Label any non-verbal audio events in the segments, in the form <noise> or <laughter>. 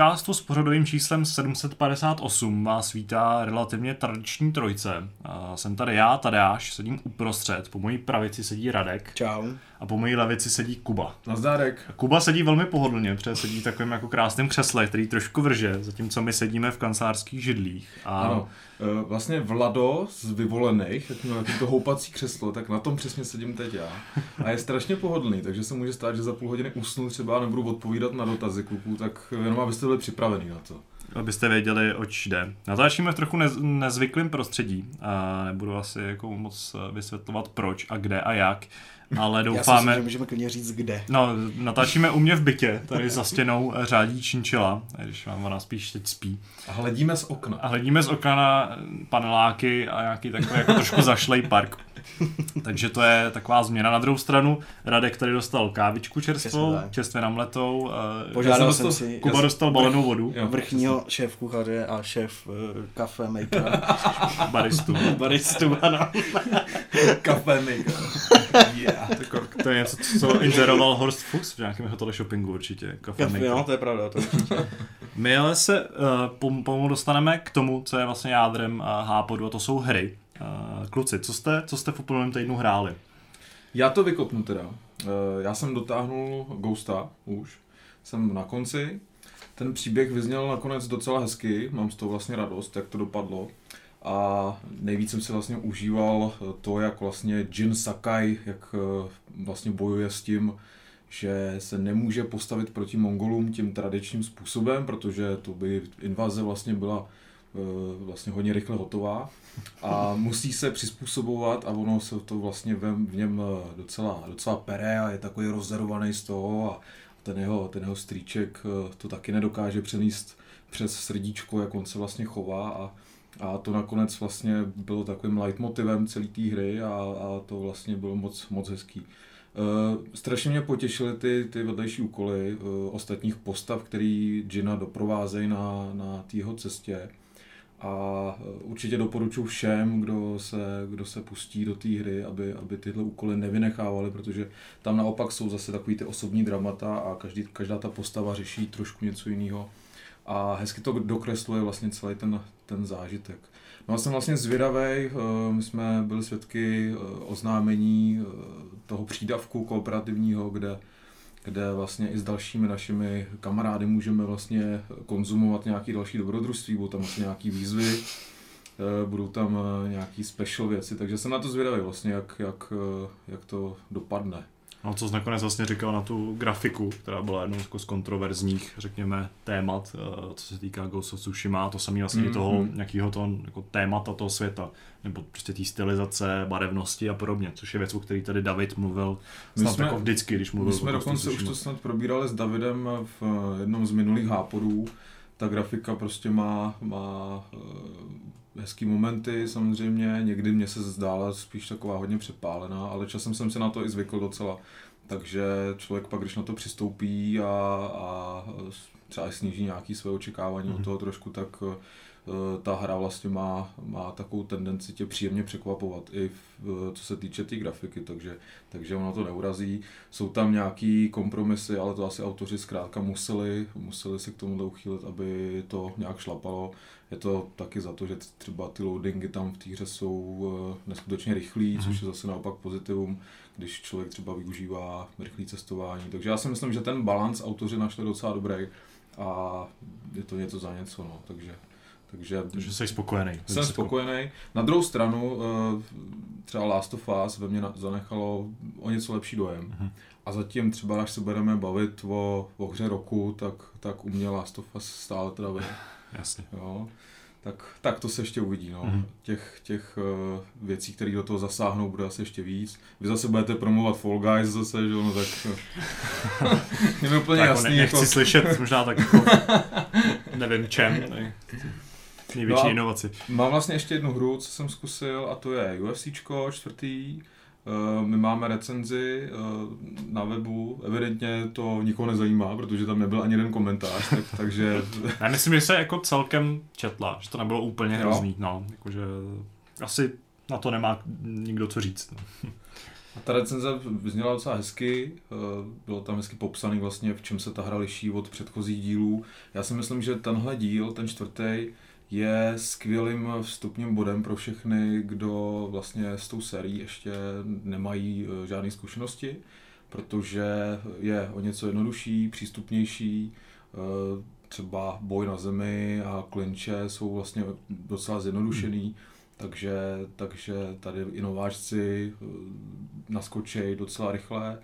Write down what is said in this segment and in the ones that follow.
podcastu s pořadovým číslem 758 vás vítá relativně tradiční trojce. Jsem tady já, Tadeáš, sedím uprostřed, po mojí pravici sedí Radek. Čau. A po mojí levici sedí Kuba. Nazdárek. Kuba sedí velmi pohodlně, protože sedí v takovém jako krásném křesle, který trošku vrže, zatímco my sedíme v kancelářských židlích. A... Ano, e, vlastně Vlado z vyvolených, jak měl to houpací křeslo, tak na tom přesně sedím teď já. A je strašně pohodlný, takže se může stát, že za půl hodiny usnu třeba nebudu odpovídat na dotazy kluků, tak jenom abyste byli připraveni na to. Abyste věděli, oč jde. Natáčíme v trochu nez, nezvyklém prostředí a nebudu asi jako moc vysvětlovat proč a kde a jak ale doufáme... Já si že můžeme klidně říct kde. No, natáčíme u mě v bytě, tady za stěnou řádí činčila, když vám ona spíš teď spí. A hledíme z okna. A hledíme z okna na paneláky a nějaký takový jako trošku zašlej park. <laughs> Takže to je taková změna. Na druhou stranu Radek tady dostal kávičku čerstvou, čerstvě namletou. Eh, Požádal jsem si. Kuba dostal balenou vodu. Jo, vrchního šéf kuchaře a šéf uh, kafe maker. <laughs> Baristu. Baristu, ano. <laughs> kafe maker. Yeah. To, to je něco, co inzeroval Horst Fuchs v nějakém teleshoppingu určitě. Kafe, kafe jo, to je pravda, to určitě. My ale se uh, pomalu dostaneme k tomu, co je vlastně jádrem uh, Hápodu a to jsou hry. Kluci, co jste, co jste v uplynulém týdnu hráli? Já to vykopnu teda. Uh, já jsem dotáhnul Ghosta už. Jsem na konci. Ten příběh vyzněl nakonec docela hezky. Mám z toho vlastně radost, jak to dopadlo. A nejvíc jsem si vlastně užíval to, jak vlastně Jin Sakai, jak vlastně bojuje s tím, že se nemůže postavit proti Mongolům tím tradičním způsobem, protože to by invaze vlastně byla vlastně hodně rychle hotová a musí se přizpůsobovat a ono se to vlastně v něm eh, docela, docela pere a je takový rozervaný z toho a ten jeho, ten jeho strýček eh, to taky nedokáže přenést přes srdíčko, jak on se vlastně chová a, a to nakonec vlastně bylo takovým leitmotivem celé té hry a, a to vlastně bylo moc, moc hezký. Uh, strašně mě potěšily ty, ty vedlejší úkoly uh, ostatních postav, který Gina doprovázejí na, na té cestě a určitě doporučuji všem, kdo se, kdo se pustí do té hry, aby, aby tyhle úkoly nevynechávali, protože tam naopak jsou zase takový ty osobní dramata a každý, každá ta postava řeší trošku něco jiného. A hezky to dokresluje vlastně celý ten, ten zážitek. No a jsem vlastně zvědavý, e, my jsme byli svědky e, oznámení toho přídavku kooperativního, kde kde vlastně i s dalšími našimi kamarády můžeme vlastně konzumovat nějaké další dobrodružství, budou tam vlastně nějaké výzvy, eh, budou tam eh, nějaké special věci, takže jsem na to zvědavý vlastně, jak, jak, eh, jak to dopadne. No, co jsi nakonec vlastně říkal na tu grafiku, která byla jednou jako z kontroverzních, řekněme, témat, eh, co se týká Ghost of Tsushima, to samý vlastně mm-hmm. toho mm. nějakého toho jako témata toho světa, nebo prostě té stylizace, barevnosti a podobně, což je věc, o který tady David mluvil snad my jsme, jako vždycky, když mluvil My jsme dokonce už to snad probírali s Davidem v jednom z minulých háporů, ta grafika prostě má, má eh, hezký momenty samozřejmě, někdy mě se zdála spíš taková hodně přepálená, ale časem jsem se na to i zvykl docela. Takže člověk pak, když na to přistoupí a, a třeba sníží nějaké své očekávání mm. od mhm. toho trošku, tak uh, ta hra vlastně má, má takovou tendenci tě příjemně překvapovat, i v, co se týče té tý grafiky, takže, takže ono to neurazí. Jsou tam nějaký kompromisy, ale to asi autoři zkrátka museli, museli se k tomu uchýlit, aby to nějak šlapalo. Je to taky za to, že třeba ty loadingy tam v té hře jsou eh, neskutečně rychlý, mm-hmm. což je zase naopak pozitivum, když člověk třeba využívá rychlé cestování. Takže já si myslím, že ten balans autoři našli docela dobrý a je to něco za něco, no, takže takže, takže jsi spokojený. Jsem spokojený. Na druhou stranu, eh, třeba Last of Us ve mně zanechalo o něco lepší dojem. Uh-huh. A zatím třeba, až se budeme bavit o, o hře roku, tak, tak u mě Last of Us stále teda <laughs> Jasně. Jo. Tak, tak to se ještě uvidí. No. Mm-hmm. Těch, těch uh, věcí, které do toho zasáhnou, bude asi ještě víc. Vy zase budete promovat Fall Guys zase, že ono tak... <laughs> je mi úplně tak jasný. Ne, nechci jako... slyšet možná tak jako, <laughs> nevím čem. Ne. Největší no inovaci. Mám vlastně ještě jednu hru, co jsem zkusil, a to je UFCčko čtvrtý. Eh, my máme recenzi eh, na webu, evidentně to nikoho nezajímá, protože tam nebyl ani jeden komentář, tak, <laughs> takže... Já myslím, že se jako celkem četla, že to nebylo úplně hrozný, no, jakože asi na to nemá nikdo co říct. No. A ta recenze vyzněla docela hezky, eh, bylo tam hezky popsaný vlastně, v čem se ta hra liší od předchozích dílů. Já si myslím, že tenhle díl, ten čtvrtý, je skvělým vstupním bodem pro všechny, kdo vlastně s tou sérií ještě nemají eh, žádné zkušenosti, protože je o něco jednodušší, přístupnější, eh, třeba boj na zemi a klinče jsou vlastně docela zjednodušený, hmm. takže, takže tady i nováčci eh, naskočí docela rychle.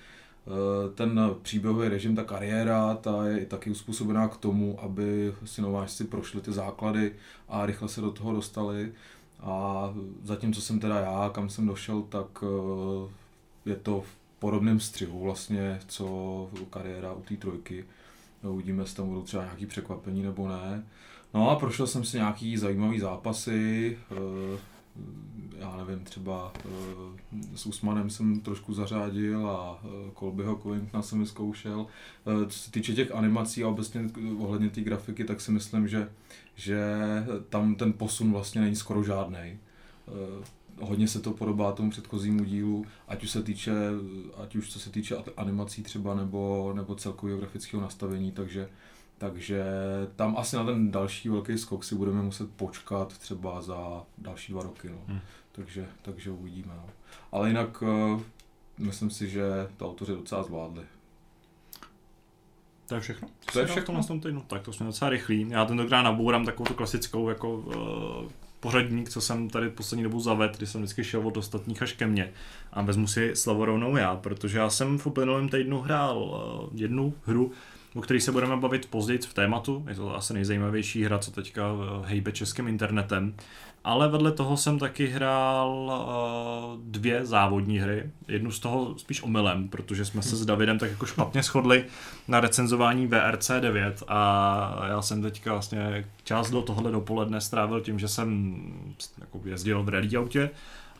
Eh, ten příběhový režim, ta kariéra, ta je taky uspůsobená k tomu, aby si nováčci prošli ty základy a rychle se do toho dostali. A zatím, co jsem teda já, kam jsem došel, tak eh, je to v podobném střihu vlastně, co kariéra u té trojky. Uvidíme, jestli tam budou třeba nějaké překvapení nebo ne. No a prošel jsem si nějaký zajímavý zápasy, eh, já nevím, třeba eh, s Usmanem jsem trošku zařádil a Kolbyho Covingtona jsem vyzkoušel. Eh, co se týče těch animací a obecně ohledně té grafiky, tak si myslím, že, že tam ten posun vlastně není skoro žádný hodně se to podobá tomu předchozímu dílu, ať už se týče, ať už co se týče animací třeba, nebo, nebo celkového grafického nastavení, takže, takže tam asi na ten další velký skok si budeme muset počkat třeba za další dva roky. No. Hmm. Takže, takže uvidíme. No. Ale jinak uh, myslím si, že to autoři docela zvládli. To je všechno? To je všechno. V tom týdnu. Tak to jsme docela rychlí. Já tentokrát nabourám takovou tu klasickou jako uh, pořadník, co jsem tady poslední dobu zavedl, kdy jsem vždycky šel od ostatních až ke mně. A vezmu si slovo rovnou já, protože já jsem v uplynulém týdnu hrál uh, jednu hru, o který se budeme bavit později v tématu. Je to asi nejzajímavější hra, co teďka eh, hejbe českým internetem. Ale vedle toho jsem taky hrál uh, dvě závodní hry. Jednu z toho spíš omylem, protože jsme se s Davidem tak jako špatně shodli na recenzování VRC 9 a já jsem teďka vlastně část do tohle dopoledne strávil tím, že jsem jako jezdil v rally autě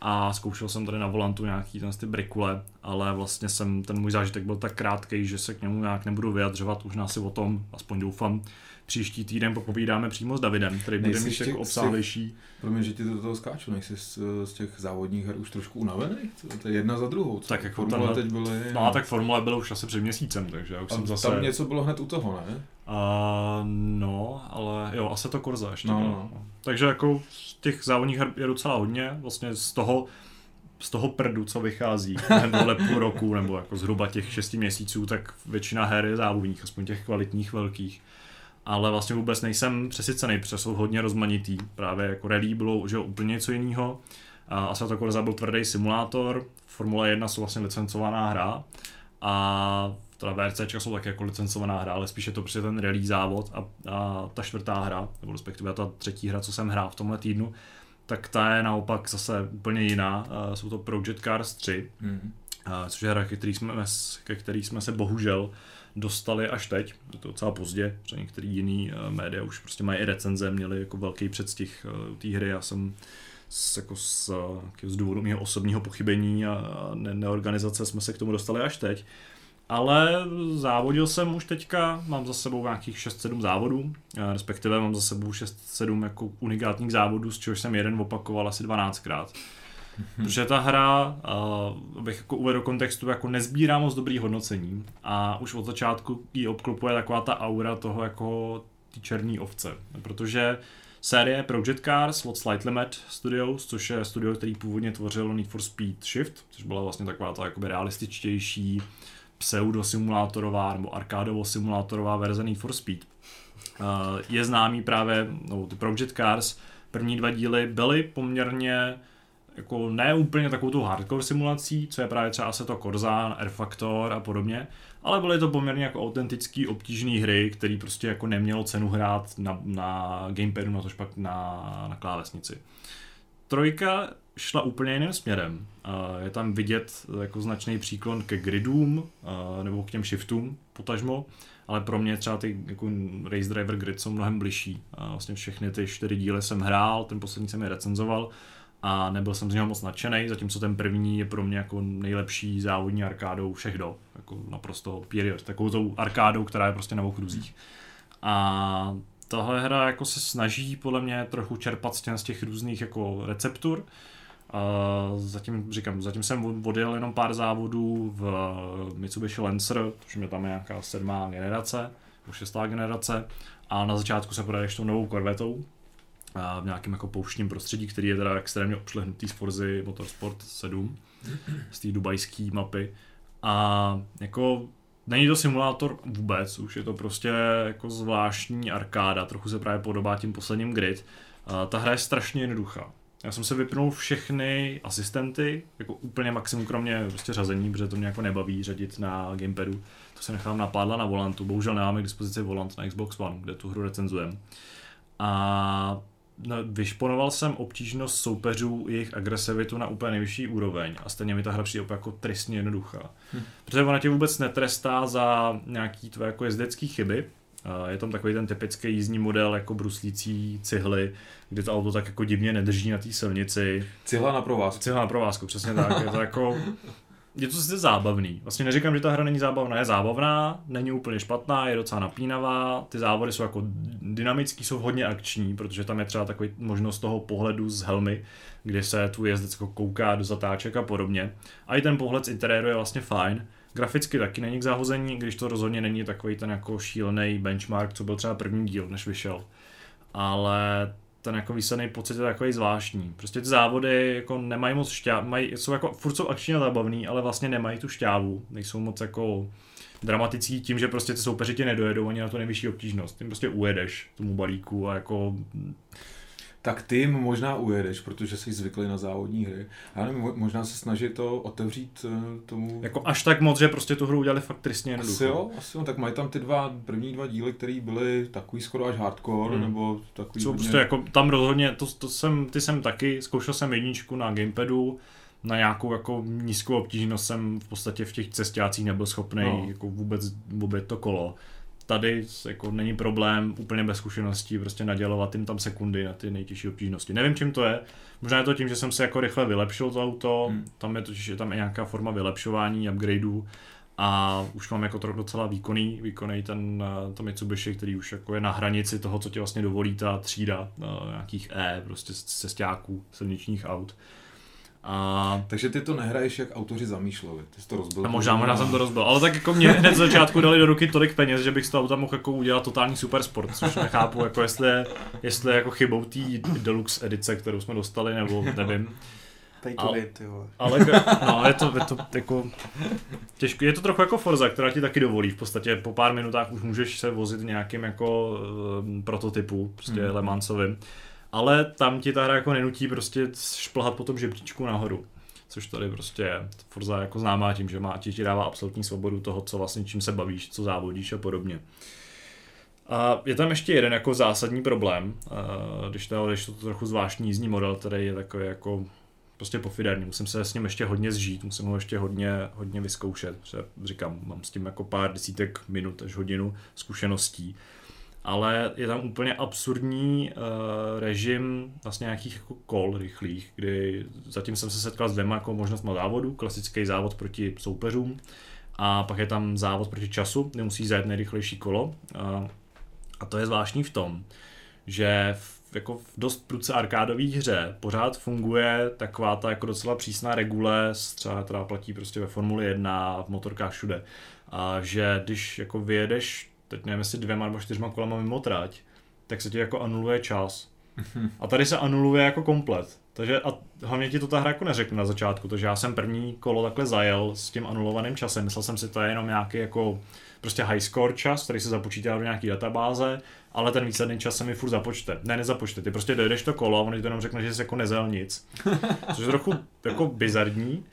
a zkoušel jsem tady na volantu nějaký ten ty brikule, ale vlastně jsem, ten můj zážitek byl tak krátký, že se k němu nějak nebudu vyjadřovat, už nás si o tom, aspoň doufám, příští týden popovídáme přímo s Davidem, který bude mít jako obsáhlejší. Promiň, že ti do toho skáču, nejsi z, z těch závodních her už trošku unavený? To je jedna za druhou. Co? Tak jako formule tenhle, teď byly... No a tak formule bylo už asi před měsícem, takže já už a jsem zase... tam něco bylo hned u toho, ne? Uh, no, ale jo, asi to Korza ještě. No, bylo. no. Takže jako z těch závodních her je docela hodně, vlastně z toho z toho prdu, co vychází, nebo půl roku, nebo jako zhruba těch šesti měsíců, tak většina her je závodních, aspoň těch kvalitních velkých. Ale vlastně vůbec nejsem přesycený, protože jsou hodně rozmanitý. Právě jako rally bylo že úplně něco jiného. A Assetto Corsa byl tvrdý simulátor, Formule 1 jsou vlastně licencovaná hra a teda VRC jsou také jako licencovaná hra, ale spíše to prostě ten rally závod a, a ta čtvrtá hra, nebo respektive ta třetí hra, co jsem hrál v tomhle týdnu, tak ta je naopak zase úplně jiná. Uh, jsou to Project Cars 3, Mm. uh, což je hra, ke který, jsme, ke který jsme se bohužel dostali až teď, je to docela pozdě, protože některý jiný uh, média už prostě mají i recenze, měli jako velký předstih uh, té hry, já jsem z, jako z, z důvodu mého osobního pochybení a, a ne, neorganizace jsme se k tomu dostali až teď. Ale závodil jsem už teďka, mám za sebou nějakých 6-7 závodů, respektive mám za sebou 6-7 jako unikátních závodů, z čehož jsem jeden opakoval asi 12krát. Protože ta hra, uh, abych jako uvedl kontextu, jako nezbírá moc dobrý hodnocení a už od začátku ji obklopuje taková ta aura toho jako ty černý ovce. Protože série Project Cars od Slight Limit Studios, což je studio, který původně tvořil Need for Speed Shift, což byla vlastně taková ta jakoby realističtější pseudo-simulátorová nebo arkádovo-simulátorová verze Need for Speed. Uh, je známý právě, no, ty Project Cars, první dva díly byly poměrně jako ne úplně takovou tu hardcore simulací, co je právě třeba Assetto Corsa, R Factor a podobně, ale byly to poměrně jako autentický, obtížné hry, který prostě jako nemělo cenu hrát na, na gamepadu, na tož pak na, na klávesnici. Trojka šla úplně jiným směrem. Je tam vidět jako značný příklon ke gridům nebo k těm shiftům potažmo, ale pro mě třeba ty jako Race Driver Grid jsou mnohem bližší. Vlastně všechny ty čtyři díly jsem hrál, ten poslední jsem je recenzoval a nebyl jsem z něho moc nadšený, zatímco ten první je pro mě jako nejlepší závodní arkádou všech do, jako naprosto period, takovou tou arkádou, která je prostě na okruzích. A tahle hra jako se snaží podle mě trochu čerpat z těch, z těch různých jako receptur, Zatím, říkám, zatím jsem odjel jenom pár závodů v Mitsubishi Lancer, což je tam nějaká sedmá generace, už šestá generace, a na začátku se pojedeš tou novou korvetou, v nějakém jako pouštním prostředí, který je teda extrémně obšlehnutý z Forzy Motorsport 7, z té dubajské mapy. A jako není to simulátor vůbec, už je to prostě jako zvláštní arkáda, trochu se právě podobá tím posledním grid. A ta hra je strašně jednoduchá. Já jsem se vypnul všechny asistenty, jako úplně maximum kromě prostě řazení, protože to mě jako nebaví řadit na gamepadu. To se nechám na pádla na volantu, bohužel nemáme k dispozici volant na Xbox One, kde tu hru recenzujem. A no, vyšponoval jsem obtížnost soupeřů, jejich agresivitu na úplně nejvyšší úroveň a stejně mi ta hra přijde jako tristně jednoduchá. Hm. Protože ona tě vůbec netrestá za nějaký tvoje jako jezdecký chyby, je tam takový ten typický jízdní model jako bruslící cihly, kde to auto tak jako divně nedrží na té silnici. Cihla na provázku. Cihla na provázku, přesně tak. Je to jako <laughs> je to sice zábavný. Vlastně neříkám, že ta hra není zábavná, je zábavná, není úplně špatná, je docela napínavá, ty závody jsou jako dynamický, jsou hodně akční, protože tam je třeba takový možnost toho pohledu z helmy, kde se tu jezdec jako kouká do zatáček a podobně. A i ten pohled z interiéru je vlastně fajn. Graficky taky není k zahození, když to rozhodně není takový ten jako šílený benchmark, co byl třeba první díl, než vyšel. Ale ten jako výsledný pocit je takový zvláštní. Prostě ty závody jako nemají moc šťáv, mají, jsou jako, furt jsou akční a zábavný, ale vlastně nemají tu šťávu, nejsou moc jako dramatický tím, že prostě ty soupeři tě nedojedou ani na to nejvyšší obtížnost. Tím prostě ujedeš tomu balíku a jako tak ty jim možná ujedeš, protože jsi zvyklý na závodní hry. Já nevím, možná se snaží to otevřít eh, tomu... Jako až tak moc, že prostě tu hru udělali fakt tristně jednoducho. Asi jo, asi jo, tak mají tam ty dva, první dva díly, které byly takový skoro až hardcore, hmm. nebo takový... Jsou hodně... prostě jako, tam rozhodně, to, to jsem, ty jsem taky, zkoušel jsem jedničku na gamepadu, na nějakou jako nízkou obtížnost jsem v podstatě v těch cestácích nebyl schopný no. jako vůbec, vůbec to kolo tady jako není problém úplně bez zkušeností prostě nadělovat jim tam sekundy na ty nejtěžší obtížnosti. Nevím, čím to je. Možná je to tím, že jsem se jako rychle vylepšil to auto, hmm. tam je totiž je tam i nějaká forma vylepšování, upgradeů a už mám jako trochu docela výkonný, výkonný ten eh, to Mitsubishi, který už jako je na hranici toho, co ti vlastně dovolí ta třída uh, nějakých E, prostě cestáků, silničních aut. A... Takže ty to nehraješ, jak autoři zamýšleli, ty jsi to rozbil. A možná, možná jsem to rozbil, ale tak jako mě hned z začátku dali do ruky tolik peněz, že bych z toho auta mohl jako udělat totální super sport, což nechápu, jako jestli je, jestli je jako chybou té deluxe edice, kterou jsme dostali, nebo nevím. Ale, ty ale no, je to, je to jako těžko, je to trochu jako Forza, která ti taky dovolí. V podstatě po pár minutách už můžeš se vozit v nějakým jako um, prototypu, prostě hmm. Lemansovým ale tam ti ta hra jako nenutí prostě šplhat po tom žebříčku nahoru. Což tady prostě je. Forza jako známá tím, že má, ti, ti dává absolutní svobodu toho, co vlastně čím se bavíš, co závodíš a podobně. A je tam ještě jeden jako zásadní problém, když to, když to trochu zvláštní jízdní model, který je takový jako prostě pofiderní. Musím se s ním ještě hodně zžít, musím ho ještě hodně, hodně vyzkoušet, protože říkám, mám s tím jako pár desítek minut až hodinu zkušeností ale je tam úplně absurdní uh, režim vlastně nějakých jako kol rychlých, kdy zatím jsem se setkal s dvěma jako možnostma závodu, klasický závod proti soupeřům a pak je tam závod proti času, kde musí zajet nejrychlejší kolo. Uh, a to je zvláštní v tom, že v, jako v dost pruce arkádové hře pořád funguje taková ta jako docela přísná regule, třeba která platí prostě ve Formuli 1 v motorkách všude, a že když jako vyjedeš teď nevím, jestli dvěma nebo čtyřma kolama mimo trať, tak se ti jako anuluje čas. A tady se anuluje jako komplet. Takže a hlavně ti to ta hra jako neřekne na začátku, takže já jsem první kolo takhle zajel s tím anulovaným časem. Myslel jsem si, to je jenom nějaký jako prostě high score čas, který se započítá do nějaký databáze, ale ten výsledný čas se mi furt započte. Ne, nezapočte, ty prostě dojedeš to kolo a on ti to jenom řekne, že jsi jako nezajel nic. <laughs> Což je trochu jako bizarní,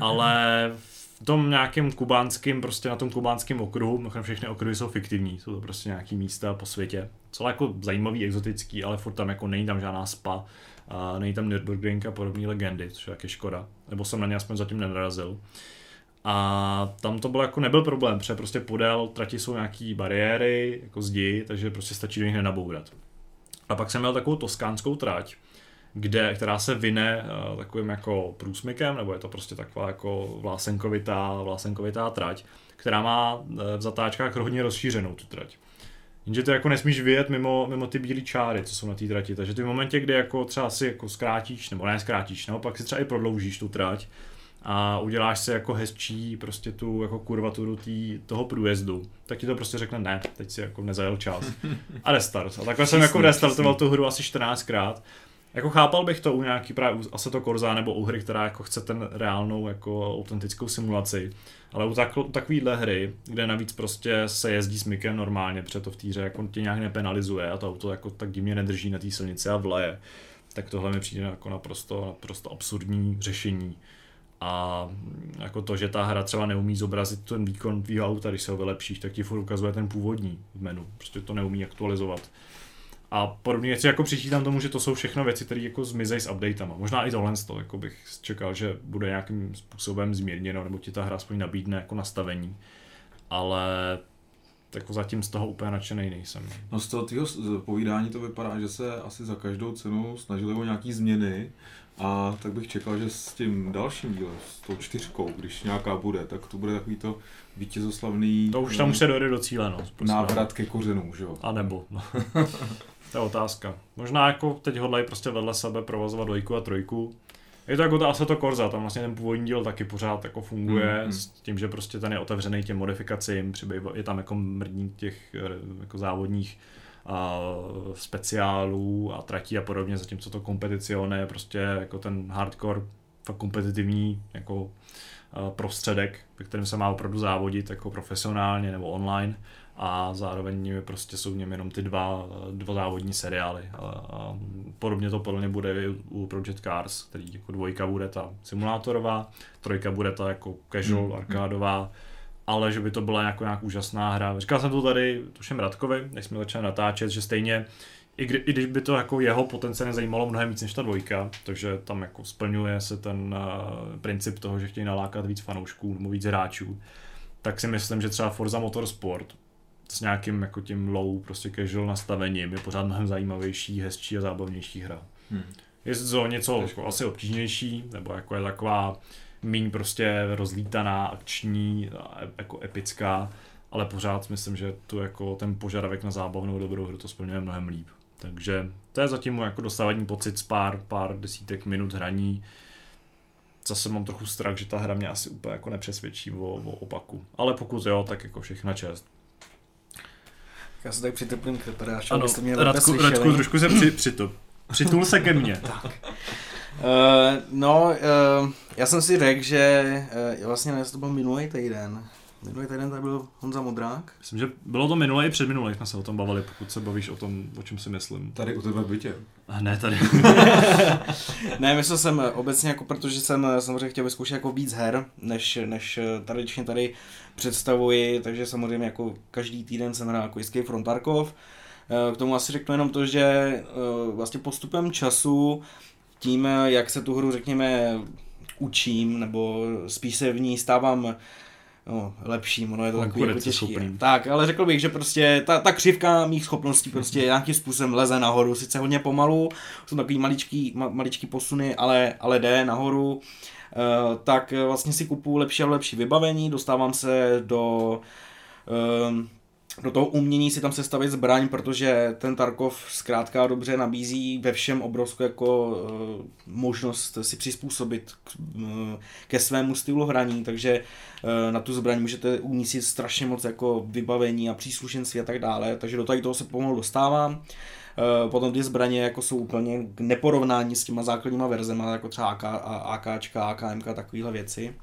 ale v tom nějakém kubánském, prostě na tom kubánském okruhu, mimochodem všechny okruhy jsou fiktivní, jsou to prostě nějaký místa po světě. Co jako zajímavý, exotický, ale furt tam jako není tam žádná spa, a není tam Nürburgring a podobné legendy, což je škoda. Nebo jsem na ně aspoň zatím nenarazil. A tam to bylo jako nebyl problém, protože prostě podél trati jsou nějaký bariéry, jako zdi, takže prostě stačí do nich nenabourat. A pak jsem měl takovou toskánskou trať, kde, která se vyne uh, takovým jako průsmykem, nebo je to prostě taková jako vlásenkovitá, vlásenkovitá trať, která má uh, v zatáčkách hodně rozšířenou tu trať. Jenže ty jako nesmíš vyjet mimo, mimo ty bílé čáry, co jsou na té trati. Takže ty v momentě, kdy jako třeba si jako zkrátíš, nebo ne zkrátíš, naopak si třeba i prodloužíš tu trať, a uděláš si jako hezčí prostě tu jako kurvaturu tý, toho průjezdu, tak ti to prostě řekne ne, teď si jako nezajel čas. <laughs> A restart. A takhle jsem jako restartoval tu hru asi 14krát. Jako chápal bych to u nějaký právě asi to Korza nebo u hry, která jako chce ten reálnou jako autentickou simulaci. Ale u, tak, u takovýhle hry, kde navíc prostě se jezdí s mikem normálně, protože to v týře jako tě nějak nepenalizuje a to auto jako tak divně nedrží na té silnici a vleje, tak tohle mi přijde jako naprosto, naprosto absurdní řešení. A jako to, že ta hra třeba neumí zobrazit ten výkon tvýho auta, když se ho vylepšíš, tak ti furt ukazuje ten původní v menu. Prostě to neumí aktualizovat. A podobně věci jako přičítám tomu, že to jsou všechno věci, které jako zmizejí s updatama. Možná i tohle to, jako bych čekal, že bude nějakým způsobem změněno, nebo ti ta hra aspoň nabídne jako nastavení. Ale jako zatím z toho úplně nadšený nejsem. No z toho tvého povídání to vypadá, že se asi za každou cenu snažili o nějaký změny a tak bych čekal, že s tím dalším dílem, s tou čtyřkou, když nějaká bude, tak to bude takový to vítězoslavný... To už tam už se dojde do cíle, no. Návrat ke kořenům, že jo? A nebo, no. <laughs> to je otázka. Možná jako teď hodlají prostě vedle sebe provozovat dvojku a trojku. Je to jako to Assetto Corsa, tam vlastně ten původní díl taky pořád jako funguje mm, mm. s tím, že prostě ten je otevřený těm modifikacím, je tam jako mrdník těch eh, jako závodních a speciálů a tratí a podobně, zatímco to kompeticione je prostě jako ten hardcore, fakt kompetitivní jako prostředek, ve kterém se má opravdu závodit jako profesionálně nebo online a zároveň prostě jsou v něm jenom ty dva, dva závodní seriály. A, a podobně to podle mě bude i u Project Cars, který jako dvojka bude ta simulátorová, trojka bude ta jako casual, mm. arkádová, ale že by to byla jako nějak úžasná hra. Říkal jsem to tady tuším Radkovi, než jsme začali natáčet, že stejně i, kdy, i když by to jako jeho potenciálně zajímalo mnohem víc než ta dvojka, takže tam jako splňuje se ten uh, princip toho, že chtějí nalákat víc fanoušků nebo víc hráčů, tak si myslím, že třeba Forza Motorsport s nějakým jako tím low, prostě casual nastavením je pořád mnohem zajímavější, hezčí a zábavnější hra. Hmm. Je to něco jako asi obtížnější, nebo jako je taková míň prostě rozlítaná, akční, jako epická, ale pořád myslím, že tu jako ten požadavek na zábavnou dobrou hru to splňuje mnohem líp. Takže to je zatím můj jako dostávání pocit z pár, pár desítek minut hraní. Zase mám trochu strach, že ta hra mě asi úplně jako nepřesvědčí o, o opaku. Ale pokud jo, tak jako všechna čest. Já se tady přiteplím k reparáčům, ano, abyste mě Radku, Radku, trošku se při, přitup. Přitul se ke mně. tak. Uh, no, uh, já jsem si řekl, že uh, vlastně ne, to byl minulý týden, Minulý týden tady byl Honza Modrák. Myslím, že bylo to minulé i před minulý, jsme se o tom bavili, pokud se bavíš o tom, o čem si myslím. Tady u tebe bytě. A ne, tady. <laughs> ne, myslel jsem obecně, jako protože jsem samozřejmě chtěl vyzkoušet jako víc her, než, než tradičně tady představuji, takže samozřejmě jako každý týden jsem hrál jako Escape from Tarkov. K tomu asi řeknu jenom to, že vlastně postupem času tím, jak se tu hru, řekněme, učím, nebo spíš se v ní stávám no, lepším, ono je to takový jako těžký. Tak, ale řekl bych, že prostě ta, ta křivka mých schopností prostě nějakým způsobem leze nahoru, sice hodně pomalu, jsou takový maličký, ma, maličký posuny, ale, ale jde nahoru, uh, tak vlastně si kupuju lepší a lepší vybavení, dostávám se do uh, do toho umění si tam sestavit zbraň, protože ten Tarkov zkrátka dobře nabízí ve všem obrovskou jako uh, možnost si přizpůsobit k, uh, ke svému stylu hraní, takže uh, na tu zbraň můžete umístit strašně moc jako vybavení a příslušenství a tak dále, takže do tady toho se pomalu dostávám. Potom ty zbraně jako jsou úplně k neporovnání s těma základníma verzema, jako třeba AK, AKčka, AKMK, takovéhle věci.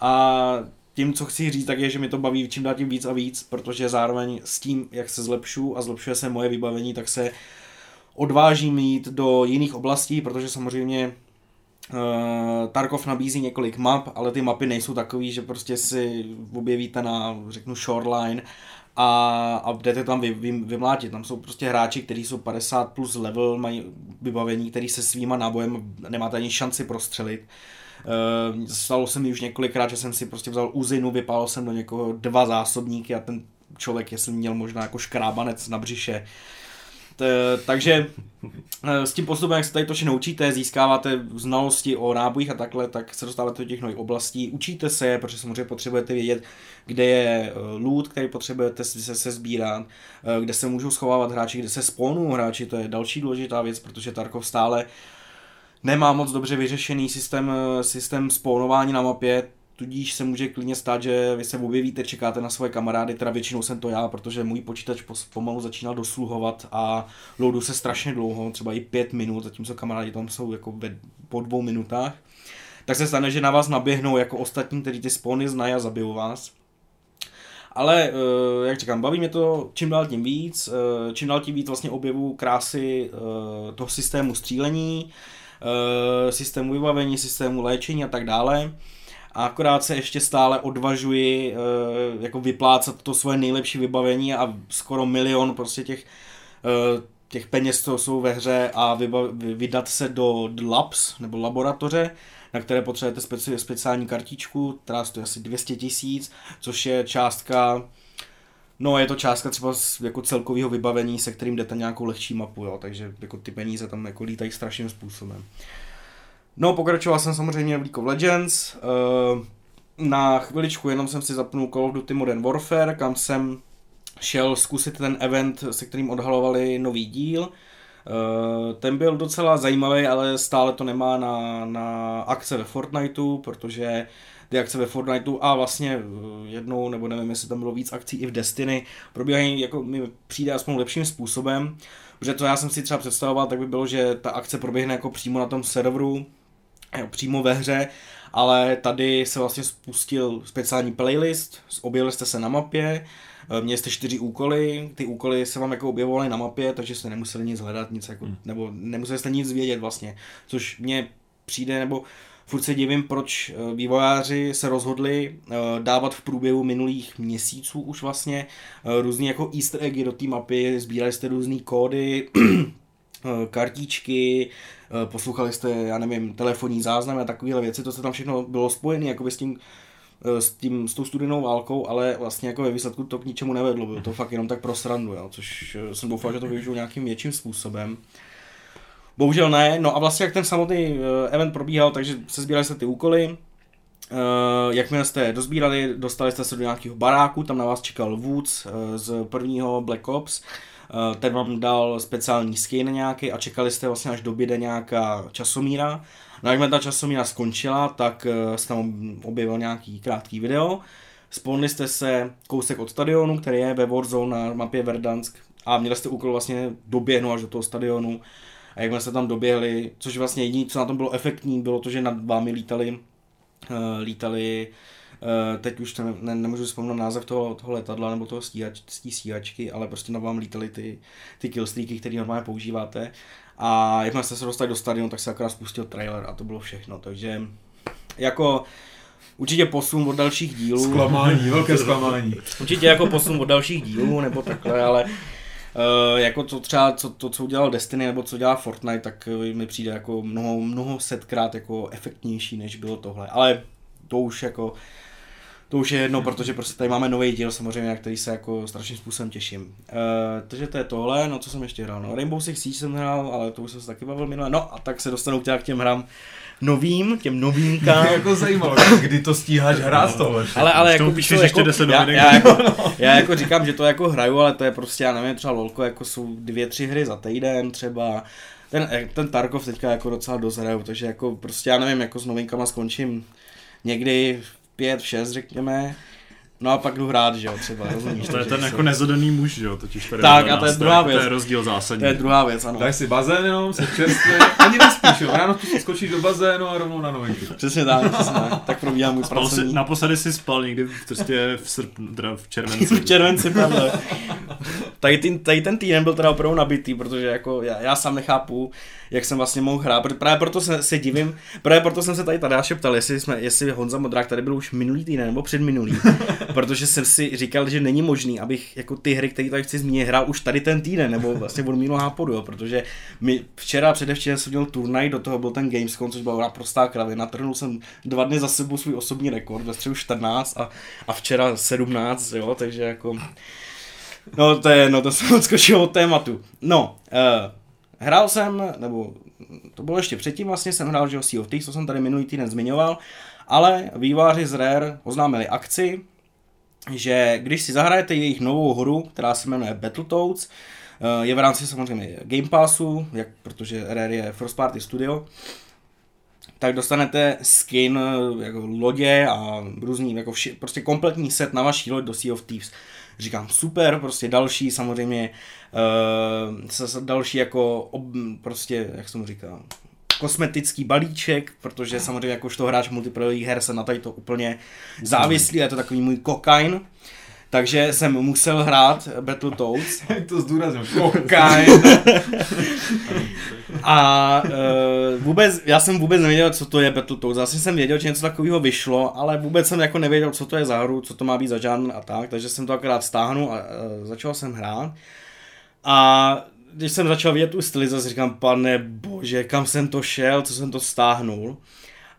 A tím, co chci říct, tak je, že mi to baví čím dál tím víc a víc, protože zároveň s tím, jak se zlepšu a zlepšuje se moje vybavení, tak se odvážím jít do jiných oblastí, protože samozřejmě uh, Tarkov nabízí několik map, ale ty mapy nejsou takový, že prostě si objevíte na, řeknu, shoreline a, a jdete tam vy, vy, vymlátit. Tam jsou prostě hráči, kteří jsou 50 plus level, mají vybavení, který se svýma nábojem nemáte ani šanci prostřelit. Uh, Uh, stalo se mi už několikrát, že jsem si prostě vzal uzinu, vypálil jsem do někoho dva zásobníky a ten člověk, jestli měl možná jako škrábanec na břiše. T- takže eh, s tím postupem, jak se tady to všechno učíte, získáváte znalosti o nábojích a takhle, tak se dostáváte do těch nových oblastí, učíte se, protože samozřejmě potřebujete vědět, kde je eh, loot, který potřebujete se, se sbírat, eh, kde se můžou schovávat hráči, kde se spawnují hráči, to je další důležitá věc, protože Tarkov stále nemá moc dobře vyřešený systém, systém spawnování na mapě, tudíž se může klidně stát, že vy se objevíte, čekáte na svoje kamarády, teda většinou jsem to já, protože můj počítač pomalu začínal dosluhovat a loadu se strašně dlouho, třeba i pět minut, zatímco kamarádi tam jsou jako ve, po dvou minutách. Tak se stane, že na vás naběhnou jako ostatní, kteří ty spawny znají a zabijou vás. Ale, eh, jak říkám, baví mě to čím dál tím víc, eh, čím dál tím víc vlastně objevu krásy eh, toho systému střílení, systému vybavení, systému léčení a tak dále. A akorát se ještě stále odvažuji uh, jako vyplácat to svoje nejlepší vybavení a skoro milion prostě těch, uh, těch peněz, co jsou ve hře a vydat se do labs nebo laboratoře, na které potřebujete speci- speciální kartičku, která stojí asi 200 tisíc, což je částka No, je to částka třeba z jako celkového vybavení, se kterým jdete nějakou lehčí mapu, jo, takže jako ty peníze tam jako lítají strašným způsobem. No, pokračoval jsem samozřejmě v League of Legends. Uh, na chviličku jenom jsem si zapnul Call of Duty Modern Warfare, kam jsem šel zkusit ten event, se kterým odhalovali nový díl. Uh, ten byl docela zajímavý, ale stále to nemá na, na akce ve Fortniteu, protože ty akce ve Fortniteu a vlastně jednou, nebo nevím, jestli tam bylo víc akcí i v Destiny, probíhají, jako mi přijde aspoň lepším způsobem, protože to já jsem si třeba představoval, tak by bylo, že ta akce proběhne jako přímo na tom serveru, přímo ve hře, ale tady se vlastně spustil speciální playlist, objevili jste se na mapě, eh, měli jste čtyři úkoly, ty úkoly se vám jako objevovaly na mapě, takže jste nemuseli nic hledat, nic jako, hmm. nebo nemuseli jste nic vědět vlastně, což mě přijde, nebo furt se divím, proč eh, vývojáři se rozhodli eh, dávat v průběhu minulých měsíců už vlastně různý jako easter eggy do té mapy, sbírali jste různé kódy, <clears throat> kartičky, Eh, poslouchali jste, já nevím, telefonní záznamy a takovéhle věci, to se tam všechno bylo spojené jakoby s tím, eh, s, tím, s tou studenou válkou, ale vlastně jako ve výsledku to k ničemu nevedlo, bylo to fakt jenom tak pro srandu, jo, což eh, jsem doufal, že to využiju nějakým větším způsobem. Bohužel ne, no a vlastně jak ten samotný event probíhal, takže se sbírali se ty úkoly, Uh, jakmile jste dozbírali, dostali jste se do nějakého baráku, tam na vás čekal Woods uh, z prvního Black Ops, Eh, ten vám dal speciální skin nějaký a čekali jste vlastně až dobyde nějaká časomíra. No jakmile ta časomíra skončila, tak eh, se tam objevil nějaký krátký video. Spolnili jste se kousek od stadionu, který je ve Warzone na mapě Verdansk a měli jste úkol vlastně doběhnout až do toho stadionu. A jakmile jste tam doběhli, což vlastně jediné, co na tom bylo efektní, bylo to, že nad vámi lítali, uh, lítali Uh, teď už ne, ne, nemůžu vzpomenout název toho, toho letadla nebo toho stíhač, stíhačky, ale prostě na vám lítaly ty, ty killstreaky, které normálně používáte. A jakmile jste se dostali do stadionu, tak se akorát spustil trailer a to bylo všechno. Takže jako určitě posun od dalších dílů. Zklamání, velké zklamání. Určitě jako posun od dalších dílů nebo takhle, ale Uh, jako to třeba, co, to, co udělal Destiny nebo co dělá Fortnite, tak mi přijde jako mnoho, mnoho setkrát jako efektnější, než bylo tohle. Ale to už jako to už je jedno, protože prostě tady máme nový díl samozřejmě, na který se jako strašným způsobem těším. Uh, takže to je tohle, no co jsem ještě hrál, no Rainbow Six Siege jsem hrál, ale to už jsem se taky bavil minule, no a tak se dostanu k těm hrám novým, těm novínkám. <laughs> jako zajímalo, kdy to stíháš hrát no. tohle. Ale, ale jako, píšeš ještě jako, 10 já, já, jako, <laughs> já, jako, říkám, že to jako hraju, ale to je prostě, já nevím, třeba LOLko, jako jsou dvě, tři hry za týden třeba. Ten, ten Tarkov teďka jako docela dozhraju, takže jako prostě já nevím, jako s novinkama skončím někdy pět, šest, řekněme. No a pak jdu hrát, že jo, třeba, <laughs> rozumíš. To je ten jako nezodaný muž, že jo, totiž tady Tak a to je druhá věc. To je rozdíl zásadní. To je druhá věc, ano. Daj si bazén jenom, se čerstvě, ani nespíš, jo, ráno tu skočíš do bazénu a rovnou na novinky. Přesně tak, přesně tak. Tak probíhá můj spal pracovní. Si, naposledy si spal někdy prostě v srpnu, teda v červenci. <laughs> v červenci, pravda. tady, ten, tady ten týden byl teda opravdu nabitý, protože jako já, já sám nechápu, jak jsem vlastně mohl hrát. Právě proto se, se divím, právě proto jsem se tady tady ptal, jestli, jsme, jestli Honza Modrák tady byl už minulý týden nebo předminulý, <laughs> protože jsem si říkal, že není možný, abych jako ty hry, které tady chci zmínit, hrál už tady ten týden, nebo vlastně od minulého hápodu, jo, protože mi včera předevčera jsem měl turnaj, do toho byl ten Gamescom, což byla prostá kravina, trhnul jsem dva dny za sebou svůj osobní rekord, ve středu 14 a, a včera 17, jo, takže jako No to je, no to jsem odskočil od tématu. No, uh, hrál jsem, nebo to bylo ještě předtím vlastně, jsem hrál, že Sea of Thieves, to jsem tady minulý týden zmiňoval, ale výváři z Rare oznámili akci, že když si zahrajete jejich novou hru, která se jmenuje Battletoads, eh, je v rámci samozřejmě Game Passu, jak, protože Rare je first party studio, tak dostanete skin, eh, jako lodě a různý, jako vši, prostě kompletní set na vaší loď do Sea of Thieves. Říkám super, prostě další samozřejmě, uh, další jako, ob, prostě, jak jsem říkal, kosmetický balíček, protože samozřejmě jakožto hráč multiplayerových her jsem na tady to úplně závislý, je to takový můj kokain. Takže jsem musel hrát Battletoads. Jak <laughs> to zdůraznil? Kokain. a uh, vůbec, já jsem vůbec nevěděl, co to je Battletoads. Asi jsem věděl, že něco takového vyšlo, ale vůbec jsem jako nevěděl, co to je za hru, co to má být za žádný a tak, takže jsem to akorát stáhnul a uh, začal jsem hrát. A když jsem začal vidět tu stylizaci, říkám, pane bože, kam jsem to šel, co jsem to stáhnul.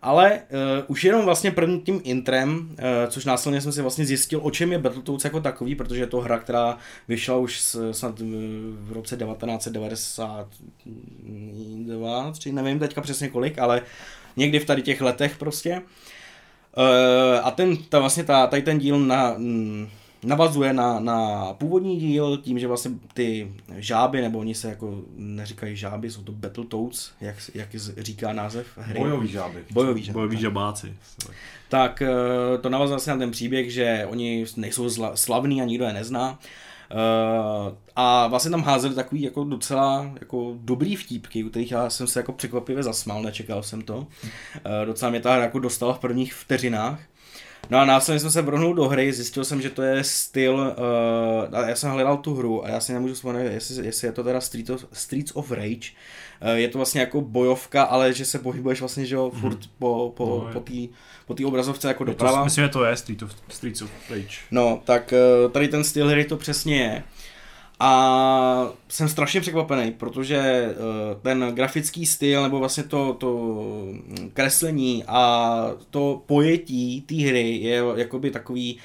Ale uh, už jenom vlastně prvním tím intrem, uh, což následně jsem si vlastně zjistil, o čem je Battletoads jako takový, protože je to hra, která vyšla už s, snad v roce 1992, či nevím teďka přesně kolik, ale někdy v tady těch letech prostě. Uh, a ten, ta vlastně ta, tady ten díl na, mm, navazuje na, na původní díl tím, že vlastně ty žáby, nebo oni se jako neříkají žáby, jsou to Battletoads, jak, jak říká název hry. Bojový žáby. Bojový žáby. Bojový žabáci. Tak eh, to navazuje vlastně na ten příběh, že oni nejsou zla, slavní a nikdo je nezná. Uh, a vlastně tam házeli takový jako docela jako dobrý vtípky, u kterých já jsem se jako překvapivě zasmál, nečekal jsem to. Uh, docela mě ta hra jako dostala v prvních vteřinách. No a následně jsem se vrhnul do hry, zjistil jsem, že to je styl, uh, já jsem hledal tu hru a já si nemůžu vzpomenout, jestli, jestli je to teda Street of, Streets of Rage. Uh, je to vlastně jako bojovka, ale že se pohybuješ vlastně, že jo, mm-hmm. furt po, po, no, po té po tý obrazovce jako doprava. To, myslím, že to je Street of, Streets of Rage. No, tak uh, tady ten styl hry to přesně je. A jsem strašně překvapený, protože uh, ten grafický styl, nebo vlastně to, to kreslení a to pojetí té hry je jakoby takový,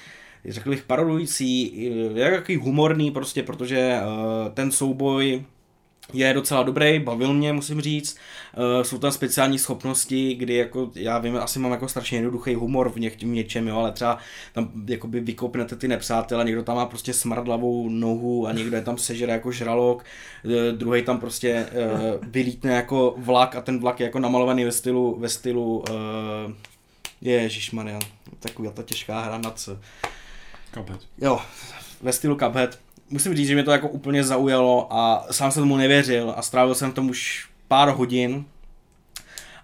řekl bych, parodující, je takový humorný prostě, protože uh, ten souboj je docela dobrý, bavil mě, musím říct. Uh, jsou tam speciální schopnosti, kdy jako, já vím, asi mám jako strašně jednoduchý humor v něk, něčem, jo, ale třeba tam jakoby vykopnete ty nepřátele, někdo tam má prostě smradlavou nohu a někdo je tam sežere jako žralok, uh, druhý tam prostě uh, vylítne jako vlak a ten vlak je jako namalovaný ve stylu, ve stylu uh, Ježišmarja, taková ta těžká hra na co. Cuphead. Jo, ve stylu Cuphead musím říct, že mě to jako úplně zaujalo a sám jsem tomu nevěřil a strávil jsem tam už pár hodin.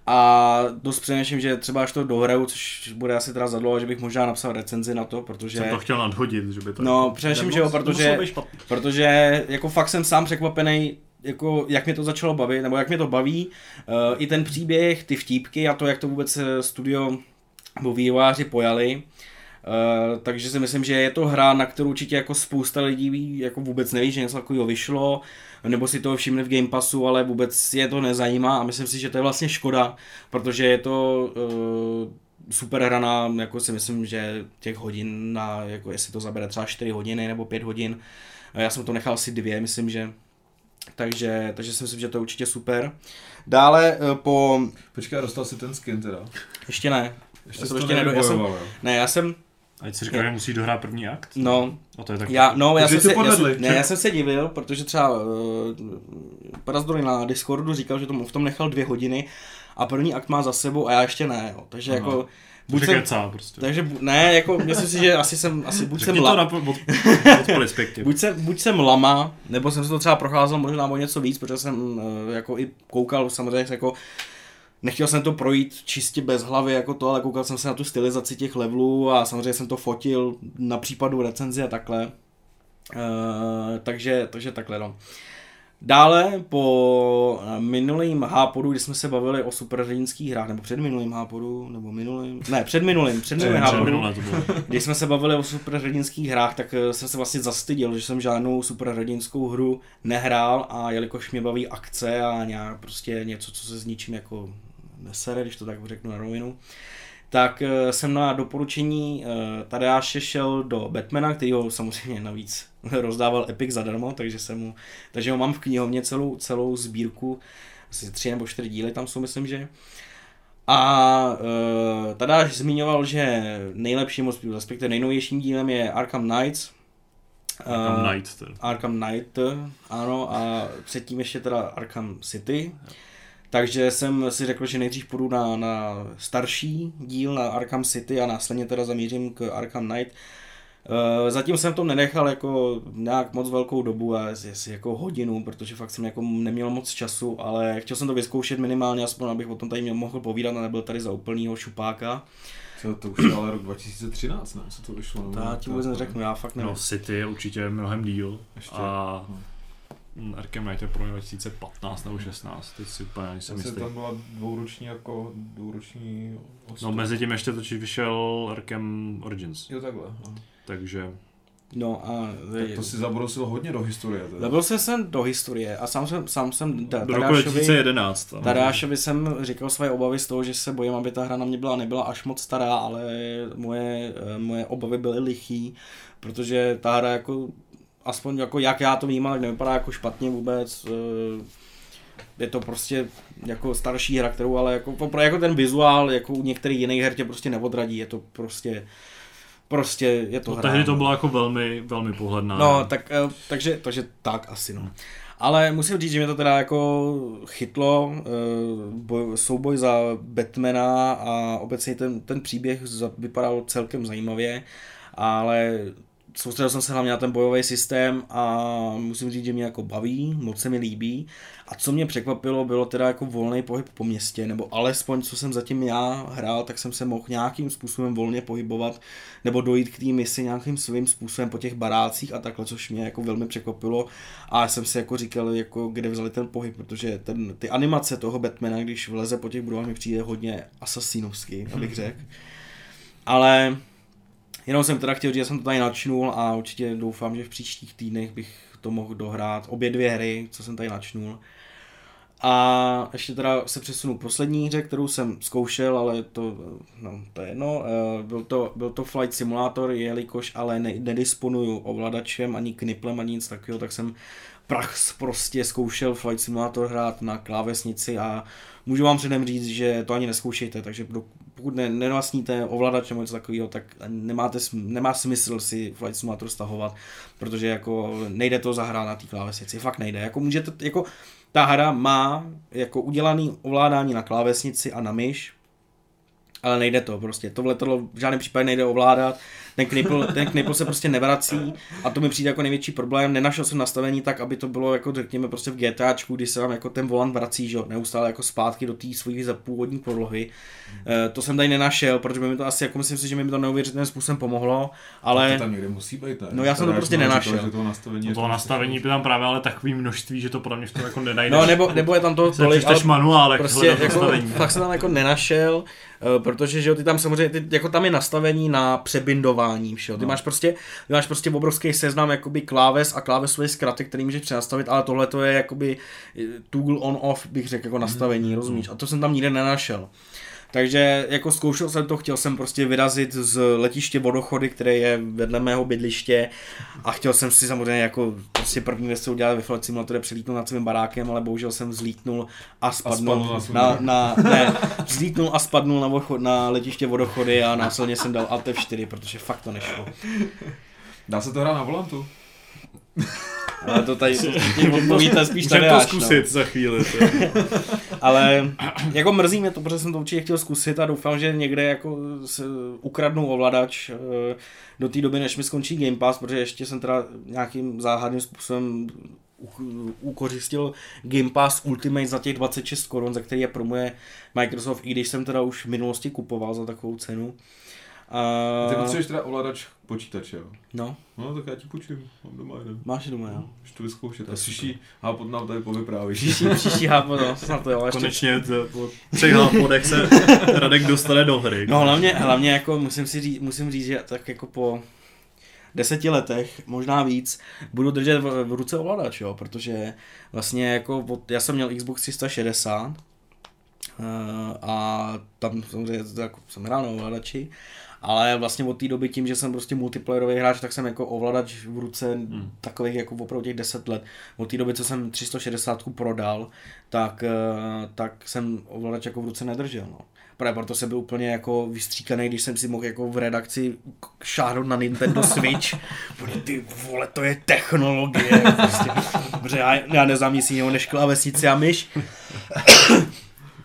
A dost přemýšlím, že třeba až to dohraju, což bude asi teda za dlouho, že bych možná napsal recenzi na to, protože... Jsem to chtěl nadhodit, že by to... No, jako přemýšlím, že jo, protože, protože jako fakt jsem sám překvapený, jako jak mě to začalo bavit, nebo jak mě to baví, uh, i ten příběh, ty vtípky a to, jak to vůbec eh, studio nebo vývojáři pojali, Uh, takže si myslím, že je to hra, na kterou určitě jako spousta lidí jako vůbec neví, že něco takového vyšlo, nebo si to všimli v Game Passu, ale vůbec je to nezajímá a myslím si, že to je vlastně škoda, protože je to uh, super hra na, jako si myslím, že těch hodin na, jako jestli to zabere třeba 4 hodiny nebo 5 hodin, já jsem to nechal asi dvě, myslím, že takže, takže si myslím, že to je určitě super. Dále po... Počkej, dostal si ten skin teda? Ještě ne. Ještě já jsem ještě nedo... já jsem, ne, já jsem, a si říká, že musí dohrát první akt? No. A to je tak... Já, no, já jsem, se, já, jsem, ne, já jsem se divil, protože třeba uh, Prazdrory na Discordu říkal, že tomu v tom nechal dvě hodiny a první akt má za sebou a já ještě ne, jo. takže Aha. jako... Buď jsem, kecá, prostě. Takže ne, jako myslím si, že asi jsem, asi buď jsem la... od, od <laughs> buď, jsem, buď jsem lama, nebo jsem se to třeba procházel možná o něco víc, protože jsem uh, jako i koukal samozřejmě jako Nechtěl jsem to projít čistě bez hlavy jako to, ale koukal jsem se na tu stylizaci těch levelů a samozřejmě jsem to fotil na případu recenzi a takhle. Uh, takže, takže takhle no. Dále po minulým hápodu, kdy jsme se bavili o superhrdinských hrách, nebo před minulým hápodu, nebo minulým, ne, před minulým, před minulým hápodu, když jsme se bavili o superhrdinských hrách, tak eh, jsem se vlastně zastyděl, že jsem žádnou superhrdinskou hru nehrál a jelikož mě baví akce a nějak prostě něco, co se s ničím jako nesere, když to tak řeknu na rovinu, tak eh, jsem na doporučení eh, Tadeáše šel do Batmana, který ho samozřejmě navíc <laughs> rozdával Epic zadarmo, takže, jsem mu, takže ho mám v knihovně celou, celou sbírku, asi tři nebo čtyři díly tam jsou, myslím, že. A uh, Tadáš zmiňoval, že nejlepším, respektive nejnovějším dílem je Arkham Knights, Arkham uh, Knight. Ten. Arkham Knight, ano, a předtím ještě teda Arkham City. Takže jsem si řekl, že nejdřív půjdu na, na starší díl, na Arkham City a následně teda zamířím k Arkham Knight. Uh, zatím jsem to nenechal jako nějak moc velkou dobu, a jestli jako hodinu, protože fakt jsem jako neměl moc času, ale chtěl jsem to vyzkoušet minimálně, aspoň abych o tom tady mohl povídat a nebyl tady za úplnýho šupáka. Co, to už je ale rok 2013, ne? Co to vyšlo? To já ti vůbec neřeknu, já fakt nevím. No, City je určitě mnohem díl. Ještě. A no. Arkham Knight je pro mě 2015 nebo 16, teď si úplně nejsem jistý. tam byla dvouroční jako dvouroční No mezi tím ještě točí vyšel Arkham Origins. Jo takhle. No. Takže No a... Tak to si zabrousil hodně do historie. Zabrousil jsem do historie a sám jsem, sám jsem da, do roku 2011. Tadášovi jsem říkal své obavy z toho, že se bojím, aby ta hra na mě byla nebyla až moc stará, ale moje, moje obavy byly lichý, protože ta hra jako aspoň jako jak já to vnímám, tak nevypadá jako špatně vůbec. Eh, je to prostě jako starší hra, kterou ale jako, jako ten vizuál, jako u některých jiných her tě prostě neodradí, je to prostě prostě je to no, hra. tehdy to bylo jako velmi, velmi pohledná. No, tak, eh, takže, takže tak asi no. Ale musím říct, že mě to teda jako chytlo, eh, boj, souboj za Batmana a obecně ten, ten příběh vypadal celkem zajímavě, ale soustředil jsem se hlavně na ten bojový systém a musím říct, že mě jako baví, moc se mi líbí. A co mě překvapilo, bylo teda jako volný pohyb po městě, nebo alespoň co jsem zatím já hrál, tak jsem se mohl nějakým způsobem volně pohybovat, nebo dojít k té misi nějakým svým způsobem po těch barácích a takhle, což mě jako velmi překvapilo. A jsem si jako říkal, jako kde vzali ten pohyb, protože ten, ty animace toho Batmana, když vleze po těch budovách, mi přijde hodně asasínovský, abych řekl. Ale Jenom jsem teda chtěl říct, že jsem to tady načnul a určitě doufám, že v příštích týdnech bych to mohl dohrát. Obě dvě hry, co jsem tady načnul. A ještě teda se přesunu k poslední hře, kterou jsem zkoušel, ale to, no, to je jedno. Eh, byl to, byl to Flight Simulator, jelikož ale ne, nedisponuju ovladačem, ani kniplem, ani nic takového, tak jsem prach prostě zkoušel Flight Simulator hrát na klávesnici a můžu vám předem říct, že to ani neskoušejte, takže pokud ne, nevlastníte ovladač nebo něco takového, tak nemáte, nemá smysl si Flight Simulator stahovat, protože jako nejde to zahrát na té klávesnici, fakt nejde. Jako můžete, jako ta hra má jako udělaný ovládání na klávesnici a na myš, ale nejde to prostě. To v žádném případě nejde ovládat, ten knipl, ten knipl se prostě nevrací a to mi přijde jako největší problém. Nenašel jsem nastavení tak, aby to bylo jako řekněme prostě v GTAčku, kdy se vám jako ten volant vrací, že neustále jako zpátky do té svojí původní podlohy. E, to jsem tady nenašel, protože by mi to asi, jako myslím si, že mi to neuvěřitelným způsobem pomohlo, ale... To tam někde musí být, ne? No já jsem to prostě nenašel. Toho nastavení, no toho nastavení by tam právě ale takový množství, že to podle mě v tom jako nenajdeš. No nebo, nebo je tam to tolik, ale manuálek, prostě jako, nastavení. fakt se tam jako nenašel, eh, protože že jo, ty tam samozřejmě, ty, jako tam je nastavení na přebindování, že jo, ty no. máš prostě, ty máš prostě obrovský seznam jakoby kláves a klávesové zkraty, který můžeš přenastavit, ale tohle to je jakoby eh, toggle on off, bych řekl, jako nastavení, mm. rozumíš, a to jsem tam nikde nenašel. Takže jako zkoušel jsem to, chtěl jsem prostě vyrazit z letiště Vodochody, které je vedle mého bydliště a chtěl jsem si samozřejmě jako prostě první věc, co udělat ve Flight Simulator, přelítnout nad svým barákem, ale bohužel jsem zlítnul a spadnul, a spadnul na, na, na, ne, zlítnul a spadnul na, vochod, na letiště Vodochody a následně jsem dal Alt F4, protože fakt to nešlo. Dá se to hrát na volantu? <laughs> Ale to tady odpovíte spíš tady to zkusit no. za chvíli. <laughs> Ale jako mrzí mě to, protože jsem to určitě chtěl zkusit a doufám, že někde jako ukradnu ovladač eh, do té doby, než mi skončí Game Pass, protože ještě jsem teda nějakým záhadným způsobem ukořistil Game Pass Ultimate za těch 26 korun, za který je promuje Microsoft, i když jsem teda už v minulosti kupoval za takovou cenu. A... Ty potřebuješ teda ovladač počítače, jo? No. No, tak já ti půjčím, mám doma jeden. Máš doma, jo? Už to vyzkoušet. A příští hápot nám tady povyprávíš. Příští, příští hápot, no, snad to jo. Ještě... Konečně to, po třech hápotech se Radek dostane do hry. No hlavně, hlavně jako musím si říct, musím říct, že tak jako po deseti letech, možná víc, budu držet v, v ruce ovladač, jo, protože vlastně jako, já jsem měl Xbox 360 a tam samozřejmě jako jsem hrál na ovladači, ale vlastně od té doby tím, že jsem prostě multiplayerový hráč, tak jsem jako ovladač v ruce hmm. takových jako opravdu těch 10 let. Od té doby, co jsem 360 prodal, tak, eh, tak jsem ovladač jako v ruce nedržel. No. Právě proto jsem byl úplně jako vystříkaný, když jsem si mohl jako v redakci šáhnout na Nintendo Switch. <laughs> Protože ty vole, to je technologie. Prostě. Protože já, já neznám nic jiného než klávesnici a myš.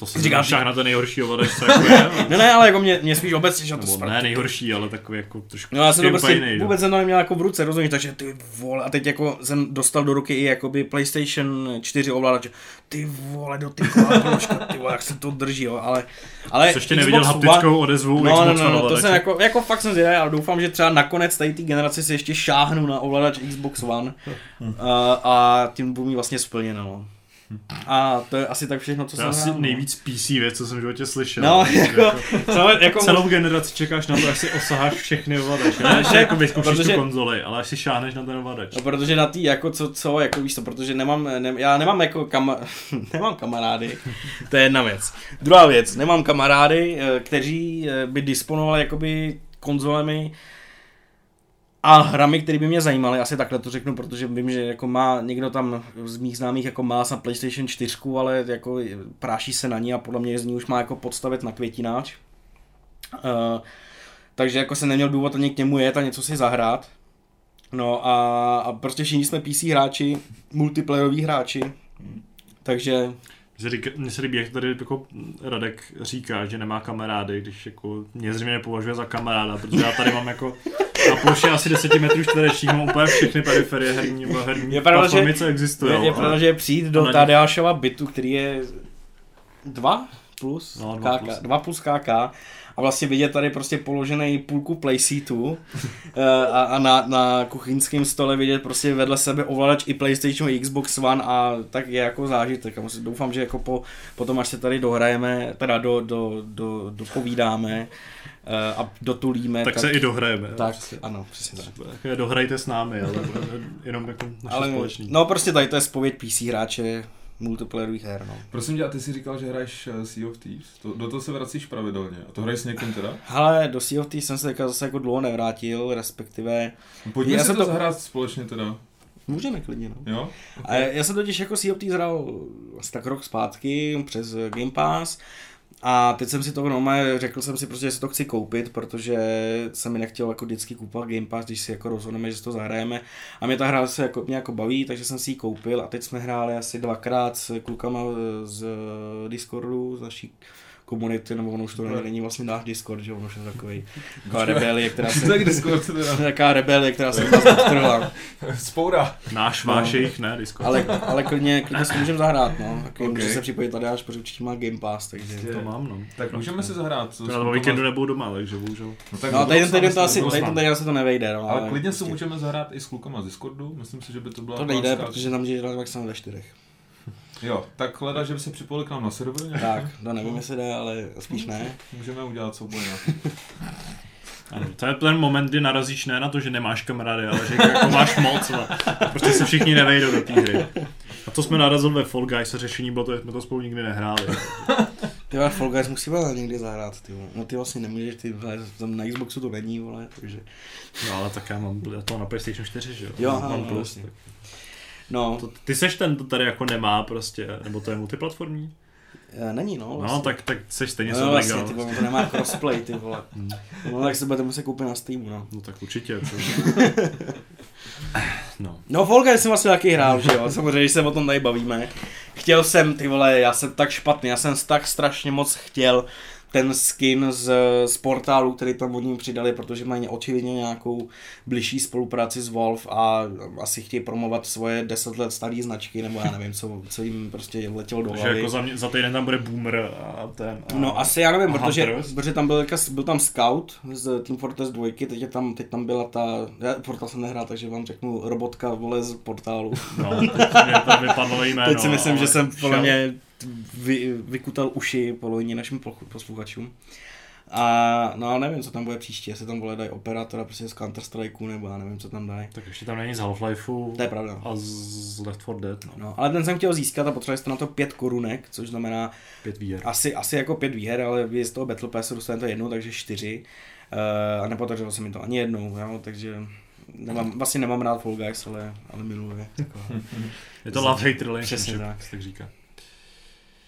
To se říkám, že na to nejhorší ovladač, <laughs> co jako je. ne, ne, ale jako mě, mě spíš obecně, že to Nebo ne nejhorší, ale takový jako trošku No já jsem to prostě jiný, vůbec jsem to neměl jako v ruce, rozumíš, takže ty vole, a teď jako jsem dostal do ruky i jakoby PlayStation 4 ovladač, ty vole, do ty ploška, ty vole, jak se to drží, jo, ale... ale Jsi ještě neviděl haptickou odezvu no, no, no, no, to jsem jako, jako fakt jsem zvědavý, ale doufám, že třeba nakonec tady ty generace si ještě šáhnu na ovladač Xbox One. A, a tím budu mít vlastně splněno, no. A to je asi tak všechno, co to jsem asi hrál, no. nejvíc PC věc, co jsem v životě slyšel. No, jako, jako, jako celou generaci čekáš na to, až si osaháš všechny ovladače. Ne, že jako vyzkoušíš protože, tu konzoli, ale až si šáhneš na ten ovladač. No, protože na tý, jako co, co, jako víš to, protože nemám, ne, já nemám jako kama, <laughs> nemám kamarády, to je jedna věc. Druhá věc, nemám kamarády, eh, kteří eh, by disponovali jakoby konzolemi, a hrami, které by mě zajímaly, asi takhle to řeknu, protože vím, že jako má někdo tam z mých známých jako má na PlayStation 4, ale jako práší se na ní a podle mě z ní už má jako podstavit na květináč. Uh, takže jako se neměl důvod ani k němu jet a něco si zahrát. No a, a prostě všichni jsme PC hráči, multiplayeroví hráči, takže mně se líbí, jak tady jako Radek říká, že nemá kamarády, když jako mě zřejmě nepovažuje za kamaráda, protože já tady mám jako na ploše asi 10 metrů čtverečních úplně všechny periferie herní, herní je pravda, platformy, že, co existují. Je, je pravda, že přijít do Tadeášova bytu, který je 2 plus, no, 2 KK, plus. 2 plus KK, a vlastně vidět tady prostě položený půlku playseatu eh, a, a na, na kuchyňském stole vidět prostě vedle sebe ovladač i PlayStation i Xbox One a tak je jako zážitek. A doufám, že jako po, potom, až se tady dohrajeme, teda do, do, do, dopovídáme, eh, a dotulíme. Tak, tak se i dohrajeme. Tak, přesně. ano, přesně tak. tak. Dohrajte s námi, ale jenom jako naše ale, společný. No prostě tady to je spověď PC hráče, multiplayerových her. No. Prosím tě, a ty si říkal, že hraješ eh, Sea of Thieves. To, do toho se vracíš pravidelně. A to hraješ s někým teda? Ale do Sea of Thieves jsem se teďka zase jako dlouho nevrátil, respektive... No, pojďme já si to zahrát společně teda. Můžeme klidně, no. Jo? Okay. A já jsem totiž jako Sea of Thieves hrál asi tak rok zpátky přes Game Pass a teď jsem si to normálně, řekl jsem si prostě, že si to chci koupit, protože jsem mi nechtěl jako vždycky kupovat Game Pass, když si jako rozhodneme, že si to zahrajeme. A mě ta hra se jako, mě jako baví, takže jsem si ji koupil a teď jsme hráli asi dvakrát s klukama z Discordu, z naší komunity, nebo ono už to není, není vlastně náš Discord, že ono už je takový <laughs> taková rebelie, která se... Tak Discord teda. <laughs> Taková rebelie, která se nás podtrhla. <laughs> Spoura. Náš, no. váš, jejich, ne, Discord. Ale, ale klidně, klidně si můžeme zahrát, no. Tak okay. může se připojit tady až, protože určitě má Game Pass, takže... To mám, no. Tak můžeme si zahrát. To na víkendu nebudu doma, takže bohužel. No, tak no tady ten to asi, tady ten se to nevejde, no. Ale klidně si můžeme zahrát i s klukama z Discordu, myslím si, že by to byla To nejde, protože nám žije maximálně ve čtyřech. Jo, tak hleda, že by se připojili k nám na server. Tak, no nevím, jestli jde, ale spíš ne. Můžeme udělat souboj, <laughs> Ano, to je ten moment, kdy narazíš ne na to, že nemáš kamarády, ale že jako máš moc. Ale prostě se všichni nevejdou do té hry. A to jsme narazili ve Fall Guys a řešení bylo to, že jsme to spolu nikdy nehráli. <laughs> Ty Fall Guys musíme někdy zahrát, ty No ty vlastně nemůžeš, ty tam na Xboxu to není, vole, takže... No ale tak já mám to na PlayStation 4, že jo? Jo, mám no, plus, vlastně. No. To, ty seš ten, to tady jako nemá prostě, nebo to je multiplatformní? E, není, no. no vlastně. No, tak, tak seš stejně no, vlastně, ty vole, to nemá crossplay, ty vole. <laughs> Hmm. no, tak se budete muset koupit na Steamu, no. No, tak určitě. To... <laughs> no. No, Fall Guys jsem vlastně taky hrál, že jo, samozřejmě, když se o tom tady bavíme. Chtěl jsem, ty vole, já jsem tak špatný, já jsem tak strašně moc chtěl ten skin z, z portálu, který tam od ním přidali, protože mají očividně nějakou bližší spolupráci s Valve a asi chtějí promovat svoje 10 let staré značky, nebo já nevím, co, co jim prostě letělo do hlavy. Takže jako za, mě, za týden tam bude Boomer a ten... A, no asi já nevím, protože, protože tam byl, byl tam Scout z Team Fortress 2, teď, je tam, teď tam byla ta, já portál jsem nehrál, takže vám řeknu robotka vole z portálu. No, teď mi to vypadlo jméno. Teď si myslím, že jsem podle mě vy, vykutal uši polovině našim posluchačům. A no nevím, co tam bude příště, jestli tam bude dají operátora prostě z Counter Strikeu, nebo já nevím, co tam dají. Tak ještě tam není z Half-Lifeu To je pravda. a z Left 4 Dead, no. No, ale ten jsem chtěl získat a potřebovali jste na to pět korunek, což znamená Pět výher. asi, asi jako pět výher, ale vy z toho Battle Passu dostanete to jednou, takže čtyři. Uh, a nepodařilo se mi to ani jednou, jo, takže nemám, vlastně nemám rád Fall Guys, ale, ale miluji. je. <laughs> Je to love hate relationship, tak. tak říká.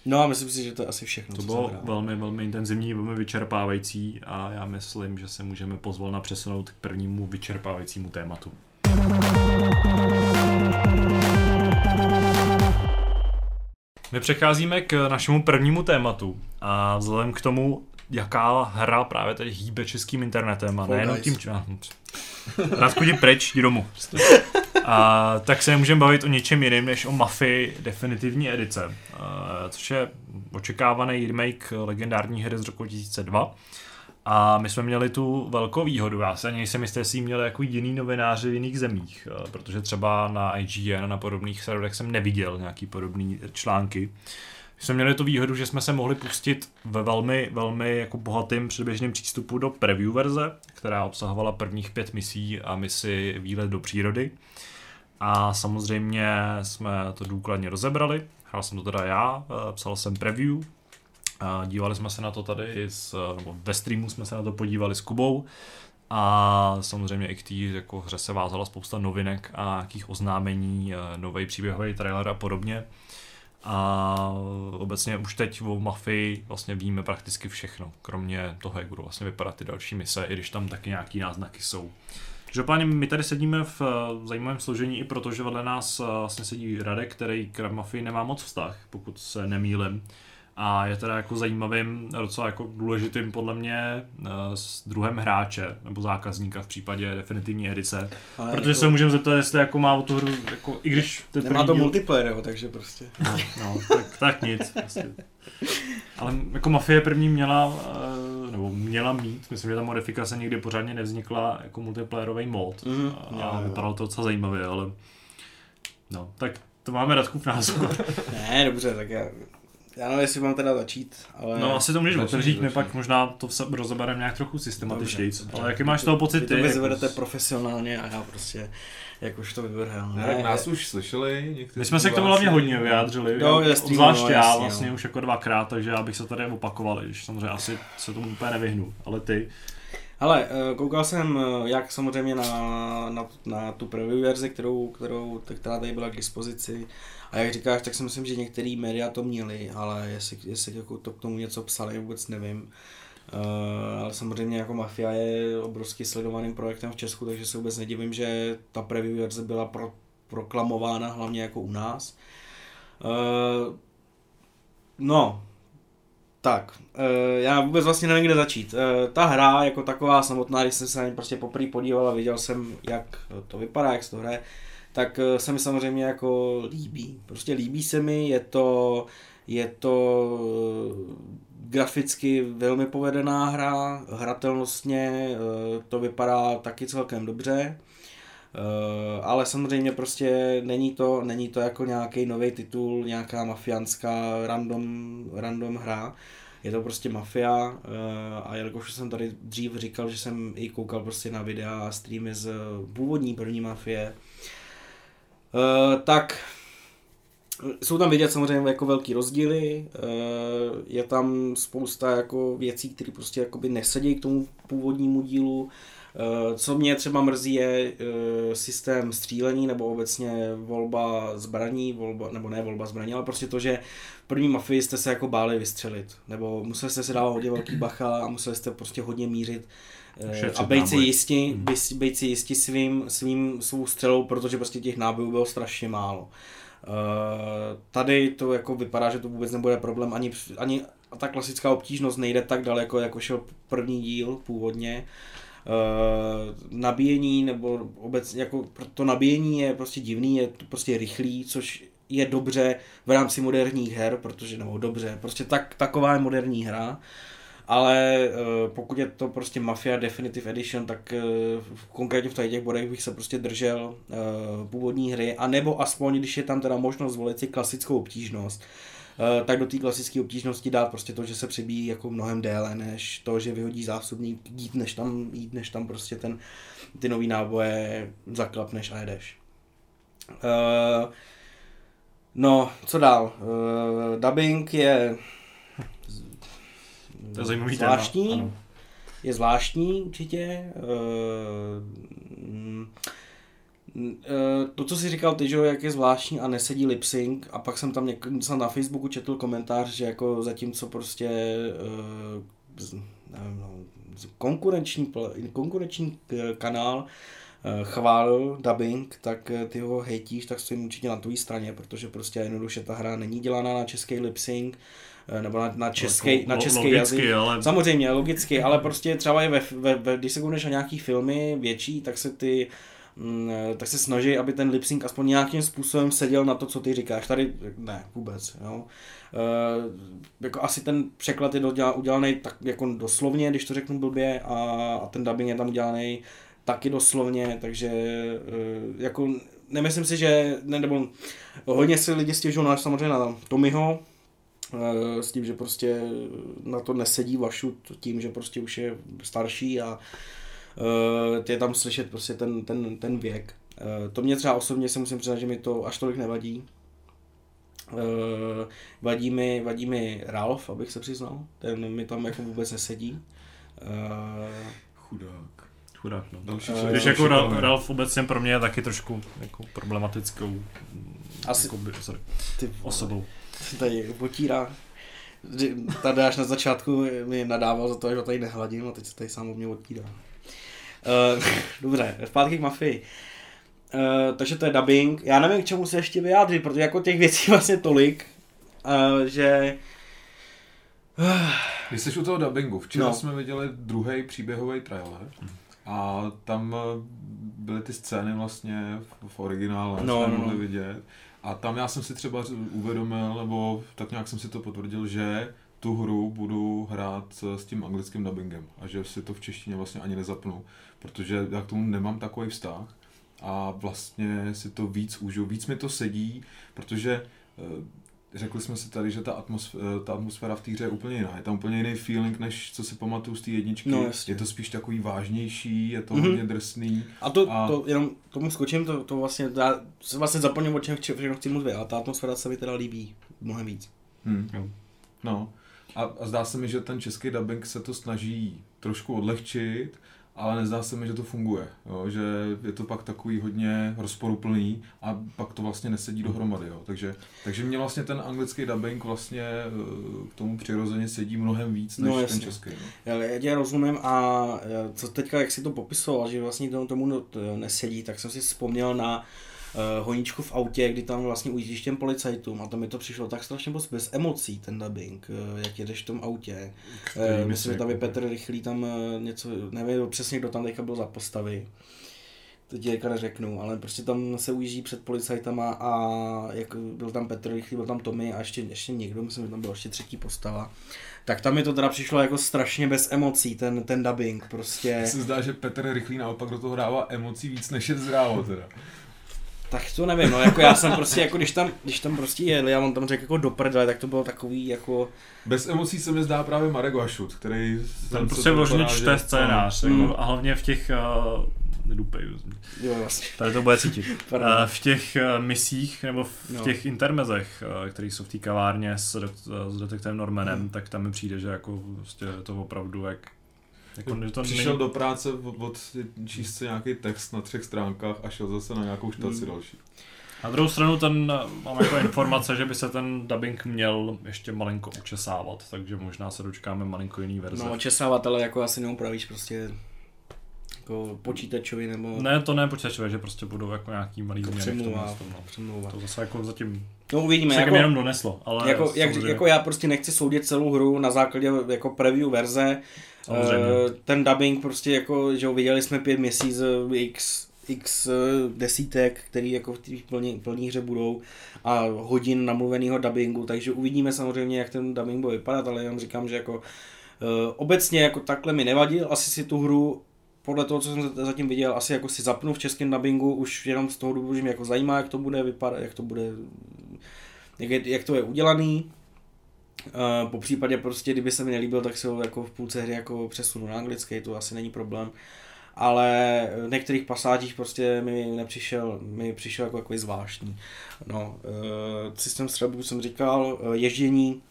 No a myslím si, že to je asi všechno. To bylo velmi, velmi intenzivní, velmi vyčerpávající a já myslím, že se můžeme pozvolna přesunout k prvnímu vyčerpávajícímu tématu. My přecházíme k našemu prvnímu tématu a vzhledem k tomu, jaká hra právě teď hýbe českým internetem a nejenom tím... č- Radku, jdi pryč, jdi domů. <laughs> A, tak se nemůžeme bavit o něčem jiném než o Mafii definitivní edice, a, což je očekávaný remake legendární hry z roku 2002. A my jsme měli tu velkou výhodu, já se nejsem jistý, jestli měli jako jiný novináři v jiných zemích, a, protože třeba na IGN a na podobných serverech jsem neviděl nějaký podobný články. My jsme měli tu výhodu, že jsme se mohli pustit ve velmi, velmi jako bohatým předběžným přístupu do preview verze, která obsahovala prvních pět misí a misi Výlet do přírody. A samozřejmě jsme to důkladně rozebrali. Hrál jsem to teda já, eh, psal jsem preview, dívali jsme se na to tady, s, nebo ve streamu jsme se na to podívali s Kubou. A samozřejmě i k té jako hře se vázala spousta novinek a nějakých oznámení, nový příběhový trailer a podobně. A obecně už teď o Mafii vlastně víme prakticky všechno, kromě toho, jak budou vlastně vypadat ty další mise, i když tam taky nějaký náznaky jsou. Každopádně my tady sedíme v eh, zajímavém složení i proto, že vedle nás eh, vlastně sedí Radek, který k Mafii nemá moc vztah, pokud se nemýlim. A je teda jako zajímavým, docela jako důležitým podle mě eh, s druhem hráče nebo zákazníka v případě definitivní edice. Ale Protože jako, se můžeme zeptat, jestli jako má o tu hru, jako, i když to Nemá to díl- multiplayer, jo, takže prostě. No, no tak, tak nic. Prostě. Ale jako Mafie první měla, eh, nebo měla mít, myslím, že ta modifikace nikdy pořádně nevznikla jako multiplayerový mod. Mhm, A jo, jo. vypadalo to docela zajímavě, ale no, tak to máme Radkův názor. <laughs> Ne, dobře, tak já, já nevím, jestli mám teda začít, ale... No asi to můžeš otevřít, my pak možná to rozebereme nějak trochu systematičtěji. Ale jaký máš toho pocit Vy ty? to jako vyzvedete z- profesionálně a já prostě, jak už to vyvrhel. Ne, tak nás už slyšeli někteří My jsme se k tomu hlavně hodně vyjádřili, Jo, já- jasný, obzvlášť no, já jasný, vlastně no. už jako dvakrát, takže já bych se tady opakoval, když samozřejmě asi se tomu úplně nevyhnu, ale ty. Hele, eh, koukal jsem eh, jak samozřejmě na, na, na tu preview verzi, kterou, kterou, která tady byla k dispozici. A jak říkáš, tak si myslím, že některý média to měli, ale jestli, jestli jako to k tomu něco psali, vůbec nevím. Uh, ale samozřejmě jako Mafia je obrovsky sledovaným projektem v Česku, takže se vůbec nedivím, že ta preview verze byla pro, proklamována hlavně jako u nás. Uh, no, tak, eh, já vůbec vlastně nevím, kde začít. Eh, Ta hra jako taková samotná, když jsem se na ní prostě poprvé podíval a viděl jsem, jak to vypadá, jak se to hraje, tak eh, se mi samozřejmě jako líbí. Prostě líbí se mi, je to, je to eh, graficky velmi povedená hra, hratelnostně eh, to vypadá taky celkem dobře. Eh, ale samozřejmě prostě není to, není to jako nějaký nový titul, nějaká mafiánská random, random hra. Je to prostě mafia eh, a jelikož jsem tady dřív říkal, že jsem i koukal prostě na videa a streamy z původní první mafie, eh, tak jsou tam vidět samozřejmě jako velký rozdíly, eh, je tam spousta jako věcí, které prostě jakoby nesedí k tomu původnímu dílu. Eh, Co mě třeba mrzí je eh, systém střílení nebo obecně volba zbraní, volba, nebo ne volba zbraní, ale prostě to, že v první mafii jste se jako báli vystřelit, nebo museli jste se dávat hodně velký bacha a museli jste prostě hodně mířit Šetřit a být si jisti, být, být si jisti svým, svým, svou střelou, protože prostě těch nábojů bylo strašně málo. Eh, tady to jako vypadá, že to vůbec nebude problém, ani, ani ta klasická obtížnost nejde tak daleko, jako šel první díl původně. Uh, nabíjení nebo obecně jako to nabíjení je prostě divný, je to prostě rychlý, což je dobře v rámci moderních her, protože nebo dobře, prostě tak, taková je moderní hra. Ale uh, pokud je to prostě Mafia Definitive Edition, tak uh, konkrétně v těch bodech bych se prostě držel uh, původní hry, a nebo aspoň, když je tam teda možnost zvolit si klasickou obtížnost, eh, tak do té klasické obtížnosti dát prostě to, že se přebíjí jako mnohem déle, než to, že vyhodí zásobník, jít než tam, jít než tam prostě ten, ty nový náboje zaklapneš a jedeš. No, co dál? Dubbing je To je zajímavý zvláštní, téma. Ano. je zvláštní určitě. Uh, mm, eh, to, co jsi říkal ty, že jak je zvláštní a nesedí lip sync a pak jsem tam něk- jsem na Facebooku četl komentář, že jako zatímco prostě uh, z- nevím, no, konkurenční, konkurenční kanál eh, chválil dubbing, tak eh, ty ho hejtíš, tak stojím určitě na tvojí straně, protože prostě jednoduše ta hra není dělaná na český lip sync, eh, nebo na, na český, Jako na český logicky, jazyk. ale Samozřejmě, logicky, ale prostě třeba je ve, ve, ve když se koukneš na nějaký filmy větší, tak se ty mm, tak se snaží, aby ten lip sync aspoň nějakým způsobem seděl na to, co ty říkáš. Tady ne, vůbec. Jo. Uh, jako asi ten překlad je doděla- udělaný tak jako doslovně, když to řeknu blbě, a, a ten dubbing je tam udělaný taky doslovně, takže uh, jako nemyslím si, že, ne, nebo hodně si lidi stěžují na, samozřejmě na Tommyho, eh, s tím, že prostě na to nesedí Vašut tím, že prostě už je starší a uh, je tam slyšet prostě ten, ten, ten věk. Uh, to mě třeba osobně se musím přiznat, že mi to až tolik nevadí. Uh, vadí, mi, vadí mi Ralph, abych se přiznal, ten mi tam jako vůbec nesedí. Uh, Chudák. chudák, no. Další Eh, člověk, Když další jako Ra- člověk. Ralf obecně pro mě je taky trošku jako problematickou Asi- jakoby, sorry, ty vole. osobou. Tady potírá. Tady až na začátku mi nadával za to, že ho tady nehladím a teď se tady sám o mě odtírá. Uh, <laughs> dobře, zpátky k mafii. Uh, takže to je dubbing. Já nevím, k čemu se ještě vyjádřit, protože jako těch věcí <laughs> vlastně tolik, uh, že... <sighs> Když jsi u toho dubbingu, včera No. jsme viděli druhý příběhový trailer a tam eh, byly ty scény vlastně v, v originále, No, jsme no, mohli no. vidět. A tam já jsem si třeba uvědomil, nebo tak nějak jsem si to potvrdil, že tu hru budu hrát s s tím anglickým dubbingem a že si to v češtině vlastně ani nezapnu, protože já k tomu nemám takový vztah a vlastně si to víc užiju, víc mi to sedí, protože eh, řekli jsme si tady, že ta atmosféra, ta atmosféra v té hře je úplně jiná. Je tam úplně jiný feeling, než co si pamatuju z té jedničky. No, jasně. je to spíš takový vážnější, je to Mhm. mm-hmm. hodně drsný. A to, A- to jenom tomu skočím, to, to vlastně, já se vlastně zapomněl, o čem chci, všechno chci mluvit, a ta atmosféra se mi teda líbí mnohem víc. Hmm. Jo. No. A, a zdá se mi, že ten český dubbing se to snaží trošku odlehčit, ale nezdá se mi, že to funguje. Jo? Že je to pak takový hodně rozporuplný a pak to vlastně nesedí dohromady. Jo? Takže, takže mě vlastně ten anglický dubbing vlastně eh, k tomu přirozeně sedí mnohem víc než No, ten český. No. Já, já tě rozumím a eh, co teďka, jak si to popisoval, že vlastně tomu, tomu to nesedí, tak jsem si vzpomněl na uh, honíčku v autě, kdy tam vlastně ujíždíš těm policajtům a to mi to přišlo tak strašně moc bez emocí, ten dubbing, uh, jak jedeš v tom autě. Uh, myslím, že tam je jako- Petr Rychlý, tam uh, něco, nevím přesně, kdo tam teďka byl za postavy. To ti teďka neřeknu, ale prostě tam se ujíždí před policajtama a jak byl tam Petr Rychlý, byl tam Tommy a ještě, ještě někdo, myslím, že tam byla ještě třetí postava. Tak tam mi to teda přišlo jako strašně bez emocí, ten, ten dubbing, prostě. Mně se zdá, že Petr Rychlý naopak do toho dává emocí víc než je zdrávo teda. Tak to nevím, no jako já jsem prostě, jako když tam, když tam prostě jeli a on tam řekl jako do prdele, tak to bylo takový jako, Bez emocí se mi zdá právě Marek Vašut, který... Ten prostě vložně čte že- scénář, Mm. jako, a hlavně v těch uh, nedupej, jo vlastně. tady to bude cítit. <laughs> Uh, v těch uh, misích nebo v No. těch intermezech, uh, které jsou v té kavárně s, dok- s detektivem Normanem, Hmm. tak tam mi přijde, že jako prostě je to opravdu jak jako, to Přišel není, do práce od, od číst si nějaký text na třech stránkách a šel zase na nějakou štaci Mm. další. Na druhou stranu ten, mám jako informace, že by se ten dubbing měl ještě malinko učesávat, takže možná se dočkáme malinko jiný verze. No česávatele jako asi neupravíš prostě jako počítačovi nebo Ne, to ne počítačové, že prostě budou jako nějaký malý jako přemluva, no. přemluva. To zase jako zatím No uvidíme, se jako, jenom doneslo, ale jako, jak, samozřejmě- jako já prostě nechci soudit celou hru na základě jako preview verze. Samozřejmě. Eh, ten dubbing prostě jako, že ho viděli jsme pět měsíců, x, x eh, desítek, který jako v té plní, plní hře budou a hodin namluveného dubbingu, takže uvidíme samozřejmě, jak ten dubbing bude vypadat, ale jenom říkám, že jako eh, obecně jako takhle mi nevadil, asi si tu hru podle toho, co jsem zatím viděl, asi jako si zapnu v českém dubbingu, už jenom z toho důvodu, že mě jako zajímá, jak to bude vypadat, jak to bude, jak, je, jak to je udělaný, Uh, po případě prostě, kdyby se mi nelíbil, tak se ho jako v půlce hry jako přesunu na anglický, to asi není problém. Ale v některých pasážích prostě mi nepřišel, mi přišel jako takový zvláštní. No, uh, systém střelby jsem říkal, uh, ježdění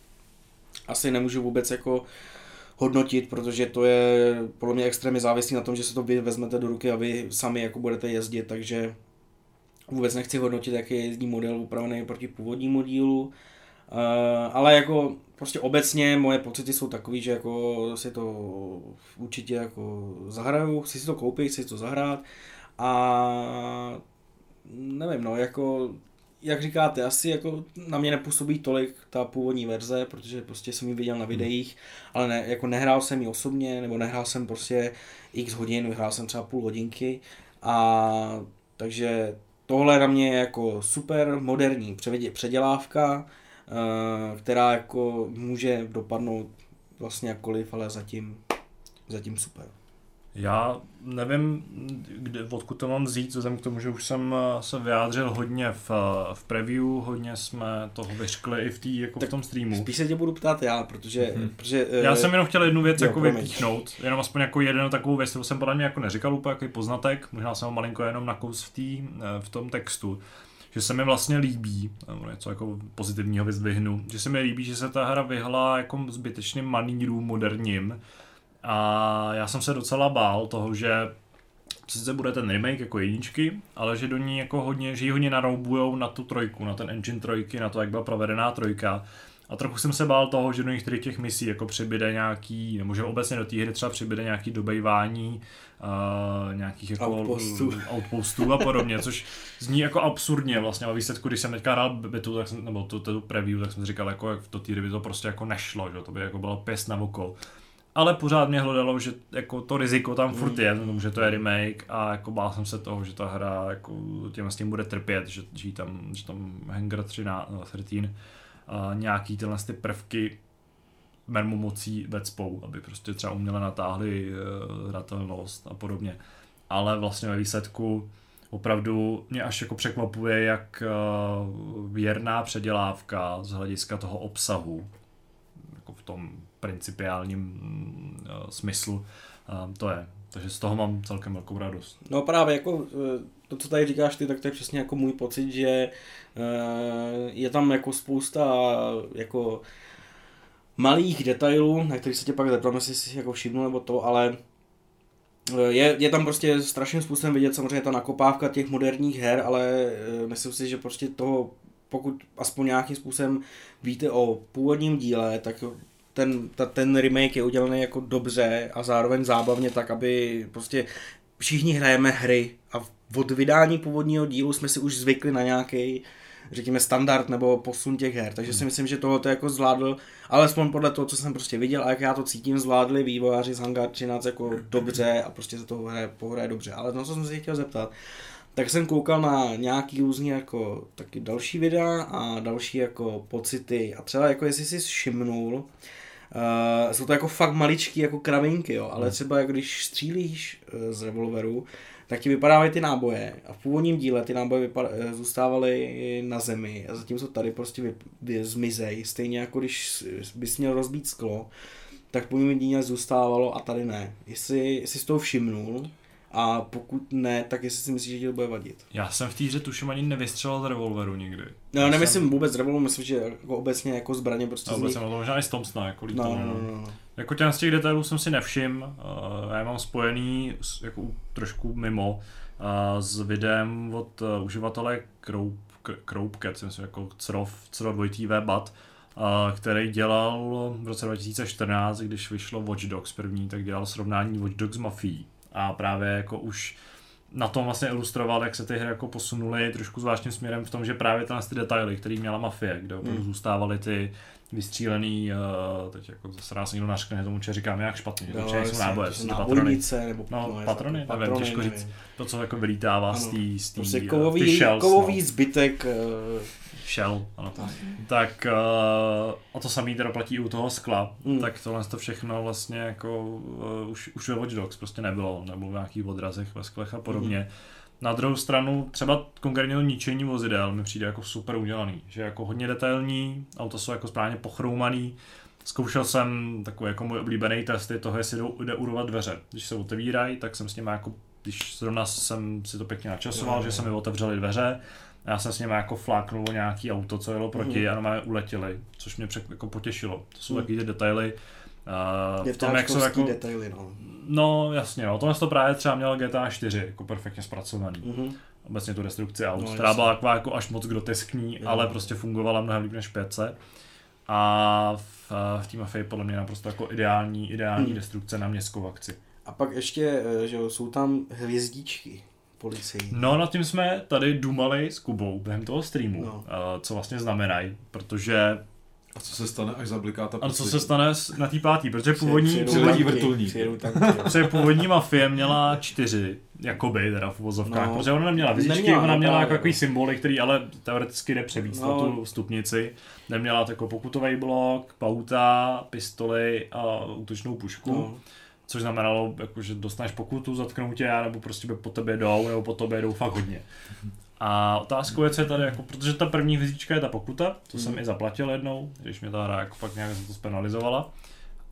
asi nemůžu vůbec jako hodnotit, protože to je podle mě extrémně závislý na tom, že se to vy vezmete do ruky a vy sami jako budete jezdit, takže vůbec nechci hodnotit, jaký je jezdní model upravený proti původnímu dílu. Uh, ale jako prostě obecně moje pocity jsou takový, že jako si to určitě jako zahraju, chci si to koupit, chci si to zahrát a nevím, no, jako jak říkáte, asi jako na mě nepůsobí tolik ta původní verze, protože prostě jsem ji viděl na videích, ale ne, jako nehrál jsem ji osobně, nebo nehrál jsem prostě x hodin, vyhrál jsem třeba půl hodinky a takže tohle na mě je jako super moderní předělávka, eh, která jako může dopadnout vlastně jakkoliv, ale zatím, zatím super. Já nevím, kde, odkud to mám vzít, vzhledem k tomu, že už jsem eh, se vyjádřil hodně v, eh, v preview, hodně jsme toho vyřkli i v, tý, jako tak v tom streamu. Spíš se tě budu ptát já, protože... Mm-hmm. protože já jsem jenom chtěl jednu věc jo, jako vypíchnout, jenom aspoň jako jeden takovou věc, kterou jsem podle mě jako neříkal úplně jako poznatek, možná jsem ho malinko jenom nakous v, tý, v tom textu, že se mi vlastně líbí, nebo něco jako pozitivního vyzdvihnu, že se mi líbí, že se ta hra vyhla jako zbytečným manýrům moderním, a já jsem se docela bál toho, že sice bude ten remake jako jedničky, ale že do ní jako hodně, že ji hodně naroubujou na tu trojku, na ten engine trojky, na to, jak byla provedená trojka. A trochu jsem se bál toho, že do některých těch misí jako přibyde nějaký, nebo že obecně do té hry třeba přibyde nějaký dobejvání uh, nějakých jako outpostů. outpostů a podobně, což zní jako absurdně vlastně. A výsledku, když jsem teďka hrál betu, tak jsem, nebo tu, tu preview, tak jsem si říkal, jako, jak to té by to prostě jako nešlo, že to by jako bylo pěst na oko ale pořád mě hledalo, že jako to riziko tam furt je, mm. že to je remake a jako bál jsem se toho, že ta hra jako těm s tím bude trpět, že, že tam, že tam Hanger 13, 13 a nějaký tyhle ty prvky mermu mocí vecpou, aby prostě třeba uměle natáhli uh, hratelnost a podobně. Ale vlastně ve výsledku opravdu mě až jako překvapuje, jak uh, věrná předělávka z hlediska toho obsahu, jako v tom principiálním uh, smyslu uh, to je. Takže z toho mám celkem velkou radost. No právě jako eh, to, co tady říkáš ty, tak to je přesně jako můj pocit, že je tam jako spousta jako malých detailů, na kterých se tě pak zeptám, jestli jsi jako všimnul nebo to, ale je, je tam prostě strašným způsobem vidět samozřejmě ta nakopávka těch moderních her, ale myslím si, že prostě toho, pokud aspoň nějakým způsobem víte o původním díle, tak ten, ta, ten remake je udělaný jako dobře a zároveň zábavně tak, aby prostě všichni hrajeme hry a od vydání původního dílu jsme si už zvykli na nějaký řekněme standard nebo posun těch her, takže si hmm. myslím, že tohle to jako zvládl, alespoň podle toho, co jsem prostě viděl a jak já to cítím, zvládli vývojáři z Hangar 13 jako dobře a prostě se to hraje, pohraje dobře, ale to, co jsem se chtěl zeptat, tak jsem koukal na nějaký různý jako taky další videa a další jako pocity. A třeba jako jestli jsi všimnul, Uh, jsou to jako fakt maličký jako kravinky, jo, ale hmm. třeba jako když střílíš uh, z revolveru, tak ti vypadávají ty náboje a v původním díle ty náboje vypad- eh, zůstávaly na zemi a zatímco tady prostě vy, vy zmizej, stejně jako když bys měl rozbít sklo, tak v původním díle zůstávalo a tady ne. Jestli, jsi toho všimnul, a pokud ne, tak jestli si myslíš, že ti to bude vadit. Já jsem v té hře tuším ani nevystřelil z revolveru nikdy. No, Já nemyslím jsem... vůbec z revolveru, myslím, že jako obecně jako zbraně prostě no, obecně, nich... to možná i z Thompsona, jako no, no, no, no. Jako těch z těch detailů jsem si nevšim, uh, já je mám spojený jako trošku mimo uh, s videem od uh, uživatele Kroup, Kroupket, myslím, jako Crov, Crov 2 bat, který dělal v roce 2014, když vyšlo Watch Dogs první, tak dělal srovnání Watch Dogs s Mafií a právě jako už na tom vlastně ilustroval, jak se ty hry jako posunuly trošku zvláštním směrem v tom, že právě ty ty detaily, které měla mafie, kde opravdu mm. zůstávaly ty vystřílený, uh, teď jako zase nás někdo nařkne tomu, že říkám jak špatně, že to jsou náboje, jsou to patrony. Nebo, no, no patrony, patrony, nevím, těžko nevím. říct, to, co jako vylítává ano. z té, z prostě eh, kovový, shells, kovový no. zbytek uh, Shell, ano. Tak, tak uh, a to samý teda platí i u toho skla, mm. tak tohle to všechno vlastně jako uh, už, už ve Watch Dogs prostě nebylo, nebylo v nějakých odrazech ve sklech a podobně. Mm. Na druhou stranu třeba konkrétně to ničení vozidel mi přijde jako super udělaný, že jako hodně detailní, auta jsou jako správně pochroumaný, Zkoušel jsem takový jako můj oblíbený test je toho, jestli jde urovat dveře. Když se otevírají, tak jsem s nimi jako, když zrovna jsem si to pěkně načasoval, Jo, že jo. se mi otevřely dveře, a já jsem s nimi jako fláknul nějaký auto, co jelo proti Mhm. a normálně uletěli, což mě přek, jako potěšilo. To jsou Mhm. taky ty detaily. Uh, Je v tom, jak jsou jako... detaily, no. no jasně, no, tohle to právě třeba měl GTA 4, jako perfektně zpracovaný. Mhm. Obecně tu destrukci aut, No, která byla taková jako až moc groteskní, Jo. ale prostě fungovala mnohem líp než pětce. A v, v té mafii podle mě naprosto jako ideální, ideální Hmm. destrukce na městskou akci. A pak ještě, eh, že jsou tam hvězdičky policii. No nad tím jsme tady dumali s Kubou během toho streamu, No. no. co vlastně znamenají, protože A co se stane, až zabliká ta a co se stane s- na té pátý, protože původní, původní, vrtulník. <laughs> Protože původní mafie měla čtyři, jakoby teda v uvozovkách, No. protože ona neměla vizičky, Neměla, ona měla jako takový no. symboly, který ale teoreticky jde přebít No. na tu stupnici. Neměla jako pokutový blok, pauta, pistoli a útočnou pušku. No. Což znamenalo, jako, že dostaneš pokutu, zatknou tě, nebo prostě po tebe jdou, nebo po tobě jdou fakt hodně. A otázkou je, co je tady, jako, protože ta první hvězdička je ta pokuta, to jsem Mhm. i zaplatil jednou, když mě ta hra jako fakt nějak za to spenalizovala.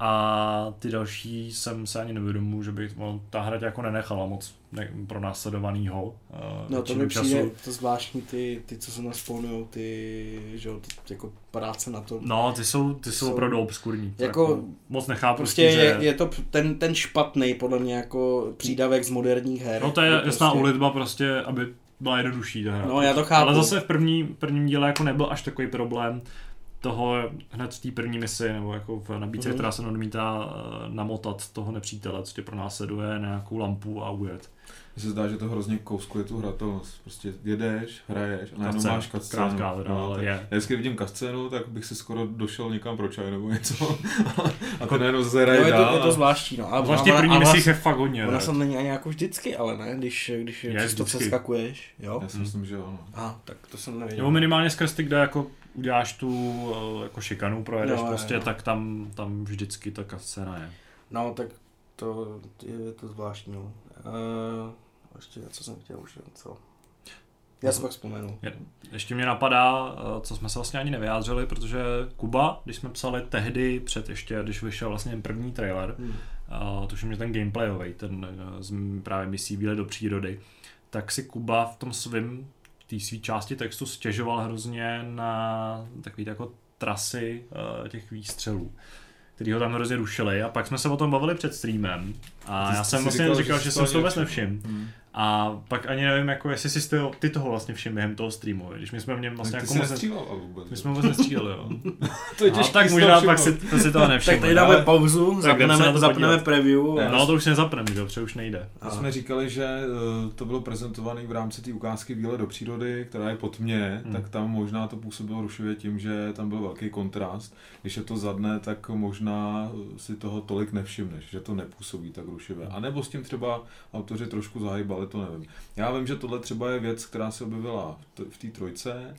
A ty další jsem se ani nevědomil, že by no, ta hra tě jako nenechala moc ne, pro následovanýho. Uh, No to mi přijde to zvláštní, ty, ty co se naspawnují, ty, že jo, ty, jako práce na to. No, ty jsou, ty jsou Jsou- opravdu obskurní. To Jako- moc nechápu, Prostě tím, je, že... je to ten, ten špatný podle mě jako přídavek z moderních her. No to je kdy jasná prostě, ulitba prostě, aby byla jednodušší ta hra. No, já to chápu. Ale zase v první, prvním díle jako nebyl až takový problém toho hned v té první misi, nebo jako v nabídce, Mhm. která se odmítá eh, namotat toho nepřítele, co tě pronásleduje na nějakou lampu a ujet. Mně se zdá, že to hrozně kouskuje tu hratelnost. Prostě jedeš, hraješ a najednou máš cutscénu. Krátká teda, ale tak je. Já vždycky vidím cutscénu, tak bych si skoro došel někam pro čaj nebo něco. <laughs> a to najednou zase No, hraje je, to, dál. je to zvláštní, no. A, Zvláště první misích vlast- je fakt hodně. Ona se není ani jako vždycky, ale ne, když, když Je, to přeskakuješ, jo? Já si myslím, že ano. A tak to jsem nevěděl. Nebo minimálně skrz ty, kde jako uděláš tu eh, jako šikanu, projedeš Jo, jo, prostě, jo. tak tam, tam vždycky ta scéna je. No, tak to je to zvláštní, no. Uh, ještě něco jsem chtěl už, co? Já si pak vzpomenu. Ještě mě napadá, eh, co jsme se vlastně ani nevyjádřili, protože Kuba, když jsme psali tehdy před ještě, když vyšel vlastně první trailer, Hmm. uh, tuším, že ten gameplayový, ten uh, právě misí výlet do přírody, tak si Kuba v tom svém, té své části textu stěžoval hrozně na takový jako trasy uh, těch výstřelů který ho tam hrozně rušili a pak jsme se o tom bavili před streamem a Ty já jsem vlastně říkal, říkal, že že jsem si to vůbec nevšiml. Hmm. A pak ani nevím, jako jestli si ty, ty toho vlastně všiml během toho streamu, když my jsme v něm vlastně jako moc... nestřílel vůbec. My jsme vůbec nestříleli, jo. <laughs> to je No, těžký tak možná to pak si, to si toho nevšiml. Tak tady dáme ale- pauzu, zapneme, to zapneme preview. a- No to už nezapneme, že jo, protože už nejde. My jsme říkali, že eh, to bylo prezentované v rámci té ukázky Výlet do přírody, která je pod mě, Hmm. tak tam možná to působilo rušivě tím, že tam byl velký kontrast. Když je to za dne, tak možná si toho tolik nevšimneš, že to nepůsobí tak rušivě. A nebo s tím třeba autoři trošku zahybali, to nevím. Já vím, že tohle třeba je věc, která se objevila v té trojce,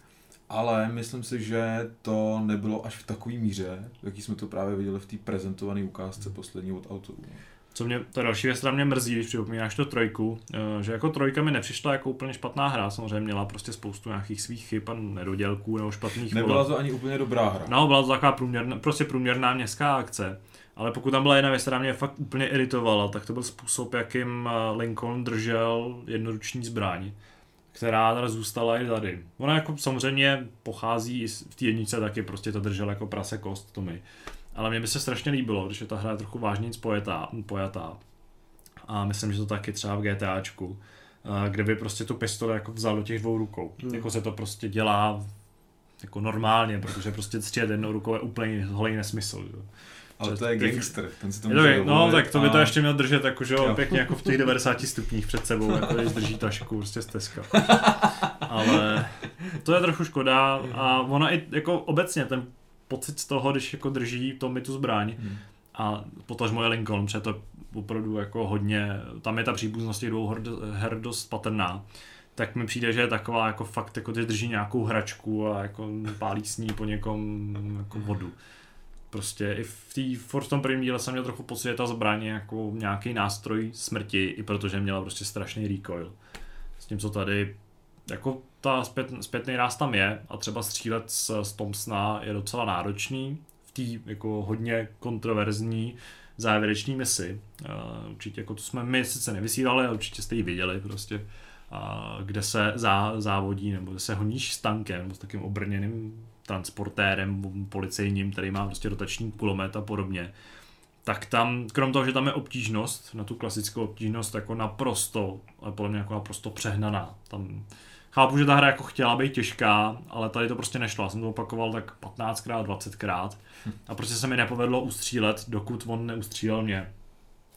ale myslím si, že to nebylo až v takové míře, jaký jsme to právě viděli v té prezentované ukázce poslední od autorů. Co mě, to je další věc, která mě mrzí, když připomínáš to trojku, eh, že jako trojka mi nepřišla jako úplně špatná hra, samozřejmě měla prostě spoustu nějakých svých chyb a nedodělků nebo špatných Nebyla voleb. to ani úplně dobrá hra. No, byla to taková průměrná, prostě průměrná městská akce. Ale pokud tam byla jedna věc, která mě fakt úplně iritovala, tak to byl způsob, jakým eh, Lincoln držel jednoruční zbraň, která teda zůstala i tady. Ona jako samozřejmě pochází v té jednice taky, prostě to držel jako prase kost Tommy. Ale mně by se strašně líbilo, když je ta hra trochu vážněji pojatá, pojatá. A myslím, že to taky třeba v GTAčku, eh, kde by prostě tu pistoli jako vzal do těch dvou rukou. Hmm. Jako se to prostě dělá jako normálně, protože prostě střílet jednou rukou je úplně holý nesmysl. Že? Ale to je gangster, ten si to může to, no, tak to by to a- ještě měl držet jako, že jo, pěkně jako v těch 90 stupních před sebou, jako když drží tašku, prostě steska. <laughs> Ale to je trochu škoda a ona i jako obecně ten pocit z toho, když jako drží to mi tu zbraň Hmm. a potažmo je Lincoln, protože to je opravdu jako hodně, tam je ta příbuznost těch dvou her, dost patrná tak mi přijde, že je taková jako fakt, jako že drží nějakou hračku a jako pálí s ní po někom jako vodu. Prostě i v, tý, v tom prvním díle jsem měl trochu pocit, že ta zbraň jako nějaký nástroj smrti, i protože měla prostě strašný recoil. S tím, co tady, jako ta zpět, zpětný ráz tam je a třeba střílet z, z Thompsona je docela náročný v té jako hodně kontroverzní závěrečné misi. Uh, určitě jako to jsme my sice nevysílali, ale určitě jste ji viděli prostě, uh, kde se zá, závodí nebo kde se honíš s tankem s takým obrněným transportérem policejním, který má prostě rotační kulomet a podobně tak tam, krom toho, že tam je obtížnost, na tu klasickou obtížnost jako naprosto, ale podle mě jako naprosto přehnaná. Tam chápu, že ta hra jako chtěla být těžká, ale tady to prostě nešlo. Já jsem to opakoval tak 15krát, 20krát a prostě se mi nepovedlo ustřílet, dokud on neustřílel mě.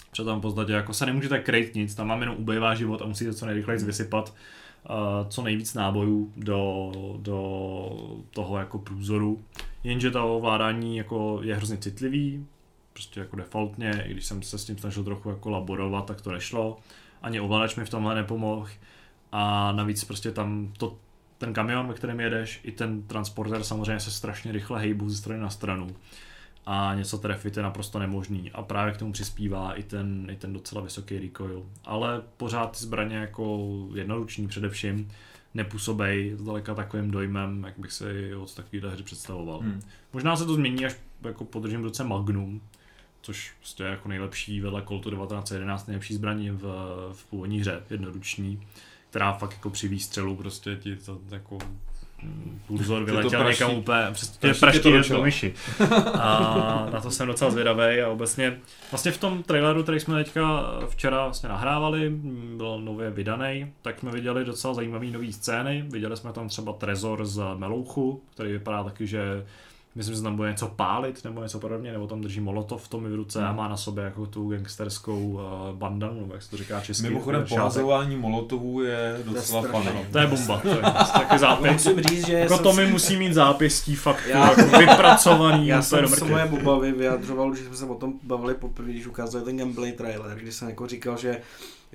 Protože tam v podstatě jako se nemůžete kryt nic, tam mám jenom ubývá život a musíte co nejrychleji vysypat co nejvíc nábojů do, do toho jako průzoru. Jenže to ovládání jako je hrozně citlivý, prostě jako defaultně, i když jsem se s tím snažil trochu jako laborovat, tak to nešlo. Ani ovladač mi v tomhle nepomohl. A navíc prostě tam to, ten kamion, ve kterém jedeš, i ten transporter samozřejmě se strašně rychle hejbou ze strany na stranu. A něco trefit je naprosto nemožný. A právě k tomu přispívá i ten, i ten docela vysoký recoil. Ale pořád ty zbraně jako jednoruční především nepůsobej zdaleka takovým dojmem, jak bych si od takovéhle hry představoval. Hmm. Možná se to změní, až jako podržím v roce Magnum, což prostě je jako nejlepší vedle Coltu 1911 nejlepší zbraní v, v původní hře, jednoruční, která fakt jako při výstřelu prostě ti to jako kurzor vyletěl někam úplně, přesně praští do myši. A na to jsem docela zvědavý a obecně vlastně v tom traileru, který jsme teďka včera vlastně nahrávali, byl nově vydaný, tak jsme viděli docela zajímavé nové scény. Viděli jsme tam třeba Trezor z Melouchu, který vypadá taky, že myslím, že tam bude něco pálit nebo něco podobně, nebo tam drží molotov v tom v ruce hmm. a má na sobě jako tu gangsterskou uh, bandanu, nebo jak se to říká česky. Mimochodem pohazování molotovů je docela. No. To je bomba, to je <laughs> taky zápis. Musím říct, že jako to mi musí mít zápěstí fakt já, jako vypracovaný. Já jsem se moje obavy vyjadřoval, že jsme se o tom bavili poprvé, když ukázali ten gameplay trailer, když jsem jako říkal, že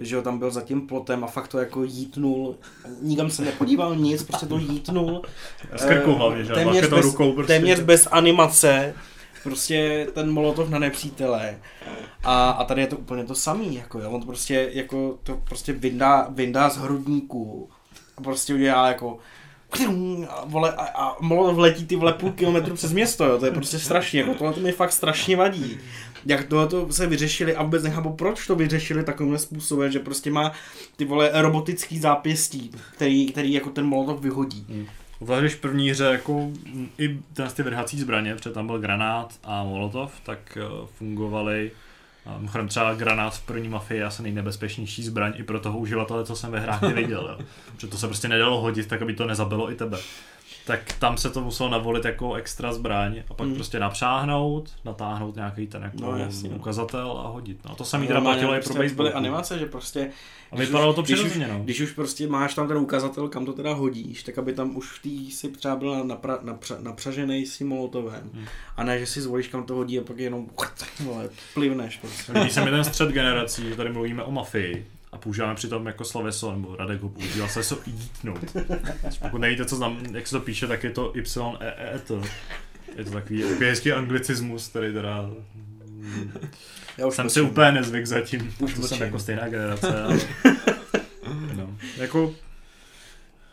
že ho tam byl za tím plotem a fakt to jako jítnul, nikam se nepodíval nic, prostě to jítnul. S krkou hlavně, že? Téměř, bez, rukou prostě. téměř bez animace, prostě ten molotov na nepřítele. A, a tady je to úplně to samý, jako jo, on to prostě, jako, to prostě vyndá, vyndá z hrudníku a prostě udělá jako a, vole, a, a molotov letí ty vole půl kilometru přes město, jo, to je prostě strašně, jako tohle to mi fakt strašně vadí jak tohle se vyřešili a vůbec nechápu, proč to vyřešili takovým způsobem, že prostě má ty vole robotický zápěstí, který, který jako ten molotov vyhodí. Hmm. Zvlášť v první hře jako i ty vrhací zbraně, protože tam byl granát a molotov, tak uh, fungovaly Mimochodem třeba granát v první mafii je asi nejnebezpečnější zbraň i pro toho uživatele, co jsem ve hrách neviděl. Jo. <laughs> Protože to se prostě nedalo hodit tak, aby to nezabilo i tebe tak tam se to muselo navolit jako extra zbraň a pak mm. prostě napřáhnout, natáhnout nějaký ten jako no, jasně, ukazatel a hodit. No a to samý teda platilo i pro baseball. animace, že prostě... A vypadalo to přirozeně, no. Když už prostě máš tam ten ukazatel, kam to teda hodíš, tak aby tam už v té si třeba byl napra, napra, napřažený s tím molotovem. Hmm. A ne, že si zvolíš, kam to hodí a pak jenom <laughs> vole, plivneš prostě. Líbí se mi ten střed generací, že tady mluvíme o mafii a používáme přitom jako sloveso, nebo Radek ho používá sloveso jítnout. Pokud nevíte, co znam, jak se to píše, tak je to y e e to. Je to takový hezký anglicismus, který teda... Já už jsem si úplně nezvyk zatím, už to jsem jako stejná generace. Ale... No, jako,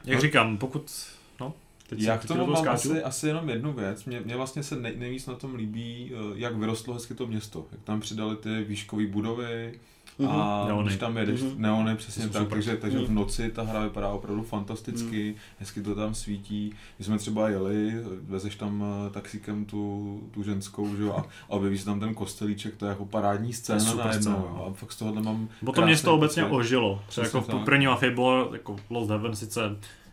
jak říkám, pokud no, Teď Já k tomu mám asi, asi jenom jednu věc. Mně, mě vlastně se nej, nejvíc na tom líbí, eh, jak vyrostlo hezky to město. Jak tam přidali ty výškové budovy, Mm-hmm. A neony. když tam jedeš, mm-hmm. neony přesně tak, takže, takže v noci ta hra vypadá opravdu fantasticky, mm. hezky to tam svítí. My jsme třeba jeli, vezeš tam eh, taxíkem tu, tu ženskou, že jo, a, a objeví se tam ten kostelíček, to je jako parádní scéna najednou. A fakt z tohohle mám Bo to město obecně pocit. ožilo. Třeba jako v první mafii bylo jako Lost Heaven sice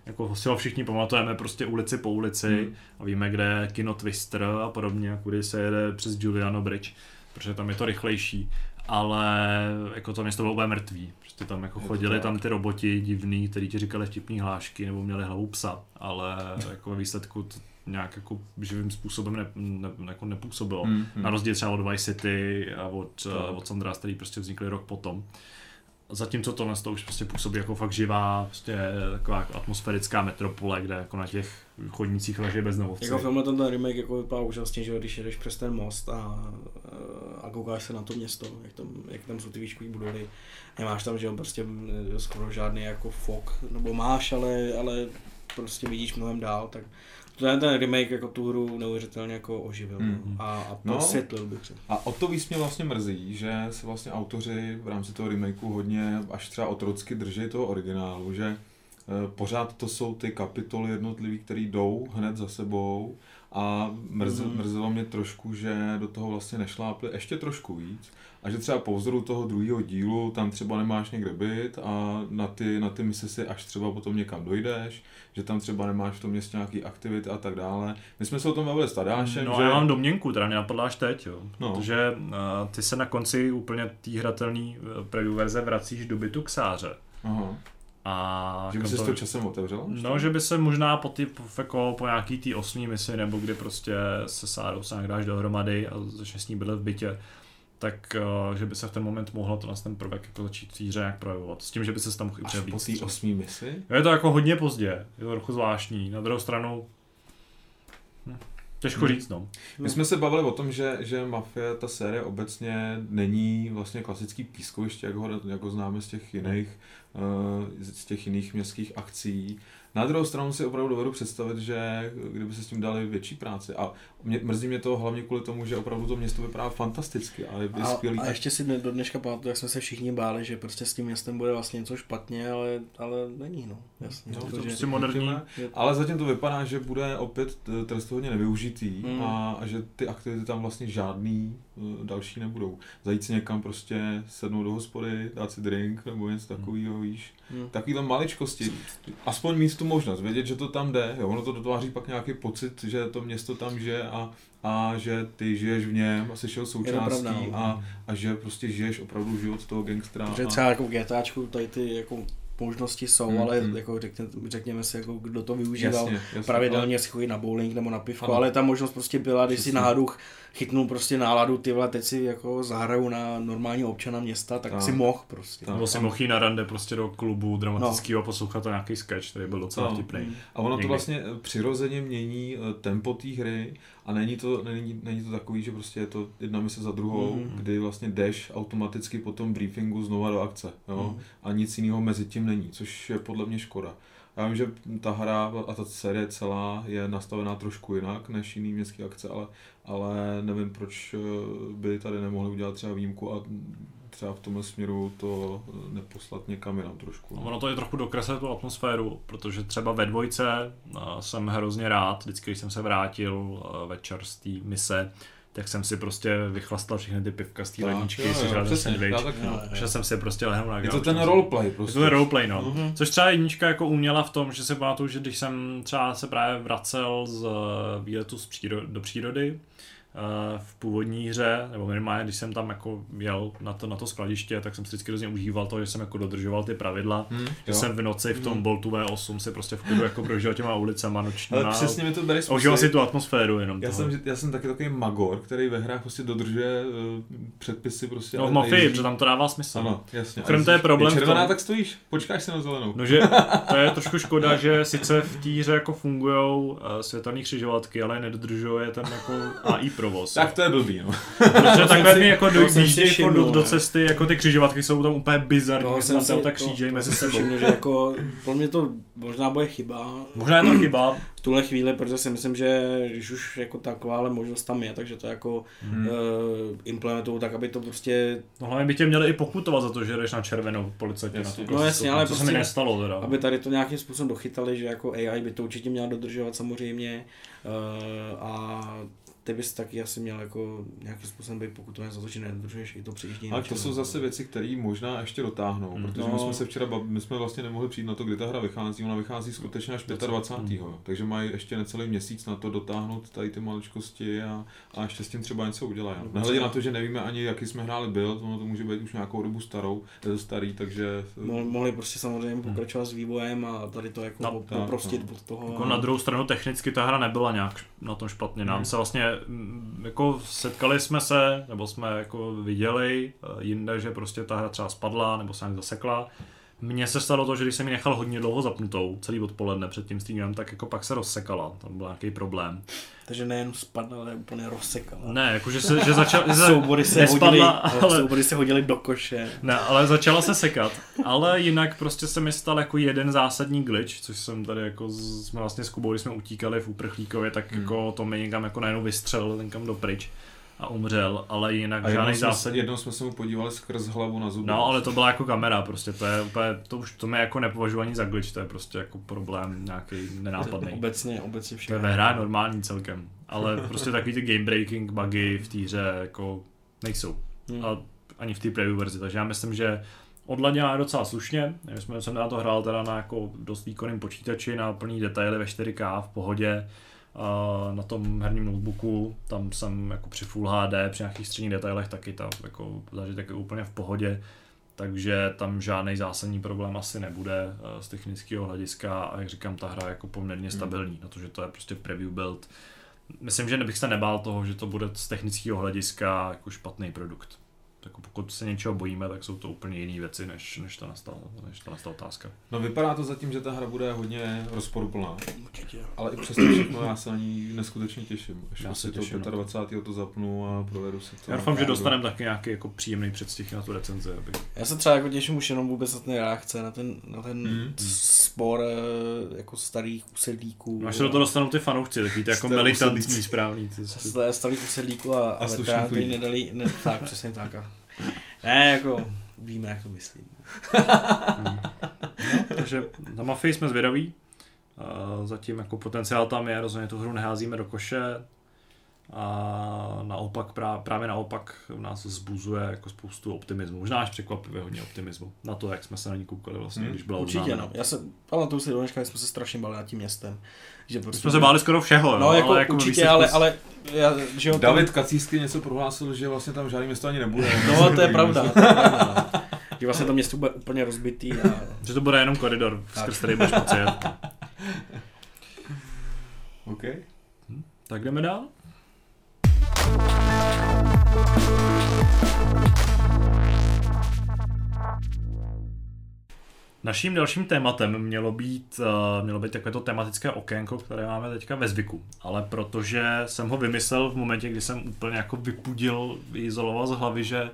jako si ho všichni pamatujeme prostě ulici po ulici mm. a víme, kde je kino Twister a podobně, kudy se jede přes Giuliano Bridge, protože tam je to rychlejší ale jako to město bylo úplně mrtvý. Prostě tam jako chodili tam ty roboti divný, kteří ti říkali vtipný hlášky nebo měli hlavu psa, ale <laughs> jako ve výsledku to nějak jako živým způsobem ne, ne, jako nepůsobilo. Mm, mm. Na rozdíl třeba od Vice City a od, uh, od Sandra, který prostě vznikly rok potom. Zatímco tohle to už prostě působí jako fakt živá, prostě taková atmosférická metropole, kde jako na těch chodnících leží bezdomovci. Jako filmhle ten remake jako vypadá úžasně, že když jedeš přes ten most a, a koukáš se na to město, jak tam, jak tam jsou ty výškové budovy. Nemáš tam, že on prostě skoro žádný jako fok, nebo máš, ale, ale prostě vidíš mnohem dál, tak ten, ten remake jako tu hru neuvěřitelně jako oživil mm. a, a No. posvětlil bych řekl. A o to víc mě vlastně mrzí, že se vlastně autoři v rámci toho remakeu hodně až třeba otrocky drží toho originálu, že eh, pořád to jsou ty kapitoly jednotlivý, které jdou hned za sebou a mrz, Mhm. mrzelo mě trošku, že do toho vlastně nešlápli ještě trošku víc a že třeba po vzoru toho druhého dílu tam třeba nemáš někde byt a na ty, na ty mise si až třeba potom někam dojdeš, že tam třeba nemáš v tom městě nějaký aktivity a tak dále. My jsme se o tom bavili s Tadášem, No že... a já mám domněnku, teda mě napadla až teď, jo. No. Protože uh, ty se na konci úplně té hratelné uh, preview verze vracíš do bytu ksáře. Aha. A Že by se to časem otevřelo? No, že by se možná po, ty, po, jako po nějaký tý osmý misi, nebo kdy prostě se Sárou se nějak dáš dohromady a začne s ní bydlet v bytě, tak uh, že by se v ten moment mohlo to ten prvek jako začít v hře nějak projevovat. S tím, že by se tam mohl i Až převlít. po té osmý misi? Je to jako hodně pozdě, je to trochu zvláštní. Na druhou stranu, hm, těžko Hmm. říct, no. My jsme se bavili o tom, že, že Mafie, ta série obecně není vlastně klasický pískoviště, jak ho, jak ho známe z těch jiných, uh, z těch jiných městských akcí. Na druhou stranu si opravdu dovedu představit, že kdyby se s tím dali větší práci. A mě, mrzí mě to hlavně kvůli tomu, že opravdu to město vypadá fantasticky a je, A, skvělý. a ještě si do dneška pamatuju, jak jsme se všichni báli, že prostě s tím městem bude vlastně něco špatně, ale, ale není, no. Jasně. No, jako, to že- prostě moderní. je- Ale zatím to vypadá, že bude opět t- trestuhodně nevyužitý Mm. a, a že ty aktivity tam vlastně žádný další nebudou. Zajít si někam prostě sednout do hospody, dát si drink nebo něco takového, víš. Hm. Takovýhle maličkosti. Aspoň mít tu možnost, vědět, že to tam jde. Jo, ono to dotváří pak nějaký pocit, že to město tam žije a, a že ty žiješ v něm a jsi jeho součástí pravda, no. a, a že prostě žiješ opravdu život toho gangstra. Protože a, třeba jako GTAčku tady ty jako možnosti jsou, Mm, ale mm. jako řekněme, řekněme si, jako kdo to využíval, jasně, jasně, pravidelně si chodí na bowling nebo na pivko, Ano. ale ta možnost prostě byla, když si Přesně. Chytnul prostě náladu, ty vole, teď si jako zahraju na normálního občana města, tak Tak. si mohl prostě. Nebo si mohl jít na rande prostě do klubu dramatického a poslouchat to nějaký sketch, který byl docela No. vtipný. A ono to Někdy. vlastně eh, přirozeně mění eh, tempo té hry a není to, není, není to takový, že prostě je to jedna mise za druhou, Mhm. kdy vlastně jdeš automaticky po tom briefingu znova do akce. Jo? Mhm. A nic jiného mezi tím není, což je podle mě škoda. Já vím, že ta hra a ta série celá je nastavená trošku jinak než jiný městské akce, ale, ale nevím, proč eh, by tady nemohli udělat třeba výjimku a třeba v tomhle směru to eh, neposlat někam jinam trošku. No, No. ono to je trochu dokresluje tu atmosféru, protože třeba ve dvojce a, jsem hrozně rád, vždycky, když jsem se vrátil večer z té mise, tak jsem si prostě vychlastal všechny ty pivka z té ledničky, jo, sežral ten sandwich. taky, no. Šel jsem si prostě lehnout na Je to ten si- roleplay Je prostě. to ten roleplay, no. Mhm. Což třeba jednička jako uměla v tom, že se pamatuju, že když jsem třeba se právě vracel z eh, výletu z příro- do přírody, v původní hře, nebo minimálně když jsem tam jako jel na to, na to skladiště, tak jsem si vždycky hrozně užíval to, že jsem jako dodržoval ty pravidla, Hmm, že jsem v noci v tom Boltu V8 si prostě v klidu jako prožil těma ulicama nočníma. Ale přesně mi to bere užíval si tu atmosféru jenom já toho. jsem, já jsem taky takový magor, který ve hrách prostě dodržuje uh, předpisy prostě. No v mafii, protože tam to dává smysl. Ano, jasně. Mimochodem A to je problém v červená, tom- tak stojíš, počkáš si na zelenou. No, že to je trošku škoda, že sice v té hře jako fungují uh, světelné křižovatky, ale nedodržuje ten jako AI provoz. tak to je blbý, no. Protože takhle mi jako dojíždějí furt do, cesty, jako ty křižovatky jsou tam úplně bizarní, se jsem tam tak to- křížejí mezi sebou. že jako, pro mě to možná bude chyba Možná je to chyba, v tuhle chvíli, protože si myslím, že když už jako takováhle možnost tam je, takže to jako hmm. uh, implementují tak, aby to prostě, no hlavně by tě měli i pokutovat za to, že jdeš na červenou policajtě na tu Jasně. No jasně, ale co se prostě- mi nestalo teda. aby tady to nějakým způsobem dochytali, že jako AI by to určitě měla dodržovat samozřejmě uh, a ty bys taky asi měl jako nějakým způsobem být pokutovaný za to, že nedodržuješ i to přejíždění. Ale to jsou červenou. zase věci, které možná ještě dotáhnou, Hmm. protože No. my jsme se včera, bav- my jsme vlastně nemohli přijít na to, kdy ta hra vychází, ona vychází skutečně až 25. Hmm. Takže mají ještě necelý měsíc na to dotáhnout tady ty maličkosti a, a ještě s tím třeba něco udělají. no. No, Nehledě na to, že nevíme ani, jaký jsme hráli byl, ono to může být už nějakou dobu starou, eh, starý, takže Mo- mohli prostě samozřejmě pokračovat s vývojem a tady to jako No, no, poprostit no. od toho. Jako na druhou stranu technicky ta hra nebyla nějak na tom špatně. Nám Hmm. se vlastně mm, jako setkali jsme se, nebo jsme jako viděli eh, jinde, že prostě ta hra třeba spadla, nebo se nějak zasekla. Mně se stalo to, že když jsem ji nechal hodně dlouho zapnutou, celý odpoledne před tím streamem, tak jako pak se rozsekala, tam byl nějaký problém. Takže nejen spadla, ale úplně rozsekala. Ne, jakože se, že začal, že soubory se, nespadla, hodili, ale, soubory se hodili do koše. ne, ale začala se sekat. Ale jinak prostě se mi stal jako jeden zásadní glitch, což jsem tady jako, z- jsme vlastně s Kubou, když jsme utíkali v Uprchlíkově, tak Hmm. jako to mi někam jako najednou vystřelil někam do pryč a umřel, ale jinak A jednou žádný jsme, zásadní jednou jsme se mu podívali skrz hlavu na zuby. No, ale to byla jako kamera, prostě to je úplně, to už to mi jako nepovažuji ani za glitch, to je prostě jako problém nějaký nenápadný. <laughs> Obecně, obecně To všechno. je ve hře normální celkem, ale <laughs> prostě takový ty game breaking bugy v té hře jako nejsou. Hmm. A ani v té preview verzi, takže já myslím, že odladěná je docela slušně. Já jsem, jsem na to hrál teda na jako dost výkonným počítači, na plný detaily ve 4K v pohodě. A na tom herním notebooku, tam jsem jako při Full HD, při nějakých středních detailech taky tam jako zážitek je úplně v pohodě. Takže tam žádný zásadní problém asi nebude eh, z technického hlediska a jak říkám, ta hra je jako poměrně stabilní, na to, že to je prostě preview build. Myslím, že bych se nebál toho, že to bude z technického hlediska jako špatný produkt. Tak pokud se něčeho bojíme, tak jsou to úplně jiné věci, než, než, ta nastala, než ta nastala otázka. No vypadá to zatím, že ta hra bude hodně rozporuplná. Určitě. Ale i přesto všechno já se na ní neskutečně těším. Až Já se si těším, to no. 25. to zapnu a provedu si to. Já doufám, že dostaneme taky nějaký jako příjemný předstih na tu recenzi. Aby... Já se třeba jako těším už jenom vůbec na ten reakce, na ten, na ten Mm. spor eh, jako starých usedlíků. No, až se do toho dostanou ty fanoušci, takový ty jako militantní správný. Starých usedlíků a, a, A nedali, ne, tak, přesně tak. Ne, jako víme, jak to myslím. <laughs> no, takže na Mafii jsme zvědaví. Uh, zatím jako potenciál tam je, rozhodně tu hru neházíme do koše. A naopak, prá, právě naopak v nás vzbuzuje jako spoustu optimismu. Možná až překvapivě hodně optimismu. Na to, jak jsme se na ní koukali vlastně, Hmm, když byla Určitě, no. Já se pamatuju si do dneška, jak jsme se strašně báli nad tím městem. Že My prostě, jsme se báli skoro všeho, No, jo, jako, ale ale jako určitě, ale, ale já, že jo, David Kacísky něco prohlásil, že vlastně tam žádný město ani nebude. <laughs> No, to je pravda. To je pravda. Že vlastně to město bude úplně rozbitý a Že to bude jenom koridor, skrz který budeš moci. OK. Tak jdeme dál. Naším dalším tématem mělo být, uh, mělo být takové to tematické okénko, které máme teďka ve zvyku. Ale protože jsem ho vymyslel v momentě, kdy jsem úplně jako vypudil, izoloval z hlavy, že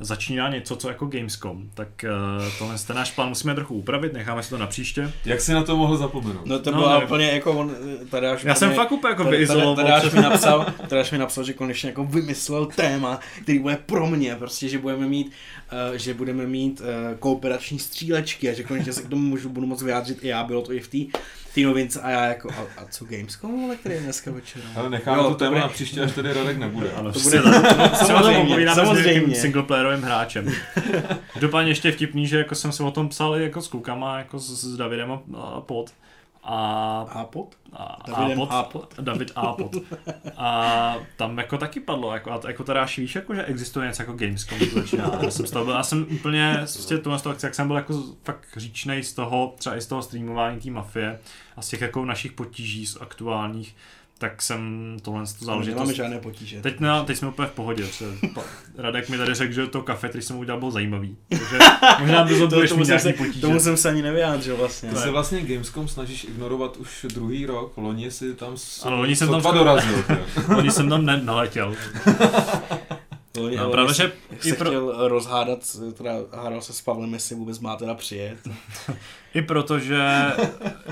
začíná něco, co jako Gamescom, tak uh, tohle ten náš plán musíme trochu upravit, necháme si to na příště. Jak si na to mohl zapomenout? no to No, bylo úplně jako on, tady až Já jsem fakt úplně jako Tady, vyizoloval. tady, tady, před- mi napsal, <laughs> tady až mi napsal, že konečně jako vymyslel téma, který bude pro mě, prostě, že budeme mít, uh, že budeme mít uh, kooperační střílečky a že konečně se k tomu můžu, budu moc vyjádřit i já, bylo to i v té té novince a já jako, a, a co Gamescom, ale který je dneska večer? Ale necháme Jo, to téma bude- na příště, až tady Radek nebude. Ano, To bude- to samozřejmě, povídáme singleplayerovým hráčem. <laughs> Každopádně ještě vtipný, že jako jsem si o tom psal i jako s klukama, jako s, s Davidem a, a pod. A, A pot? a, Davidem a pod, David A pod. A tam jako taky padlo, jako, a jako teda až víš, jako, že existuje něco jako Gamescom, to začíná. <laughs> Já jsem, z toho byl, já jsem úplně, prostě tohle toho, jak jsem byl jako fakt říčnej z toho, třeba i z toho streamování té mafie a z těch jako našich potíží z aktuálních, tak jsem tohle z toho záležitost Nemáme žádné potíže. Teď, na, teď jsme úplně v pohodě. Se, pa, <laughs> Radek mi tady řekl, že to kafe, který jsem udělal, bylo zajímavý. Takže <laughs> možná brzo budeš mít tomu, jsem nějaký se, potíže. tomu jsem se ani nevyjádřil vlastně. Ty se vlastně Gamescom snažíš ignorovat už druhý rok, loni si tam s... Ano, loni jsem tam dorazil. <laughs> ty. Oni jsem tam ne, naletěl. No, ale právě, že se i pro- chtěl rozhádat, teda hádal se s Pavlem, jestli vůbec má teda přijet. <laughs> I protože,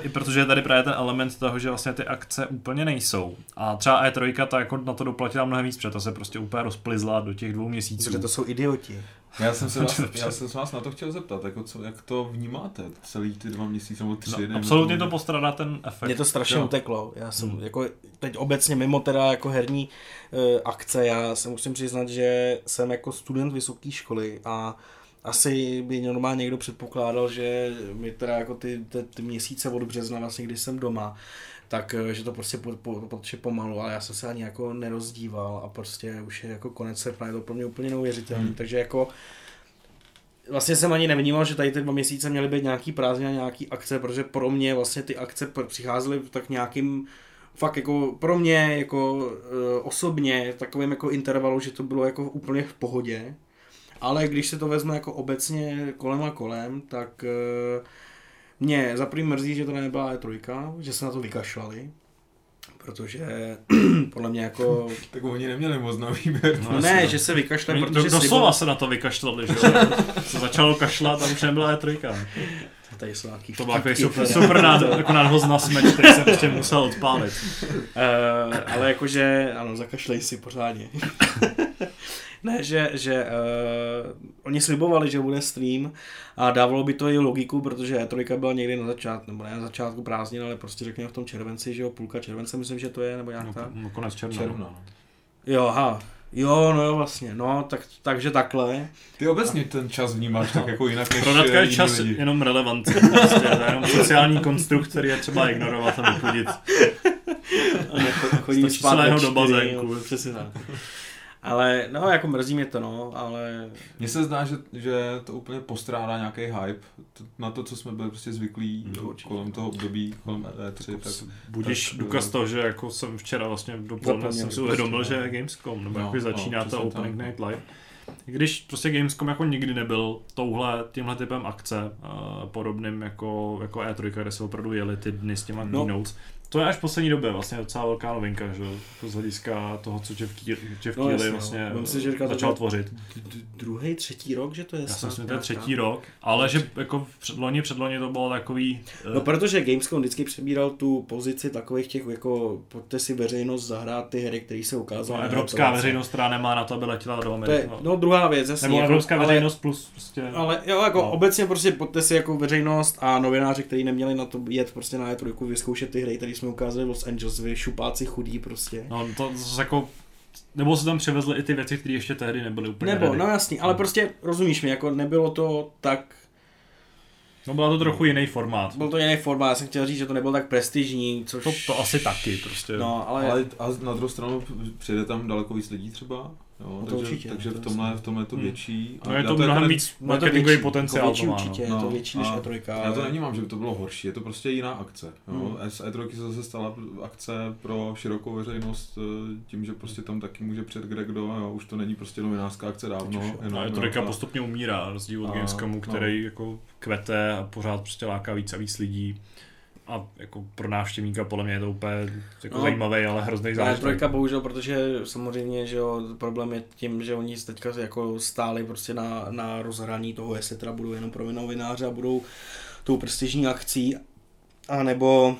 I protože je tady právě ten element toho, že vlastně ty akce úplně nejsou. A třeba E3 ta jako na to doplatila mnohem víc, protože ta se prostě úplně rozplizla do těch dvou měsíců. Protože to jsou idioti. Já jsem se <laughs> vás, já jsem se vás na to chtěl zeptat, jako co, jak to vnímáte celý ty dva měsíce nebo tři? No, absolutně to tomu. postradá ten efekt. Mně to strašně Jo. uteklo. Já jsem Hmm. jako teď obecně mimo teda jako herní uh, akce, já se musím přiznat, že jsem jako student vysoké školy a asi by normálně někdo předpokládal, že mi teda jako ty, ty, ty měsíce od března, vlastně, když jsem doma, tak eh, že to prostě po, po, pomalu, ale já jsem se ani jako nerozdíval a prostě už je jako konec srpna, je to pro mě úplně neuvěřitelné, Hmm. takže jako Vlastně jsem ani nevnímal, že tady ty dva měsíce měly být nějaký prázdniny a nějaký akce, protože pro mě vlastně ty akce přicházely tak nějakým fakt jako pro mě jako uh, osobně v takovém jako intervalu, že to bylo jako úplně v pohodě. ale když se to vezme jako obecně kolem a kolem, tak uh, mě za první mrzí, že to nebyla E3, že se na to vykašlali, protože <clears throat> podle mě jako... <laughs> tak oni neměli moc na výběr. No, ne, že se vykašlali, Oni protože do, doslova se na to vykašlali, že jo? <laughs> se začalo kašlat a už nebyla E3. Tady jsou nějaký To byl takový super, super nád, <laughs> jako nadhoz na smeč, který jsem prostě <laughs> musel odpálit. Uh, ale jakože, ano, zakašlej si pořádně. <laughs> ne, že, že uh, oni slibovali, že bude stream a dávalo by to i logiku, protože E3 byla někdy na začátku, nebo ne na začátku prázdnin, ale prostě řekněme v tom červenci, že jo, půlka července myslím, že to je, nebo nějak No, tak. no konec června. Června, no. Jo, aha. Jo, no jo, vlastně, no, tak, takže takhle. Ty obecně ten čas vnímáš tak jako jinak než Pro je čas lidi. jenom relevantní. Prostě, to je jenom <laughs> sociální konstrukt, který je třeba ignorovat a vypudit. Chodí spát se na ve jeho do bazénku. Přesně tak. Ale, no, jako mrzí mě to, no, ale Mně se zdá, že, že to úplně postrádá nějaký hype na to, co jsme byli prostě zvyklí No, mm, kolem toho období, kolem E3, tak Budíš tak, důkaz eh, toho, že jako jsem včera vlastně dopoledne jsem si prostě, uvědomil, že no. je Gamescom, nebo No, jako začíná no, ta Opening. Night Live. I Když prostě Gamescom jako nikdy nebyl touhle, tímhle typem akce, uh, podobným jako, jako E3, kde se opravdu jeli ty dny s těma No. no. keynotes, to je až v poslední době vlastně docela velká novinka, že jo, jako z hlediska toho, co Jeff Keighley, Jeff No, no. vlastně Vem si, že to začal byl- tvořit. druhý, třetí rok, že to je Já si myslím, že to je třetí rok, ale že jako předloni, předloni to bylo takový... eh, No protože Gamescom vždycky přebíral tu pozici takových těch jako pojďte si veřejnost zahrát ty hry, které se ukázaly. no, evropská E3. veřejnost, která nemá na to, aby letěla do To Ameriky. je, no druhá věc, jasně. Nebo jako, evropská ale- veřejnost plus prostě... Ale jo, jako No. no. obecně prostě pojďte si jako veřejnost a novináři, kteří neměli na to jet prostě na E3, vyzkoušet ty hry, které jsme ukázali v Los Angeles, vy šupáci chudí prostě. No to zase jako... Nebo se tam převezli i ty věci, které ještě tehdy nebyly úplně Nebo, ready. no jasný, ale prostě rozumíš mi, jako nebylo to tak, no byla to trochu jiný formát. byl to jiný formát, já jsem chtěl říct, že to nebylo tak prestižní, což... To, to asi taky prostě. No, ale, Ale a na druhou stranu přijde tam daleko víc lidí třeba, jo, No to takže, určitě, takže to v je tomhle, v tomhle je to Hmm. větší. No je já to jako mnohem víc no marketingový potenciál jako větší to má, no. určitě, je to No, větší než a E3. Já to nevnímám, že by to bylo horší, je to prostě jiná akce. Jo. Hmm. S E3 se zase stala akce pro širokou veřejnost eh, tím, že prostě tam taky může před kde kdo, jo. už to není prostě novinářská akce dávno. Jenom, No, je jo, trojka a- postupně umírá, na rozdíl od A, Gamescomu, no. který jako kvete a pořád prostě láká víc a víc lidí. A jako pro návštěvníka podle mě je to úplně jako No. zajímavý, ale hrozný Ale zážitek. trojka bohužel, protože samozřejmě, že jo, problém je tím, že oni teďka jako stáli prostě na, na rozhraní toho, jestli teda budou jenom pro novináře a budou tou prestižní akcí, a nebo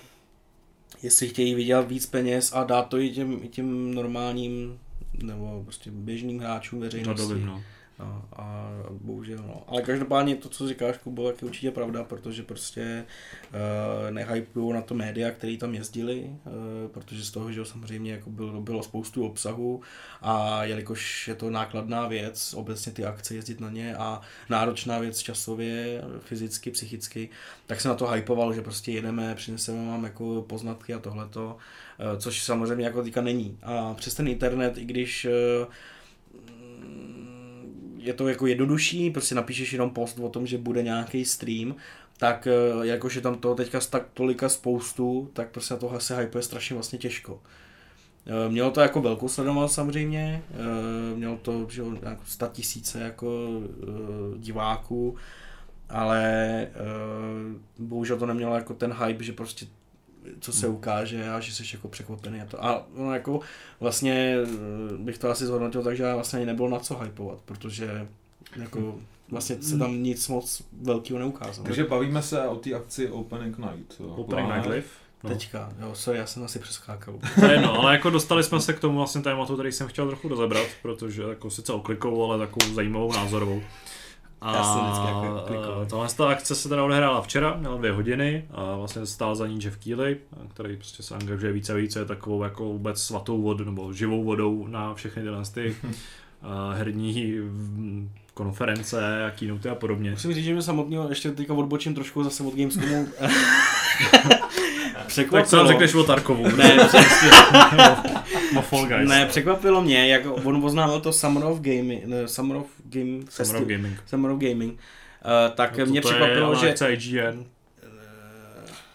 jestli chtějí vydělat víc peněz a dát to i těm, i těm normálním nebo prostě běžným hráčům veřejnosti. Řadovým, no. No, a bohužel, no. Ale každopádně to, co říkáš, Kubo, je určitě pravda, protože prostě uh, nehypují na to média, který tam jezdili, uh, protože z toho, že samozřejmě jako bylo, bylo spoustu obsahu a jelikož je to nákladná věc, obecně ty akce jezdit na ně a náročná věc časově, fyzicky, psychicky, tak se na to hypovalo, že prostě jedeme, přineseme vám jako poznatky a tohleto, uh, což samozřejmě jako teďka není. A přes ten internet, i když uh, je to jako jednodušší, prostě napíšeš jenom post o tom, že bude nějaký stream, tak eh, jakože tam toho teďka tak tolika spoustu, tak prostě na toho se hypuje strašně vlastně těžko. Eh, Mělo to jako velkou sledovanost samozřejmě, eh, mělo to že, jako 100 tisíce jako diváků, ale bohužel to nemělo jako ten hype, že prostě co se ukáže a že jsi jako překvapený a to. A no jako vlastně eh, bych to asi zhodnotil tak, že já vlastně ani nebyl na co hypovat, protože jako vlastně se tam nic moc velkého neukázalo. Takže bavíme se o té akci Opening Night. A- Night Live. No. Teďka, jo, sorry, já jsem asi přeskákal. To je jedno, ale jako dostali jsme se k tomu vlastně tématu, který jsem chtěl trochu rozebrat, protože jako sice oklikovou, ale takovou zajímavou názorovou. A Já jsem vždycky jako tohle ta akce se teda odehrála včera, měla dvě hodiny a vlastně stál za ní Jeff Keighley, který prostě se angažuje více a více takovou jako vůbec svatou vodou nebo živou vodou na všechny tyhle ty <laughs> herní mm, konference a keynote a podobně. Musím říct, že mě samotného ještě teďka odbočím trošku zase od Gamescomu. <laughs> <laughs> Tak Překvapilo. co nám řekneš o Tarkovu? Ne, <laughs> o Fall Guys. ne, překvapilo mě, jak on oznámil to Summer of Gaming, ne, Summer of Game Summer Festival, of Gaming. Summer of Gaming. Uh, tak No, mě to je překvapilo, ale že IGN.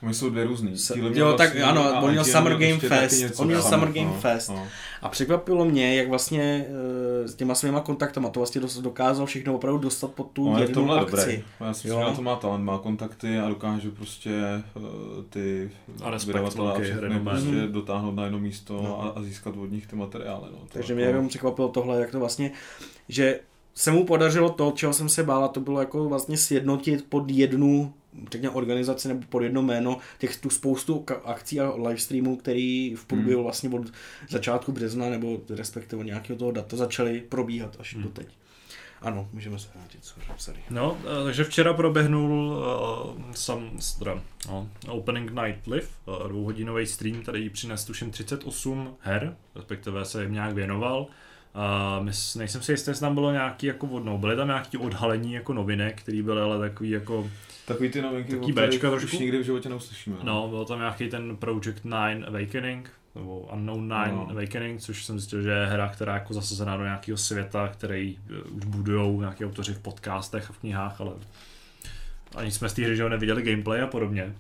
Oni jsou dvě různý. S- jo, měl tak vlastně- ano, on měl Summer Game taky Fest, on měl tam, Summer Game no, Fest. No. A překvapilo mě, jak vlastně e, s těma svýma kontaktama to vlastně dokázal všechno opravdu dostat pod tu je v jednu tomhle akci. dobrý. Já si myslím, Jo. že to má talent, má kontakty a dokáže prostě uh, ty A vydavatele a všechny prostě Mhm. dotáhnout na jedno místo No. a, a, získat od nich ty materiály. No. To Takže jako- mě jenom překvapilo tohle, jak to vlastně, že se mu podařilo to, čeho jsem se bál, a to bylo jako vlastně sjednotit pod jednu řekněme organizaci nebo pod jedno jméno těch tu spoustu akcí a livestreamů, který v průběhu vlastně od začátku března nebo respektive nějakého toho data začaly probíhat až do teď. Ano, můžeme se vrátit, sorry. No, eh, takže včera proběhnul uh, sam, teda, no, Opening Night Live, uh, dvouhodinový stream, který přines tuším 38 her, respektive se jim nějak věnoval. Uh, mys, nejsem si jistý, jestli tam bylo nějaký jako vodnou, byly tam nějaký odhalení jako novinek, který byly ale takový jako, Takový ty novinky, Taký Bčka už trošku? nikdy v životě neuslyšíme. no, byl tam nějaký ten Project 9 Awakening, nebo Unknown 9 No. Awakening, což jsem zjistil, že je hra, která je jako zasazená do nějakého světa, který eh, už budujou nějaký autoři v podcastech a v knihách, ale ani jsme z té hry že jo, neviděli gameplay a podobně.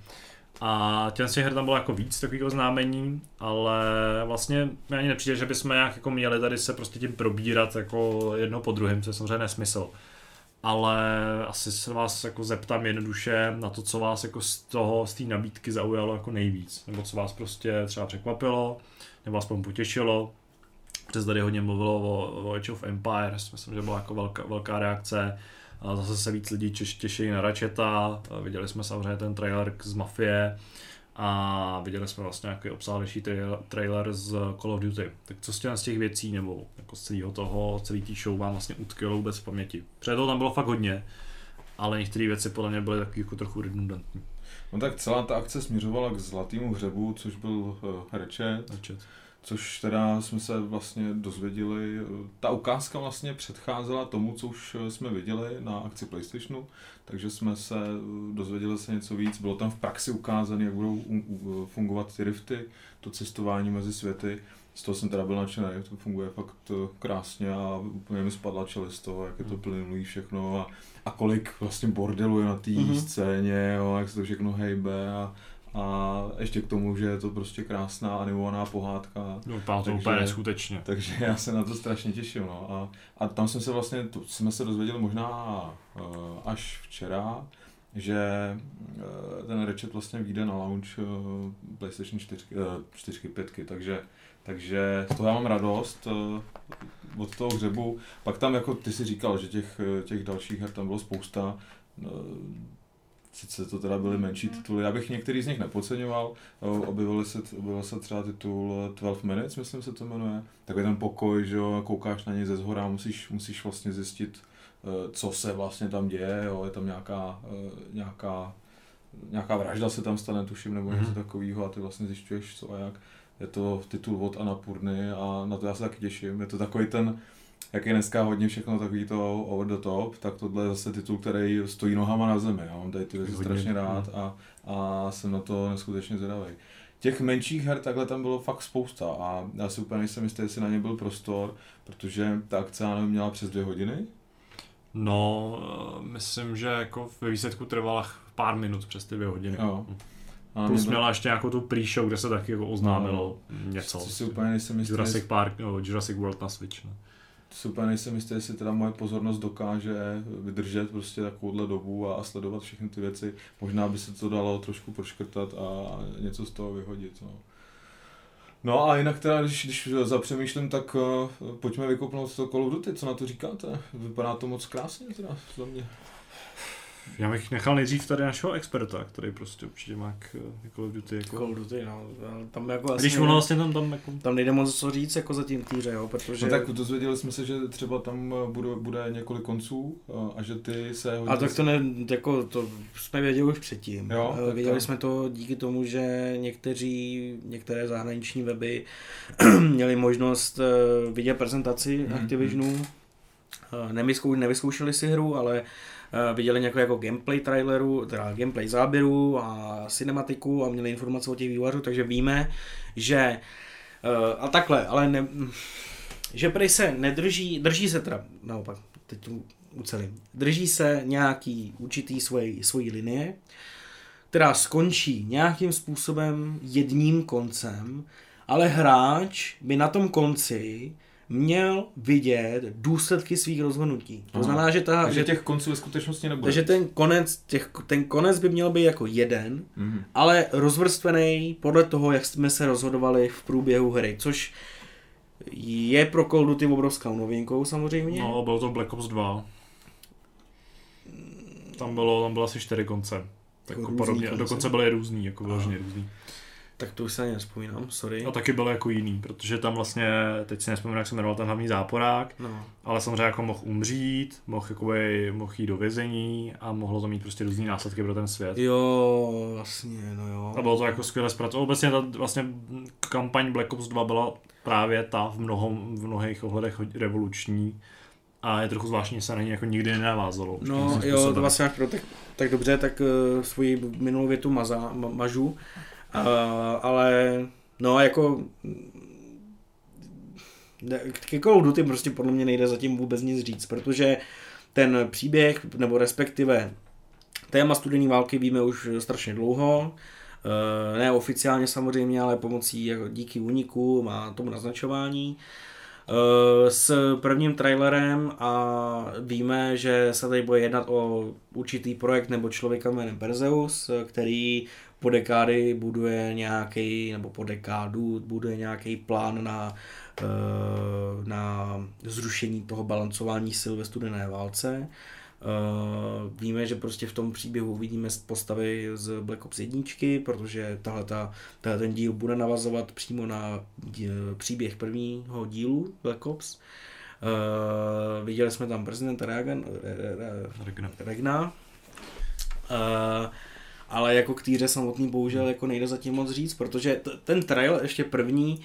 A těm z těch her tam bylo jako víc takových oznámení, ale vlastně mi ani nepřijde, že bychom nějak jako měli tady se prostě tím probírat jako jedno po druhém, co je samozřejmě nesmysl. Ale asi se vás jako zeptám jednoduše na to, co vás jako z toho, z té nabídky zaujalo jako nejvíc, nebo co vás prostě třeba překvapilo, nebo aspoň potěšilo. Přes tady hodně mluvilo o, o Age of Empires, myslím, že byla jako velká, velká reakce. A zase se víc lidí těš, těší na Ratcheta, A viděli jsme samozřejmě ten trailer z Mafie a viděli jsme vlastně nějaký obsáhlejší trailer, trailer z Call of Duty. Tak co z těch, z těch věcí nebo jako z celého toho, celý tý show vám vlastně utkvělo vůbec v paměti? Toho tam bylo fakt hodně, ale některé věci podle mě byly taky jako trochu redundantní. No tak celá ta akce směřovala k zlatému hřebu, což byl uh, Ratchet, Ratchet. Což teda jsme se vlastně dozvěděli. Ta ukázka vlastně předcházela tomu, co už jsme viděli na akci PlayStationu, takže jsme se dozvěděli se něco víc. Bylo tam v praxi ukázané, jak budou fungovat ty rifty, to cestování mezi světy. Z toho jsem teda byl nadšený, to funguje fakt eh, krásně a úplně mi spadla čelist z toho, jak je to plynulý všechno a, a kolik vlastně bordelu je na té Mhm. scéně, jo, jak se to všechno hejbe a, a ještě k tomu, že je to prostě krásná animovaná pohádka. No, to úplně neskutečně. Takže já se na to strašně těším. No. A, a tam jsem se vlastně, to jsme se dozvěděli možná uh, až včera, že uh, ten Ratchet vlastně vyjde na launch uh, PlayStation 4, uh, 4 5, takže, takže z toho já mám radost uh, od toho hřebu. Pak tam, jako ty si říkal, že těch, těch dalších her tam bylo spousta. Uh, Sice to teda byly menší tituly, já bych některý z nich nepodceňoval. Objevil se, objevil se třeba titul 12 Minutes, myslím se to jmenuje. Takový ten pokoj, že jo, koukáš na něj ze zhora, musíš, musíš vlastně zjistit, eh, co se vlastně tam děje, jo, je tam nějaká, eh, nějaká, nějaká vražda se tam stane, tuším, nebo něco Mhm. takového a ty vlastně zjišťuješ co a jak. Je to titul od Anapurny a na to já se taky těším. Je to takový ten, jak je dneska hodně všechno takový to over the top, tak tohle je zase titul, který stojí nohama na zemi. Já mám tady ty věci strašně rád a, a jsem na to neskutečně zvědavý. Těch menších her takhle tam bylo fakt spousta a já si úplně nejsem jistý, jestli na ně byl prostor, protože ta akce měla přes dvě hodiny. No, eh, myslím, že jako ve výsledku trvala pár minut přes ty dvě hodiny. Jo. A Plus to- měla ještě nějakou tu pre-show, kde se taky jako oznámilo něco. Si úplně nejsem jistý, Jurassic Park, no, Jurassic World na Switch. Ne? Úplně nejsem jistý, jestli teda moje pozornost dokáže vydržet prostě takovouhle dobu a, a sledovat všechny ty věci. Možná by se to dalo trošku proškrtat a něco z toho vyhodit. No. No a jinak teda, když, když zapřemýšlím, tak uh, pojďme vykopnout to Call of Duty, co na to říkáte? Vypadá to moc krásně teda za mě. Já bych nechal nejdřív tady našeho experta, který prostě určitě má k k Call of Duty jako... Call of Duty, no, tam jako asi Když ono vlastně tam, tam jako... tam nejde moc co říct jako zatím týře, jo, protože... No tak dozvěděli jsme se, že třeba tam eh, bude, bude několik konců uh, a že ty se hodně... A tak to ne, jako to jsme věděli už předtím. Jo, Eh, věděli to- jsme to díky tomu, že někteří, některé zahraniční weby <clears throat> měli možnost eh, vidět prezentaci Mhm. Activisionu. Eh, Nevyskou, nevyzkoušeli si hru, ale eh, viděli nějakou jako gameplay traileru, teda gameplay záběru a cinematiku a měli informace o těch vývojářů, takže víme, že eh, a takhle, ale ne, že prej se nedrží, drží se teda, naopak, teď to ucelím, drží se nějaký určitý svojí, svojí linie, která skončí nějakým způsobem jedním koncem, ale hráč by na tom konci měl vidět důsledky svých rozhodnutí. To Aha. znamená, že, ta, Takže že, těch konců ve skutečnosti nebude. takže ten konec, těch, ten konec by měl být jako jeden, Mhm. ale rozvrstvený podle toho, jak jsme se rozhodovali v průběhu hry, což je pro Call of Duty obrovskou novinkou samozřejmě. No, bylo to Black Ops 2. Tam bylo, tam bylo asi čtyři konce. Tak Jako různý podobně. konce. Dokonce byly různý, jako vyloženě různý. Tak to už se ani nespomínám, sorry. A taky byly jako jiný, protože tam vlastně, teď si nespomínám, jak se jmenoval ten hlavní záporák, No. ale samozřejmě jako mohl umřít, mohl, jakoby, mohl jít do vězení a mohlo to mít prostě různý následky pro ten svět. Jo, vlastně, no jo. A bylo to jako skvěle zpracované. Obecně ta vlastně kampaň Black Ops 2 byla právě ta v, mnohom, v mnohých ohledech revoluční a je trochu zvláštní, že se na ní jako nikdy nenavázalo. No Nějakým jo, to vlastně pro tak, tak dobře, tak uh, svoji minulou větu maza, ma, mažu, ale no jako ke Call of Duty prostě podle mě nejde zatím vůbec nic říct, protože ten příběh, nebo respektive téma studené války víme už strašně dlouho, Eh, ne oficiálně samozřejmě, ale pomocí jako díky úniku a tomu naznačování. Eh, S prvním trailerem a víme, že se tady bude jednat o určitý projekt nebo člověka jménem Perseus, který po dekády buduje nějaký, nebo po dekádu buduje nějaký plán na, eh, na zrušení toho balancování sil ve studené válce. Uh, víme, že prostě v tom příběhu uvidíme postavy z Black Ops 1, protože tahle, tahle ten díl bude navazovat přímo na dí, příběh prvního dílu Black Ops. Uh, viděli jsme tam prezidenta Reagan, Re, Re, Regna. Regna. Uh, ale jako k týře samotný bohužel jako nejde zatím moc říct, protože t- ten trail ještě první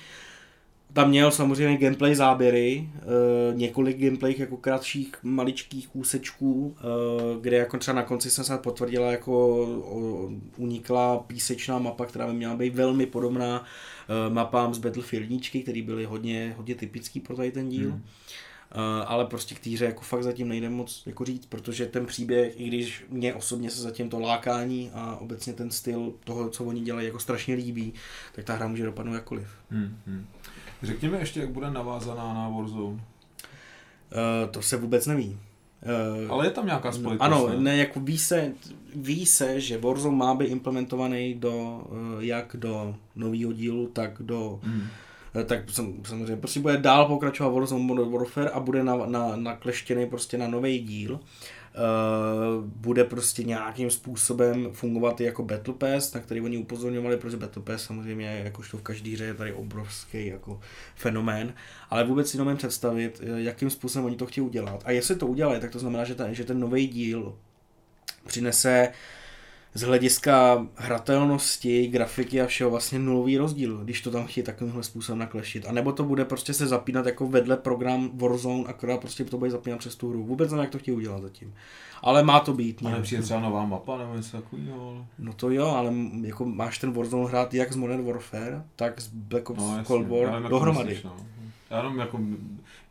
tam měl samozřejmě gameplay záběry, uh, několik gameplay jako kratších maličkých úsečků, uh, kde jako třeba na konci jsem se potvrdila jako uh, unikla písečná mapa, která by měla být velmi podobná uh, mapám z Battlefield 1, které byly hodně, hodně typický pro tady ten díl. Hmm. Uh, ale prostě k týře jako fakt zatím nejde moc jako říct, protože ten příběh, i když mě osobně se zatím to lákání a obecně ten styl toho, co oni dělají, jako strašně líbí, tak ta hra může dopadnout jakkoliv. Hmm, hmm. Řekněme ještě, jak bude navázaná na Warzone. Uh, to se vůbec neví. Uh, Ale je tam nějaká spojitost, Ano, ne? ne, jako ví se, ví se, že Warzone má být implementovaný do, jak do nového dílu, tak do Hmm. Tak sam, samozřejmě prostě bude dál pokračovat Warzone Modern Warfare a bude na, na, nakleštěný prostě na nový díl. Uh, bude prostě nějakým způsobem fungovat i jako Battle Pass, na který oni upozorňovali, protože Battle Pass samozřejmě jakožto v každé hře je tady obrovský jako fenomén, ale vůbec si nemůžeme představit, eh, jakým způsobem oni to chtějí udělat. A jestli to udělají, tak to znamená, že, ta, že ten nový díl přinese z hlediska hratelnosti, grafiky a všeho vlastně nulový rozdíl, když to tam chtějí takovýmhle způsobem nakleštit. A nebo to bude prostě se zapínat jako vedle program Warzone, akorát prostě to bude zapínat přes tu hru. Vůbec nevím, jak to chtějí udělat zatím. Ale má to být. A nepřijde třeba nová mapa nebo něco takového? No to jo, ale jako máš ten Warzone hrát jak z Modern Warfare, tak z Black Ops No, Cold War dohromady. myslíš, no. Já jenom jako,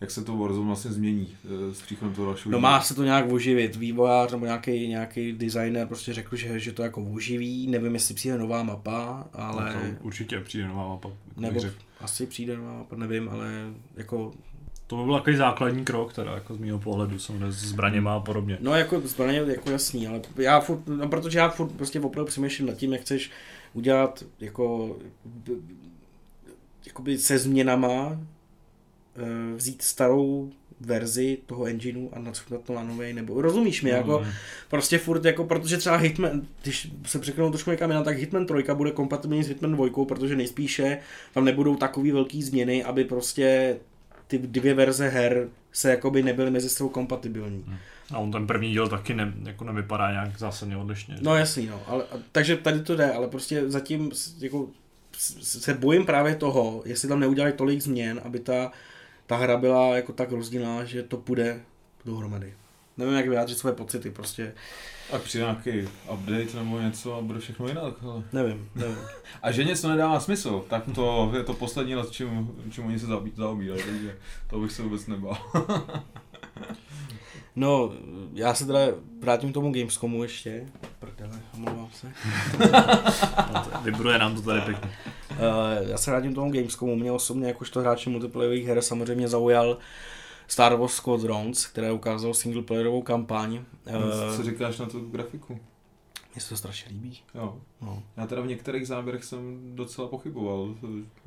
jak se to Warzone vlastně změní eh, s příchodem toho dalšího. No má se to nějak oživit, vývojář nebo nějaký, nějaký designer prostě řekl, že, že to jako oživí, nevím jestli přijde nová mapa, ale... No to určitě přijde nová mapa. Nebo asi přijde nová mapa, nevím, ale jako... To by byl takový základní krok, teda jako z mého pohledu, samozřejmě s zbraněma a podobně. No jako zbraně jako jasný, ale já furt, no, protože já furt prostě opravdu přemýšlím nad tím, jak chceš udělat jako jakoby se změnama vzít starou verzi toho engineu a nacuknout to na nový, nebo rozumíš mi, jako No, prostě furt jako, protože třeba Hitman, když se překlenou trošku někam jinam, tak Hitman 3 bude kompatibilní s Hitman 2, protože nejspíše tam nebudou takový velký změny, aby prostě ty dvě verze her se jakoby nebyly mezi sebou kompatibilní. A on ten první díl taky ne, jako nevypadá nějak zásadně odlišně. No jasný, no, ale, takže tady to jde, ale prostě zatím jako se bojím právě toho, jestli tam neudělají tolik změn, aby ta, ta hra byla jako tak rozdílná, že to půjde dohromady. Nevím, jak vyjádřit své pocity, prostě A přijde nějaký update nebo něco a bude všechno jinak. Ale... nevím, nevím. A že něco nedává smysl, tak to je to poslední, nad čím, čím oni se zaobírají, takže to bych se vůbec nebál. <laughs> No, já se teda vrátím k tomu Gamescomu ještě. Prdele, omlouvám se. <laughs> Vibruje nám to tady pěkně. Uh, já se vrátím k tomu Gamescomu. Mě osobně jakožto hráče multiplayerových her samozřejmě zaujal Star Wars Squadrons, které ukázalo singleplayerovou kampaň. Co Uh, říkáš na tu grafiku? mně se to strašně líbí. Jo. No. Já teda v některých záběrech jsem docela pochyboval,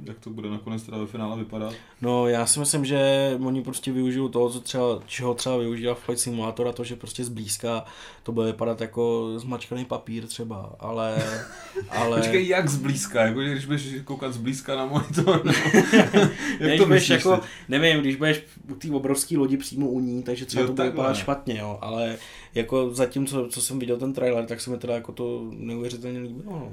jak to bude nakonec teda ve finále vypadat. No, já si myslím, že oni prostě využijou toho, co třeba, čeho třeba využívá Flight Simulator a to, že prostě zblízka to bude vypadat jako zmačkaný papír třeba, ale... <laughs> ale... Počkej, jak zblízka? Jako, když budeš koukat zblízka na monitor? Nebo... Ne, <laughs> jak když budeš jako, nevím, když budeš u té obrovské lodi přímo u ní, takže třeba Jo, to bude takhle. vypadat špatně, jo, ale jako zatím, co, co jsem viděl ten trailer, tak se mi teda jako to neuvěřitelně líbilo, no.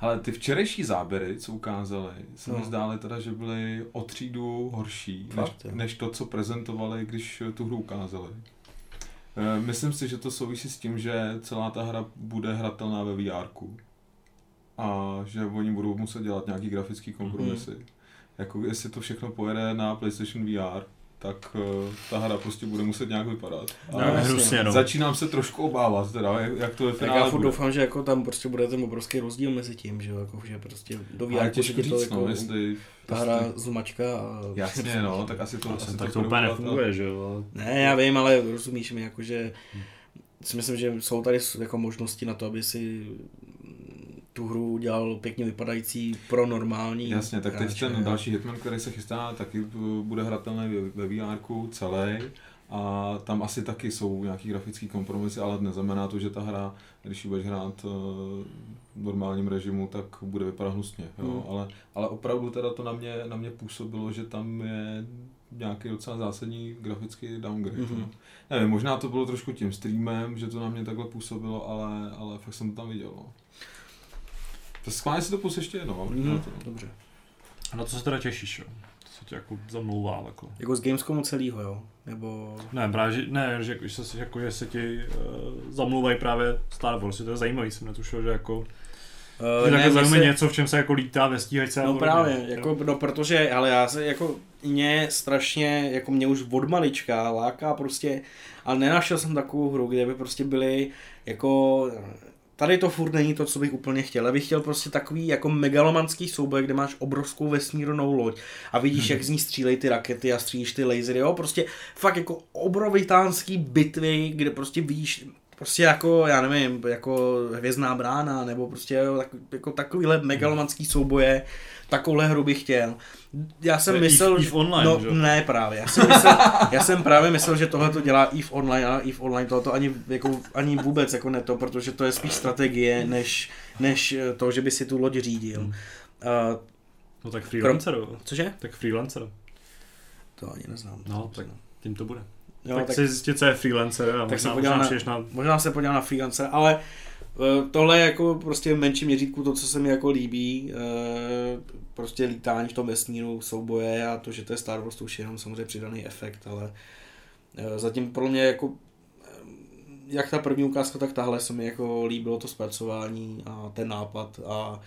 Ale ty včerejší záběry, co ukázali, se mi No. zdály teda, že byly o třídu horší, než, Fakt, než to, co prezentovali, když tu hru ukázali. Eh, Myslím si, že to souvisí s tím, že celá ta hra bude hratelná ve VR. A že oni budou muset dělat nějaký grafický kompromisy. Hmm. Jako jestli to všechno pojede na PlayStation VR, tak eh, ta hra prostě bude muset nějak vypadat. No, A hrusně, no. Začínám se trošku obávat, teda, jak, jak to ve Tak finále já furt bude. doufám, že jako tam prostě bude ten obrovský rozdíl mezi tím, že jo, jako, že prostě do VR Ale těžko ti to říct, no, jako, jestli... ta jestli- hra zmačka a... Jasně, no, tak asi to, Asi tak to bude úplně nefunguje, že jo. Ne, já vím, ale rozumíš mi, jako, že si myslím, že jsou tady jako možnosti na to, aby si tu hru udělal pěkně vypadající pro normální Jasně, tak teď hráče. ten další Hitman, který se chystá, taky bude hratelný ve, VR celý. A tam asi taky jsou nějaký grafický kompromisy, ale neznamená to, že ta hra, když ji budeš hrát uh, v normálním režimu, tak bude vypadat hnusně. Jo? Hmm. Ale, ale opravdu teda to na mě, na mě působilo, že tam je nějaký docela zásadní grafický downgrade. Mhm. Mm-hmm. Nevím, možná to bylo trošku tím streamem, že to na mě takhle působilo, ale, ale fakt jsem to tam viděl. No. Schválně si to pus ještě jednou. to. dobře. A na co se teda těšíš, jo? Co tě jako zamlouvá takhle? Jako z Gamescomu celýho, jo? Nebo... Ne, právě, že, ne, že, jako, že, se, jako, že se ti uh, zamlouvají právě Star Wars, to je zajímavý, jsem netušil, že jako, Uh, že takhle zajímavé se- něco, v čem se jako lítá ve stíhačce. No právě, jako, no protože, ale já se jako, mě strašně, jako mě už od malička láká prostě, ale nenašel jsem takovou hru, kde by prostě byly jako, tady to furt není to, co bych úplně chtěl. Já bych chtěl prostě takový jako megalomanský souboj, kde máš obrovskou vesmírnou loď a vidíš, jak z ní střílejí ty rakety a střílíš ty lasery, jo, prostě fakt jako obrovitánský bitvy, kde prostě vidíš prostě jako, já nevím, jako hvězdná brána, nebo prostě jo, tak, jako takovýhle megalomanský souboje, takovouhle hru bych chtěl. Já jsem To je myslel, Eve- že- Eve Online, no, že ne právě, já jsem, myslel, <laughs> já jsem právě myslel, že tohle to dělá EVE Online a EVE Online tohoto ani, jako, ani vůbec jako ne to, protože to je spíš strategie, než, než eh, to, že by si tu loď řídil. Hmm. Uh, No tak freelancer, jo. cože? Tak freelancer. To ani neznám. No, tak tím to bude. Jo, tak, tak, si zjistit, co je freelancer a tak možná, se možná na- na... Možná se podívám na freelancer, ale tohle je jako prostě v menším měřítku to, co se mi jako líbí. eh, Prostě lítání v tom vesmíru, souboje a to, že to je Star Wars, to už je jenom samozřejmě přidaný efekt, ale eh, zatím pro mě jako eh, jak ta první ukázka, tak tahle se mi jako líbilo to zpracování a ten nápad a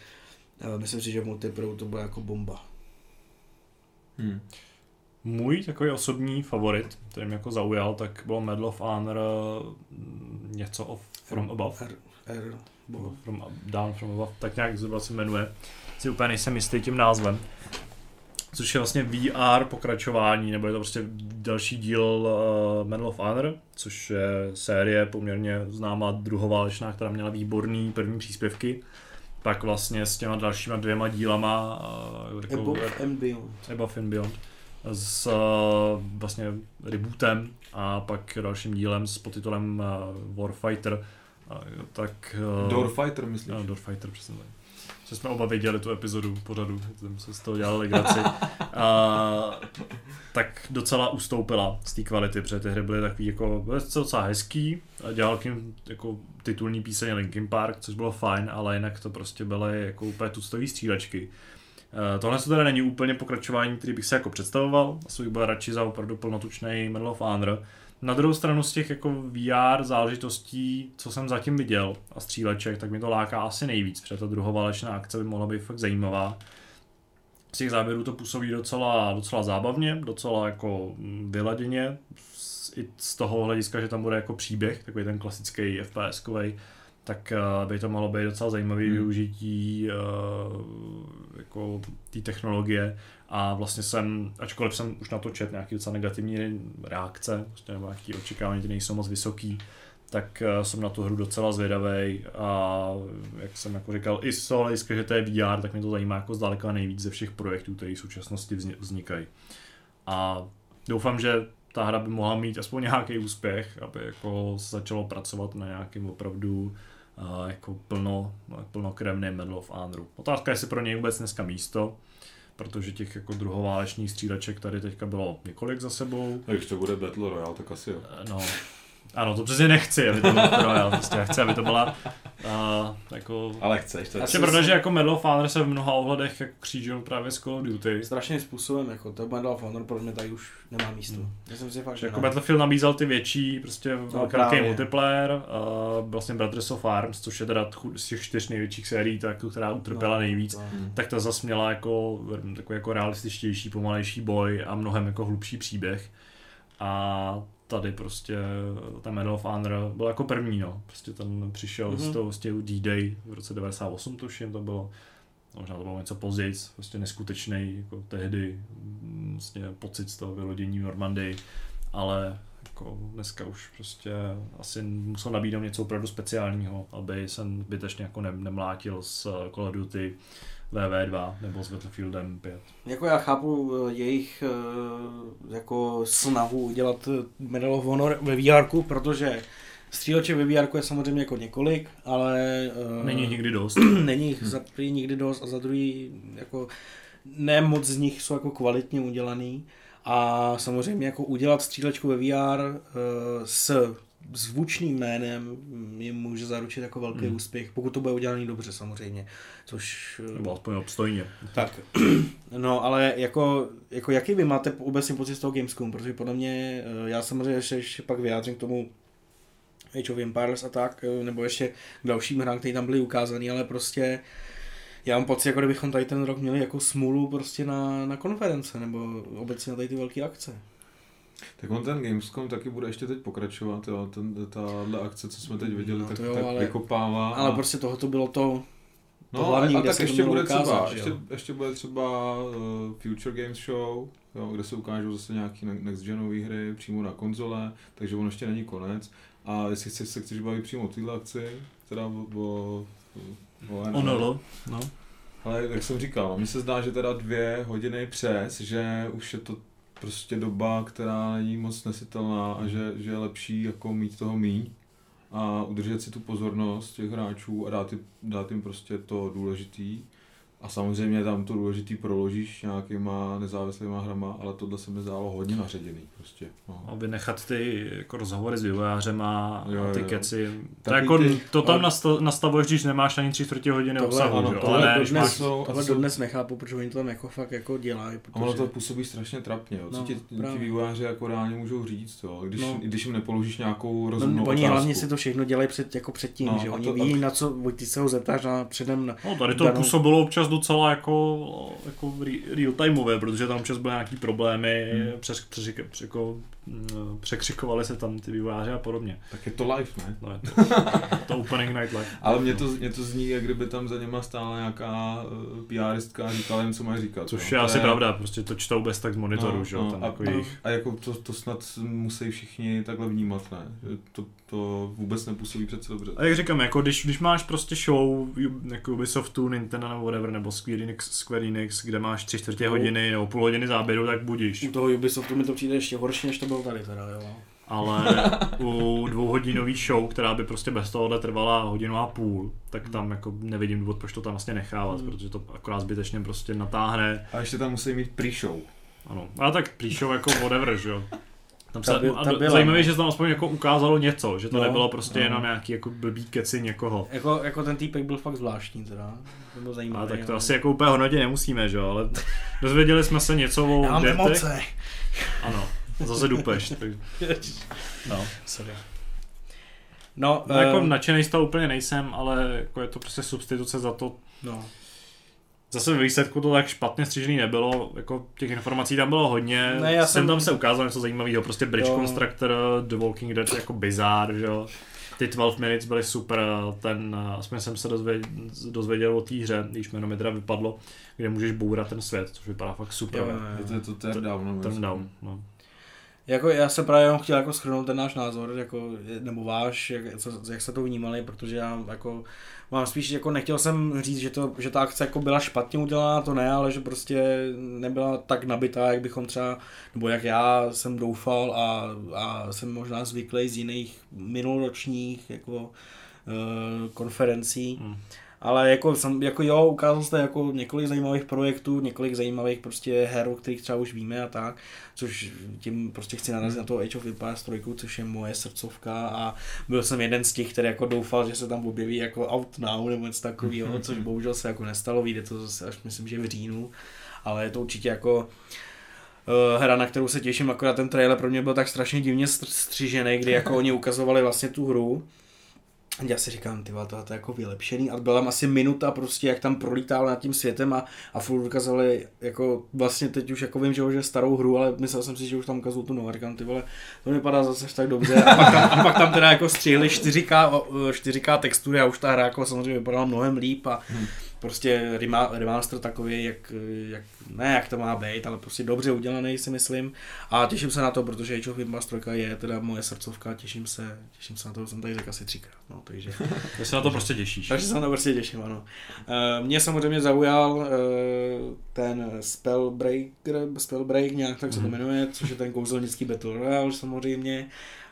eh, myslím si, že v multiplayeru to bude jako bomba. Hmm. Můj takový osobní favorit, který mě jako zaujal, tak bylo Medal of Honor něco of From Above. R, bo, from, Down From Above, tak nějak zhruba se jmenuje. Si úplně nejsem jistý tím názvem. Což je vlastně VR pokračování, nebo je to prostě další díl uh, Medal of Honor, což je série poměrně známá druhoválečná, která měla výborný první příspěvky. Pak vlastně s těma dalšíma dvěma dílama uh, jako, Above and Beyond. Above and Beyond s uh, vlastně rebootem a pak dalším dílem s podtitulem uh, Warfighter. Uh, tak... Uh, Doorfighter, myslíš? No, Doorfighter, přesně tak. Že jsme oba viděli tu epizodu pořadu, jsem se z toho dělal legraci. A, tak docela ustoupila z té kvality, protože ty hry byly takový jako byly docela hezký. A dělal k jako titulní píseň Linkin Park, což bylo fajn, ale jinak to prostě byly jako úplně tuctový střílečky. Uh, tohle se teda není úplně pokračování, který bych se jako představoval, asi bych byl radši za opravdu plnotučný Medal of Honor. Na druhou stranu z těch jako VR záležitostí, co jsem zatím viděl a stříleček, tak mi to láká asi nejvíc, protože ta druhoválečná akce by mohla být fakt zajímavá. Z těch záběrů to působí docela, docela zábavně, docela jako vyladěně, i z toho hlediska, že tam bude jako příběh, takový ten klasický fps tak uh, by to mohlo být docela zajímavý hmm. využití uh, jako té technologie a vlastně jsem, ačkoliv jsem už na to čet nějaký docela negativní reakce, prostě nebo nějaký očekávání, ty nejsou moc vysoký, tak uh, jsem na tu hru docela zvědavý a jak jsem jako říkal, i z toho hlediska, že to je VR, tak mě to zajímá jako zdaleka nejvíc ze všech projektů, které v současnosti vznikají. A doufám, že ta hra by mohla mít aspoň nějaký úspěch, aby jako se začalo pracovat na nějakým opravdu uh, jako plno, plnokrevném Medal of Honor. Otázka je, jestli pro něj vůbec dneska místo, protože těch jako druhoválečných stříleček tady teďka bylo několik za sebou. A když to bude Battle Royale, tak asi jo. No, ano, to přesně nechci, aby to bylo Royale, prostě já chci, aby to byla uh, jako... Ale chceš to. Je pravda, že jako Medal of Honor se v mnoha ohledech jako křížil právě s Call of Duty. Strašným způsobem, jako to Medal of Honor pro mě tady už nemá místo. Hmm. Já jsem si fakt, že jako ne. Battlefield nabízel ty větší, prostě no, velký multiplayer, uh, vlastně Brothers of Arms, což je teda z těch čtyř největších sérií, tak, která utrpěla no, nejvíc, no. tak ta zase měla jako, takový jako realističtější, pomalejší boj a mnohem jako hlubší příběh. A tady prostě ten Medal of Honor byl jako první, no. Prostě ten přišel mm-hmm. z toho, z těch D-Day v roce 98 tuším, to bylo možná to bylo něco později, prostě neskutečný, jako tehdy vlastně pocit z toho vylodění v Normandii, ale jako dneska už prostě asi musel nabídnout něco opravdu speciálního, aby jsem zbytečně jako nemlátil s Call of Duty VV2 nebo s Battlefieldem 5. Jako já chápu eh, jejich eh, jako snahu udělat eh, Medal of Honor ve VR, protože stříleček ve VR je samozřejmě jako několik, ale... Není nikdy dost. <clears throat> není jich za první nikdy dost a za druhý jako ne moc z nich jsou jako kvalitně udělaný. A samozřejmě jako udělat střílečku ve VR s zvučným jménem je může zaručit jako velký hmm. úspěch, pokud to bude udělané dobře samozřejmě, což... Nebo aspoň obstojně. Tak, no ale jako, jako jaký vy máte obecně pocit z toho Gamescom, protože podle mě, eh, já samozřejmě ještě, ještě pak vyjádřím k tomu Age of Empires a tak, eh, nebo ještě k dalším hrám, které tam byly ukázané, ale prostě já mám pocit, jako kdybychom tady ten rok měli jako smůlu prostě na, na konference, nebo obecně na tady ty velké akce. Tak on ten Gamescom taky bude ještě teď pokračovat, jo, ten, tahle akce, co jsme teď viděli, no, tak, jo, tak ale, vykopává. Ale a... prostě tohoto bylo to, No, to hlavní, a, a tak ještě bude, ukázat, třeba, ještě, ještě bude třeba uh, Future Games Show, jo, kde se ukážou zase nějaké next genové hry přímo na konzole, takže on ještě není konec. A jestli chceš, se chceš bavit přímo o téhle akci, teda o, o, o, o no. no. Ale jak jsem říkal, mně se zdá, že teda dvě hodiny přes, že už je to prostě doba, která není moc nesitelná a že, že je lepší jako mít toho míň a udržet si tu pozornost těch hráčů a dát, jim, dát jim prostě to důležitý a samozřejmě tam to důležitý proložíš nějakýma nezávislýma hrama, ale tohle se mi zdálo hodně naředěný prostě. No. Aby nechat ty jako rozhovory s vývojářem a, jo, a ty jo. keci. To, jako, ty, to tam ale... nastavuješ, když nemáš ani tři čtvrtě hodiny tohle, obsahu. Ano, tohle, ale ne, dodnes, máš... tohle dodnes nechápu, protože oni to tam jako fakt jako dělají. Protože... Ono to působí strašně trapně, jo. co no, ti, ti vývojáři jako reálně můžou říct, jo. Když, no. když jim nepoložíš nějakou rozumnou no, Oni hlavně si to všechno dělají před, jako předtím, no, že oni to, ví, na co, ty se ho zeptáš na předem. No, tady to působilo občas docela jako, jako real timeové, protože tam občas byly nějaký problémy, hmm. přes, přes, přes, jako, překřikovali se tam ty vývojáři a podobně. Tak je to live, ne? No, je to, to opening night live. Ale mě to, mě to zní, jak kdyby tam za něma stála nějaká uh, PRistka a říkala jim, co mají říkat. Což no. je asi je... pravda, prostě to čtou bez tak z monitoru, no, že jo? No, a, jako jejich... a, jako to, to snad musí všichni takhle vnímat, ne? To, to vůbec nepůsobí přece dobře. A jak říkám, jako když, když máš prostě show jako Ubisoftu, Nintendo nebo whatever, nebo Square Enix, Square Enix, kde máš tři čtvrtě hodiny nebo půl hodiny záběru, tak budíš. U toho Ubisoftu mi to přijde ještě horší, než to bylo tady teda, jo. Ale u dvouhodinový show, která by prostě bez tohohle trvala hodinu a půl, tak tam jako nevidím důvod, proč to tam vlastně nechávat, hmm. protože to akorát zbytečně prostě natáhne. A ještě tam musí mít pre-show. Ano, a tak pre-show jako whatever, že jo. Tam se, ta, ta byla, zajímavé, no. že to tam aspoň jako ukázalo něco, že to no, nebylo prostě no. jenom nějaký jako blbý keci někoho. Jako, jako ten týpek byl fakt zvláštní teda, to bylo zajímavé. A tak to asi jako úplně hodnotě nemusíme, že jo, ale <laughs> dozvěděli jsme se něco o Já mám emoce. Ano, zase dupeš. No. Sorry. No, no jako um... nadšený z toho úplně nejsem, ale jako je to prostě substituce za to, no. Zase ve výsledku to tak špatně střižený nebylo, jako těch informací tam bylo hodně, Ne, já jsem jsem- tam se ukázal něco zajímavého, prostě Bridge Jo. Constructor, The Walking Dead jako bizár, že jo. Ty 12 minutes byly super, ten, aspoň jsem se dozvěděl, dozvěděl o té hře, když jméno mi teda vypadlo, kde můžeš bourat ten svět, což vypadá fakt super. Jo, jo, Je jo. to, je to tear down. no, Turn down, no. Jako já jsem právě jenom chtěl jako schrnout ten náš názor, jako, nebo váš, jak, jak se to vnímali, protože já jako mám spíš, jako nechtěl jsem říct, že, to, že ta akce jako byla špatně udělaná, to ne, ale že prostě nebyla tak nabitá, jak bychom třeba, nebo jak já jsem doufal a, a jsem možná zvyklý z jiných minuloročních jako uh, konferencí. Hmm. Ale jako, jsem, jako jo, ukázal jste jako několik zajímavých projektů, několik zajímavých prostě her, o kterých třeba už víme a tak, což tím prostě chci narazit na to Age of Empires 3, což je moje srdcovka a byl jsem jeden z těch, který jako doufal, že se tam objeví jako Out Now nebo něco takového, což <laughs> bohužel se jako nestalo, vyjde to zase až myslím, že v říjnu, ale je to určitě jako eh, hra, na kterou se těším, akorát ten trailer pro mě byl tak strašně divně střižený, kdy jako oni ukazovali vlastně tu hru já si říkám, ty tohle to je jako vylepšený. A byla tam asi minuta prostě, jak tam prolítál nad tím světem a, a furt ukazovali jako vlastně teď už jako vím, že už je starou hru, ale myslel jsem si, že už tam ukazují tu novou, říkám, ty vole, to vypadá zase až tak dobře. A pak tam, a pak tam teda jako střihli 4K, o, 4K textury a už ta hra jako samozřejmě vypadala mnohem líp a prostě rema, remaster takový, jak, jak, ne jak to má být, ale prostě dobře udělaný si myslím a těším se na to, protože Age of Empires 3 je teda moje srdcovka, těším se, těším se na to, jsem tady řekl asi třikrát, no, takže, <laughs> Ty se na to prostě těšíš. takže se na to prostě těším, ano. Uh, mě samozřejmě zaujal uh, ten Spellbreaker, Spellbreak, nějak tak se to Mhm. jmenuje, což je ten kouzelnický Battle Royale samozřejmě.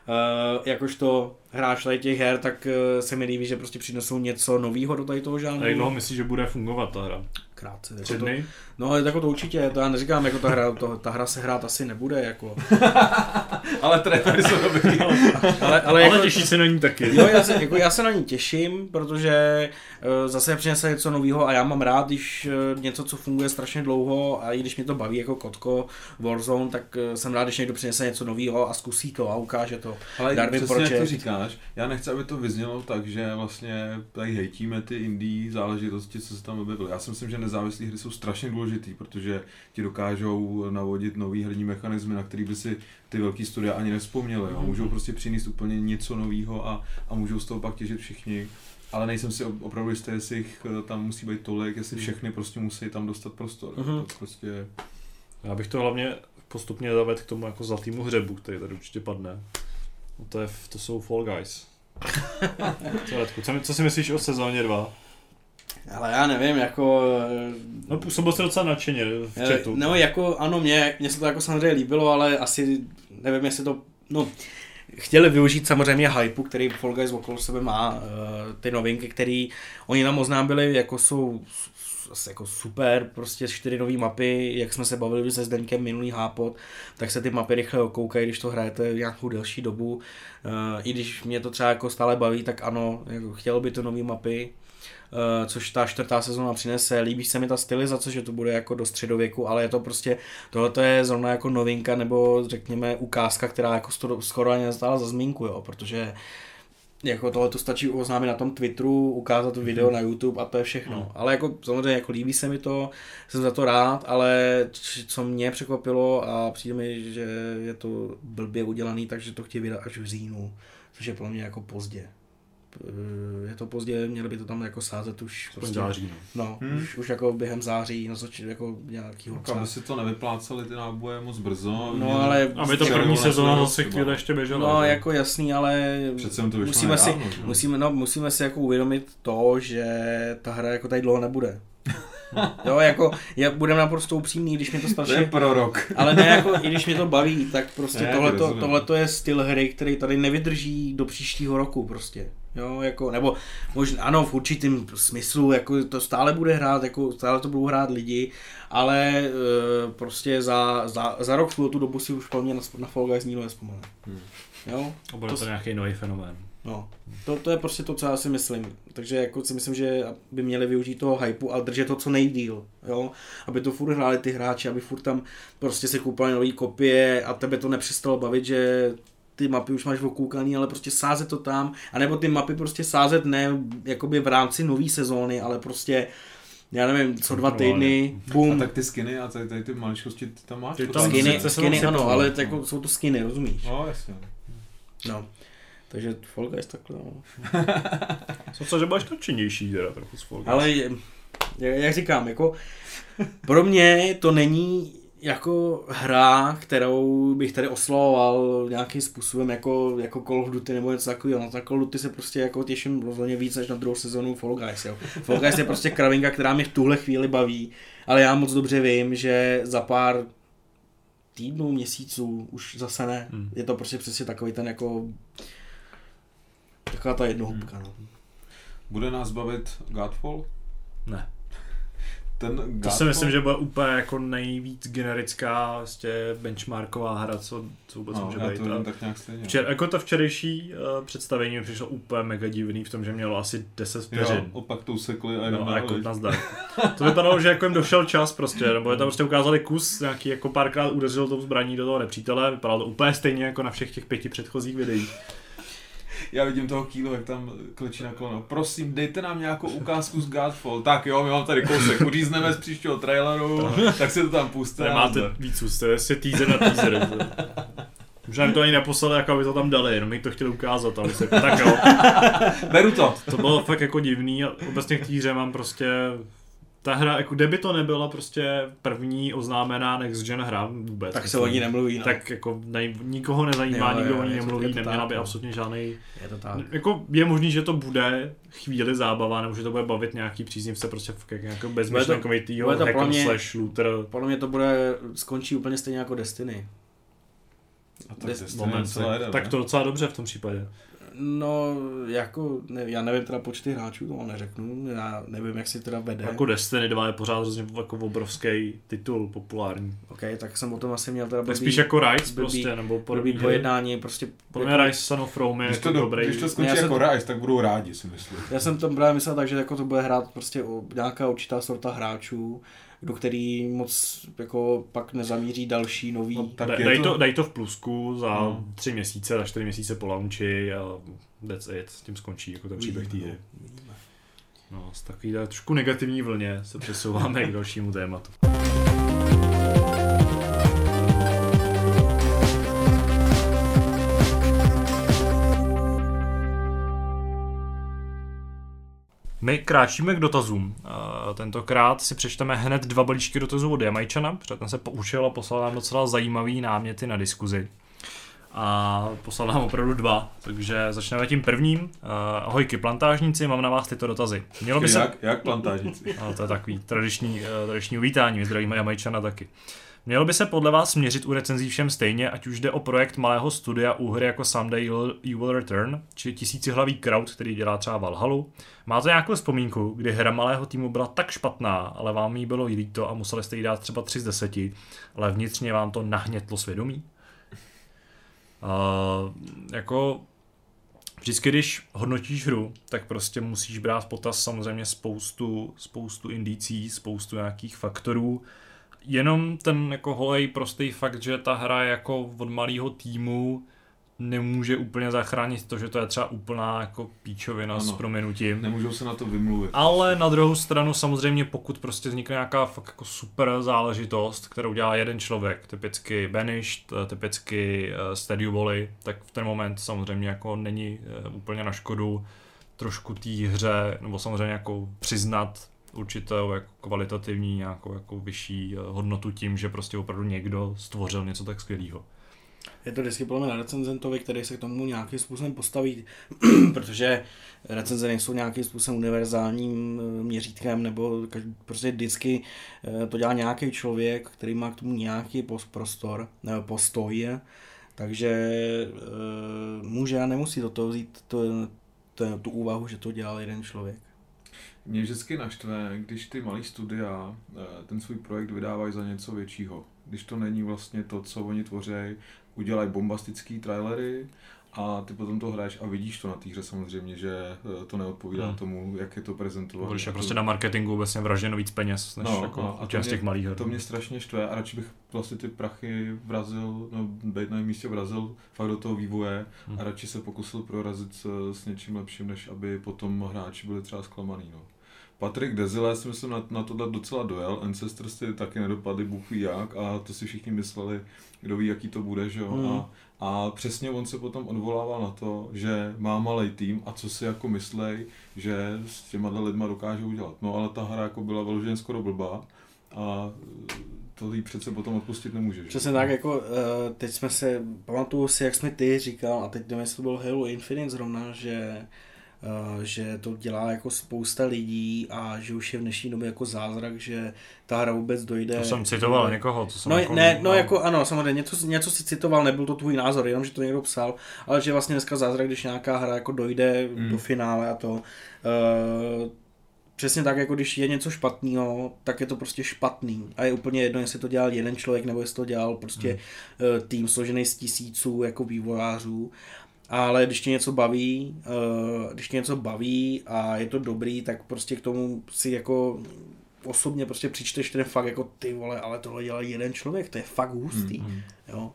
Uh, jakožto hráč tady těch her, tak uh, se mi líbí, že prostě přinesou něco nového do tady toho žánru. Jak dlouho myslíš, že bude fungovat ta hra? Krátce. Tři Jako to, no, ale jako to určitě, to já neříkám, jako ta hra, to, ta hra se hrát asi nebude, jako. <laughs> Ale trailery jsou dobrý. <laughs> Ale, ale, Ale jako, těšíš se na ní taky. Jo, já se, jako já se na ní těším, protože uh, zase přinese něco nového a já mám rád, když uh, něco, co funguje strašně dlouho a i když mě to baví jako kotko Warzone, tak uh, jsem rád, když někdo přinese něco nového a zkusí to a ukáže to. Ale Darwin přesně jak to říkáš, já nechci, aby to vyznělo tak, že vlastně tady hejtíme ty indie záležitosti, co se tam objevily. Já si myslím, že nezávislé hry jsou strašně důležitý, protože ti dokážou navodit nový herní mechanismy, na který by si ty velký studia ani nevzpomněly. Jo. Můžou prostě přinést úplně něco nového a, a můžou z toho pak těžit všichni. Ale nejsem si op- opravdu jistý, jestli jich eh, tam musí být tolik, jestli všechny prostě musí tam dostat prostor. Mhm. To prostě... Já bych to hlavně postupně zavedl k tomu jako zlatýmu hřebu, který tady určitě padne. No to, je, to jsou Fall Guys. <laughs> co, Radku, co, co si myslíš o sezóně 2? Ale já nevím, jako... No působil se docela nadšeně v eh, chatu. No jako, ano, mě, mě se to jako samozřejmě líbilo, ale asi nevím, jestli to, no, chtěli využít samozřejmě hypeu, který Fall Guys okolo sebe má, eh, ty novinky, které oni tam oznámili, jako jsou jako super, prostě čtyři nové mapy, jak jsme se bavili se Zdeňkem minulý hápot, tak se ty mapy rychle okoukají, když to hrajete nějakou delší dobu. Eh, I když mě to třeba jako stále baví, tak ano, jako chtělo by to nové mapy, eh, což ta čtvrtá sezóna přinese. Líbí se mi ta stylizace, že to bude jako do středověku, ale je to prostě, tohle je zrovna jako novinka, nebo řekněme ukázka, která jako skoro- ani nestála za zmínku, jo, protože jako tohle to stačí oznámit na tom Twitteru, ukázat video na YouTube a to je všechno. Mhm. Ale jako samozřejmě jako líbí se mi to, jsem za to rád, ale co mě překvapilo a přijde mi, že je to blbě udělaný, takže to chtějí vydat až v říjnu, což je pro mě jako pozdě. Eh, Je to pozdě, měli by to tam jako sázet už prostě, září, no. no, Hmm. už, už jako během září, na zač- jako nějakýho Kam třeba. si to nevypláceli ty náboje moc brzo. No, Měli- ale- A my to první na sezóna zase třeba. ještě běžela. No, že? jako jasný, ale Přece to musíme si, nedávno, že? musíme, no, musíme si jako uvědomit to, že ta hra jako tady dlouho nebude. <laughs> jo, jako, já budeme naprosto upřímný, když mě to To je strašně, prorok. ale ne, jako, i když mě to baví, tak prostě Ne, rozumím. tohleto je styl hry, který tady nevydrží do příštího roku prostě. Jo, jako, nebo možná, ano, v určitém smyslu, jako to stále bude hrát, jako stále to budou hrát lidi, ale e, prostě za, za, za rok tu dobu si už mě na, na Fall Guys nikdo nespomene. Hmm. Jo, A bude to to nějaký nový fenomén. No, to, to je prostě to, co já si myslím. Takže jako si myslím, že by měli využít toho hypeu a držet to co nejdíl, jo. Aby to furt hráli ty hráči, aby furt tam prostě si koupali nový kopie a tebe to nepřestalo bavit, že ty mapy už máš okoukaný, ale prostě sázet to tam, anebo ty mapy prostě sázet ne jakoby v rámci nové sezóny, ale prostě já nevím, co dva týdny, A boom, tak ty skiny a tady, tady ty maličkosti ty tam máš? Ty To tam skiny, skiny jsou ano, ale no. jako, jsou to skiny, rozumíš? No, jasně. No. Takže Fall Guys takhle, no. <laughs> Jsem se, že budeš nadšenější teda trochu s Fall Guys. Ale jak říkám, jako pro mě to není jako hra, kterou bych tady oslavoval nějakým způsobem jako, jako Call of Duty nebo něco takového. Na Call of Duty se prostě jako těším rozhodně víc než na druhou sezonu Fall Guys. Jo. Fall Guys je prostě kravinka, která mě v tuhle chvíli baví, ale já moc dobře vím, že za pár týdnů, měsíců už zase ne. Hmm. Je to prostě přesně takový ten jako taková ta jednohubka. No. Bude nás bavit Godfall? Ne. Ten To Godfall? si myslím, že bude úplně jako nejvíc generická vlastně benchmarková hra, co, co vůbec no, může být. to tak nějak stejně. Včer, jako to včerejší uh, představení mi přišlo úplně mega divný v tom, že mělo asi 10 vteřin. Jo, opak to usekli a No, jako nazdar. To vypadalo, že jako jim došel čas prostě, nebo je tam prostě ukázali kus, nějaký jako párkrát udeřil tou zbraní do toho nepřítele, vypadalo to úplně stejně jako na všech těch pěti předchozích videích. Já vidím toho Kýlu, jak tam klečí na klono. Prosím, dejte nám nějakou ukázku z Godfall. Tak jo, my mám tady kousek, uřízneme z příštího traileru, tak si to tam puste. Tady a máte nazdar. víc úst, to je asi teaser na teaser. Možná mi to ani neposlali, jako aby to tam dali, jenom mi to chtěli ukázat, ale se, tak jo. Beru to. To bylo fakt jako divný a obecně k té hře mám prostě ta hra, jako kdyby to nebyla prostě první oznámená next gen hra vůbec. Tak se o ní nemluví. No. Tak jako nej, nikoho nezajímá, Jo, nikdo jo, o ní nemluví, to neměla tak, by no. absolutně žádný. je to tak. Jako je možný, že to bude chvíli zábava, nebo že to bude bavit nějaký příznivce prostě v jako bezmyšlenkový týho, bude to hacker pro mě- slash looter. Podle mě to bude, skončí úplně stejně jako Destiny. A tak Des- Destiny Moment, tak ne? to docela dobře v tom případě. No, jako, ne, já nevím teda počty hráčů, to neřeknu, já nevím, jak si teda vede. Jako Destiny 2 je pořád hrozně jako obrovský titul, populární. OK, tak jsem o tom asi měl teda Tak blbý, spíš jako Rise blbý- prostě, nebo podobný pojednání, prostě Podle mě Rise Son of Rome je Když to, jako do, dobrý. když to skončí Já jsem- jako Rise, tak budou rádi, si myslím. Já jsem to právě myslel tak, že jako to bude hrát prostě o nějaká určitá sorta hráčů, do který moc jako pak nezamíří další nový. No, Tak daj, je to... to- daj to v plusku za No. tři měsíce, za čtyři měsíce po launchi a that's it, s tím skončí jako ten příběh té hry. Uvidíme. No, z takový trošku negativní vlně se přesouváme k dalšímu tématu. My kráčíme k dotazům. Eh, Tentokrát si přečteme hned dva balíčky dotazů od Jamajčana, protože ten se poučil a poslal nám docela zajímavý náměty na diskuzi. A poslal nám opravdu dva, takže začneme tím prvním. Eh, Ahojky plantážníci, mám na vás tyto dotazy. Mělo by se... Jak, jak plantážníci. No, to je takový tradiční, eh, tradiční uvítání, my zdravíme Jamajčana taky. Mělo by se podle vás směřit u recenzí všem stejně, ať už jde o projekt malého studia u hry jako Someday You Will Return, či tisícihlavý crowd, který dělá třeba Valhalu. Máte nějakou vzpomínku, kdy hra malého týmu byla tak špatná, ale vám jí bylo líto a museli jste jí dát třeba 3 z 10, ale vnitřně vám to nahnětlo svědomí? Uh, jako vždycky, když hodnotíš hru, tak prostě musíš brát v potaz samozřejmě spoustu, spoustu indicí, spoustu nějakých faktorů. Jenom ten jako holej prostý fakt, že ta hra jako od malého týmu nemůže úplně zachránit to, že to je třeba úplná jako píčovina s Ano. prominutím. Nemůžou se na to vymluvit. Ale na druhou stranu samozřejmě pokud prostě vznikne nějaká fakt jako super záležitost, kterou dělá jeden člověk, typicky Banished, typicky uh, Stadio Volley, tak v ten moment samozřejmě jako není uh, úplně na škodu trošku té hře, nebo samozřejmě jako přiznat určitou jako kvalitativní nějakou jako vyšší uh, hodnotu tím, že prostě opravdu někdo stvořil něco tak skvělého. Je to vždycky na recenzentovi, který se k tomu nějakým způsobem postaví, <clears throat> protože recenze nejsou nějakým způsobem univerzálním eh, měřítkem, nebo každý, prostě vždycky eh, to dělá nějaký člověk, který má k tomu nějaký prostor, nebo postoj, takže eh, může a nemusí do toho vzít to, to, tu úvahu, že to dělal jeden člověk. Mě vždycky naštve, když ty malý studia eh, ten svůj projekt vydávají za něco většího. Když to není vlastně to, co oni tvoří, udělají bombastický trailery a ty potom to hraješ a vidíš to na té hře samozřejmě, že eh, to neodpovídá Hmm. tomu, jak je to prezentované. A to- prostě na marketingu vlastně vražděno víc peněz, než No, jako a těch z mě- těch malých her. To mě strašně štve a radši bych vlastně ty prachy vrazil, no být na místě vrazil fakt do toho vývoje Hmm. a radši se pokusil prorazit s, s něčím lepším, než aby potom hráči byli třeba zklamaný. No. Patrik Dezile si myslím na, na tohle docela dojel, Ancestors ty taky nedopadly, Bůh ví jak a to si všichni mysleli, kdo ví, jaký to bude, že jo. Hmm. A, a přesně on se potom odvolával na to, že má malý tým a co si jako myslej, že s těma lidma dokáže udělat. No ale ta hra jako byla vyloženě skoro blbá a to jí přece potom odpustit nemůžeš. Přesně tak, jako eh, teď jsme se, pamatuju si, jak jsme ty říkal, a teď nevím, jestli to byl Halo Infinite zrovna, že že to dělá jako spousta lidí a že už je v dnešní době jako zázrak, že ta hra vůbec dojde. To jsem citoval někoho, to jsem No, jako, ne, no jako ano, samozřejmě, něco, něco si citoval, nebyl to tvůj názor, jenom že to někdo psal, ale že vlastně dneska zázrak, když nějaká hra jako dojde Mm. do finále a to, uh, přesně tak, jako když je něco špatného, tak je to prostě špatný a je úplně jedno, jestli to dělal jeden člověk, nebo jestli to dělal prostě mm. tým složený z tisíců jako vývojářů, ale když tě něco baví, uh, když tě něco baví a je to dobrý, tak prostě k tomu si jako osobně prostě přičteš ten fakt jako ty vole, ale tohle dělal jeden člověk, to je fakt hustý, Mm, mm. jo.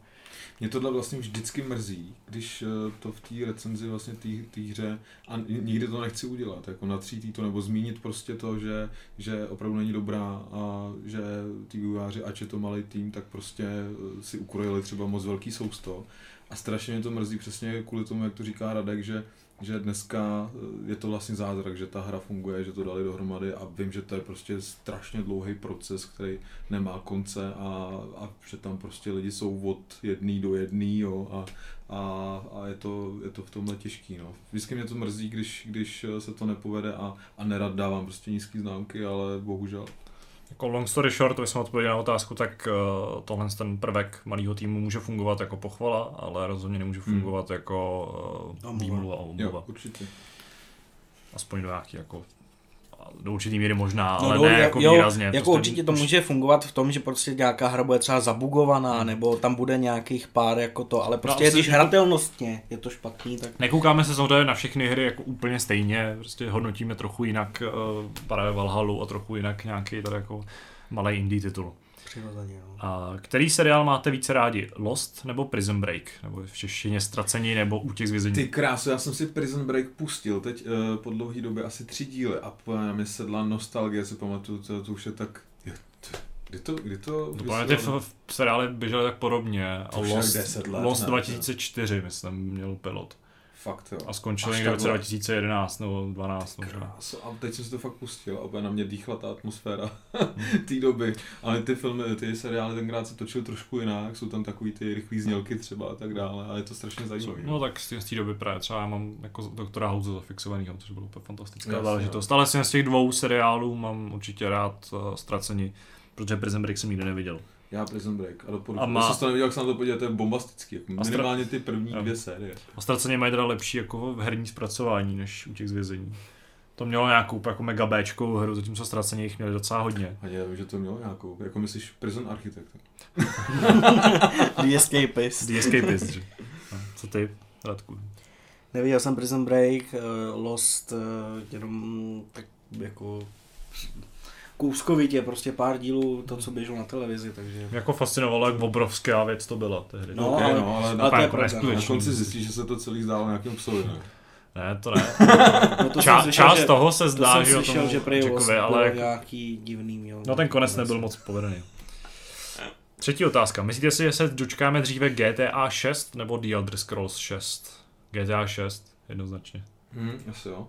Mě tohle vlastně vždycky mrzí, když eh, to v té recenzi vlastně té hře a nikdy to nechci udělat, jako natřít to nebo zmínit prostě to, že, že opravdu není dobrá a že ty vývojáři, ač je to malý tým, tak prostě eh, si ukrojili třeba moc velký sousto a strašně mě to mrzí přesně kvůli tomu, jak to říká Radek, že že dneska eh, je to vlastně zázrak, že ta hra funguje, že to dali dohromady a vím, že to je prostě strašně dlouhý proces, který nemá konce a, a že tam prostě lidi jsou od jedný do jedný jo, a, a, a je, to, je to v tomhle těžký. No. Vždycky mě to mrzí, když, když se to nepovede a, a nerad dávám prostě nízké známky, ale bohužel. Jako long story short, to jsme odpověděli na otázku, tak uh, tohle ten prvek malého týmu může fungovat jako pochvala, ale rozhodně nemůže fungovat hmm. jako uh, Omluva. výmluva a omluva. Jo, určitě. Aspoň do nějaký jako do určitý míry možná, No, ale no, ne jo, jako jo, výrazně. Jako prostě určitě to už- může fungovat v tom, že prostě nějaká hra bude třeba zabugovaná, nebo tam bude nějakých pár jako to, ale prostě No, když hratelnostně je to špatný, tak Nekoukáme se samozřejmě na všechny hry jako úplně stejně, prostě hodnotíme trochu jinak uh, právě Valhalu a trochu jinak nějaký tady jako malý indie titul. Přirozeně. No. A který seriál máte více rádi? Lost nebo Prison Break? Nebo v češtině Ztracení nebo Útěk z vězení? Ty krásu, já jsem si Prison Break pustil teď uh, po dlouhé době asi tři díly a po- na mě sedla nostalgie, si pamatuju, to, to už je tak... je to- Kdy to, kdy to To ty vysílali? f- f- seriály běžely tak podobně. A To je Lost, 10 let, Lost ne? 2004, myslím, měl pilot. Fakt jo. A skončil někde v roce takhle. 2011 nebo 12 možná. Krásu, a teď jsem si to fakt pustil a úplně na mě dýchla ta atmosféra <laughs> té doby. Ale ty filmy, ty seriály tenkrát se točily trošku jinak, jsou tam takový ty rychlý znělky třeba a tak dále a je to strašně zajímavé. No tak z té- doby právě třeba já mám jako doktora House zafixovanýho, což bylo úplně fantastická Jasně, záležitost. Ale z těch dvou seriálů mám určitě rád uh, Ztracení, protože Prison Break jsem nikdy neviděl. Já Prison Break a doporučuji. A má-. Jestli jste to neviděl, jak se na to podívat, to je bombastický. Jako A stra- minimálně ty první Jo. dvě série. A Ztraceně mají teda lepší jako herní zpracování než u těch zvězení. To mělo nějakou jako mega Bčkovou hru, zatímco Ztraceně jich měli docela hodně. A já vím, že to mělo nějakou, jako myslíš Prison Architect. <laughs> The Escapist. The Escapist, že? No, Co ty, Radku? Neviděl jsem Prison Break, uh, Lost, uh, jenom tak jako kouskovitě, prostě pár dílů, to, co běželo na televizi, takže... Mě jako fascinovalo, jak obrovská věc to byla tehdy. No, Ok, ale- no, ale, ale na, to je jako pravda, na konci zjistíš, že se to celý zdálo nějakým psovi. Ne? Ne, to ne. <laughs> No to Ča- slyšel, část že, toho se to zdá, jsem že slyšel, tomu že Lost Jackovi, ale nějaký divný, měl. no ten konec nebyl moc povedený. Třetí otázka. Myslíte si, že se dočkáme dříve GTA 6 nebo The Elder Scrolls 6? GTA 6, jednoznačně. Hmm, asi jo.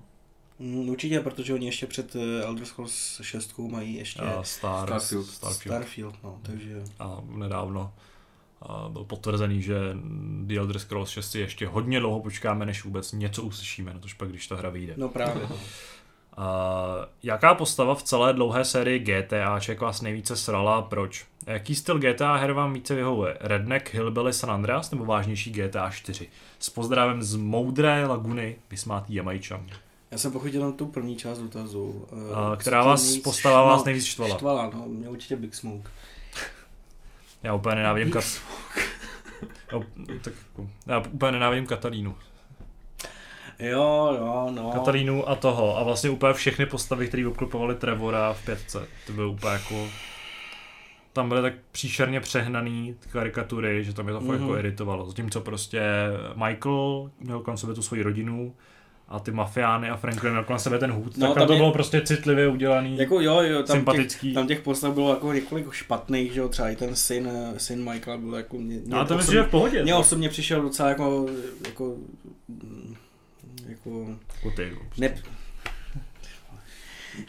Mm, určitě, protože oni ještě před eh, Elder Scrolls 6 mají ještě Star, Starfield. Starfield. Starfield, no, takže... A nedávno a byl potvrzený, že The Elder Scrolls 6 si ještě hodně dlouho počkáme, než vůbec něco uslyšíme, na tož pak, když ta hra vyjde. No právě, no. <laughs> A jaká postava v celé dlouhé sérii GTAček vás nejvíce srala a proč? Jaký styl GTA her vám více vyhovuje? Redneck, Hillbilly, San Andreas nebo vážnější GTA 4? S pozdravem z Moudré laguny, vysmátý Jamajčan. Já jsem pochodil na tu první část dotazu. co která vás postava vás nejvíc štvala? Štvala, no, mě určitě Big Smoke. Já úplně nenávidím kat... <laughs> Jo, tak já úplně nenávidím Katalínu. Jo, jo, no. Katalínu a toho. A vlastně úplně všechny postavy, které obklopovaly Trevora v pětce. To bylo úplně jako... Tam byly tak příšerně přehnaný karikatury, že to mě to fakt Mhm. jako iritovalo. Zatímco prostě Michael měl kolem sebe tu svoji rodinu a ty mafiány a Franklin měl kolem sebe ten hůd, No, no, tak tam to je- bylo prostě citlivě udělaný. Jako jo, jo, tam Sympatický. těch, tam těch postav bylo jako několik špatných, že jo, třeba i ten syn, eh, syn Michaela byl jako mě, No, a to myslím, že v pohodě. Mně osobně přišel docela jako, jako, jako, Jako ty, no. ne,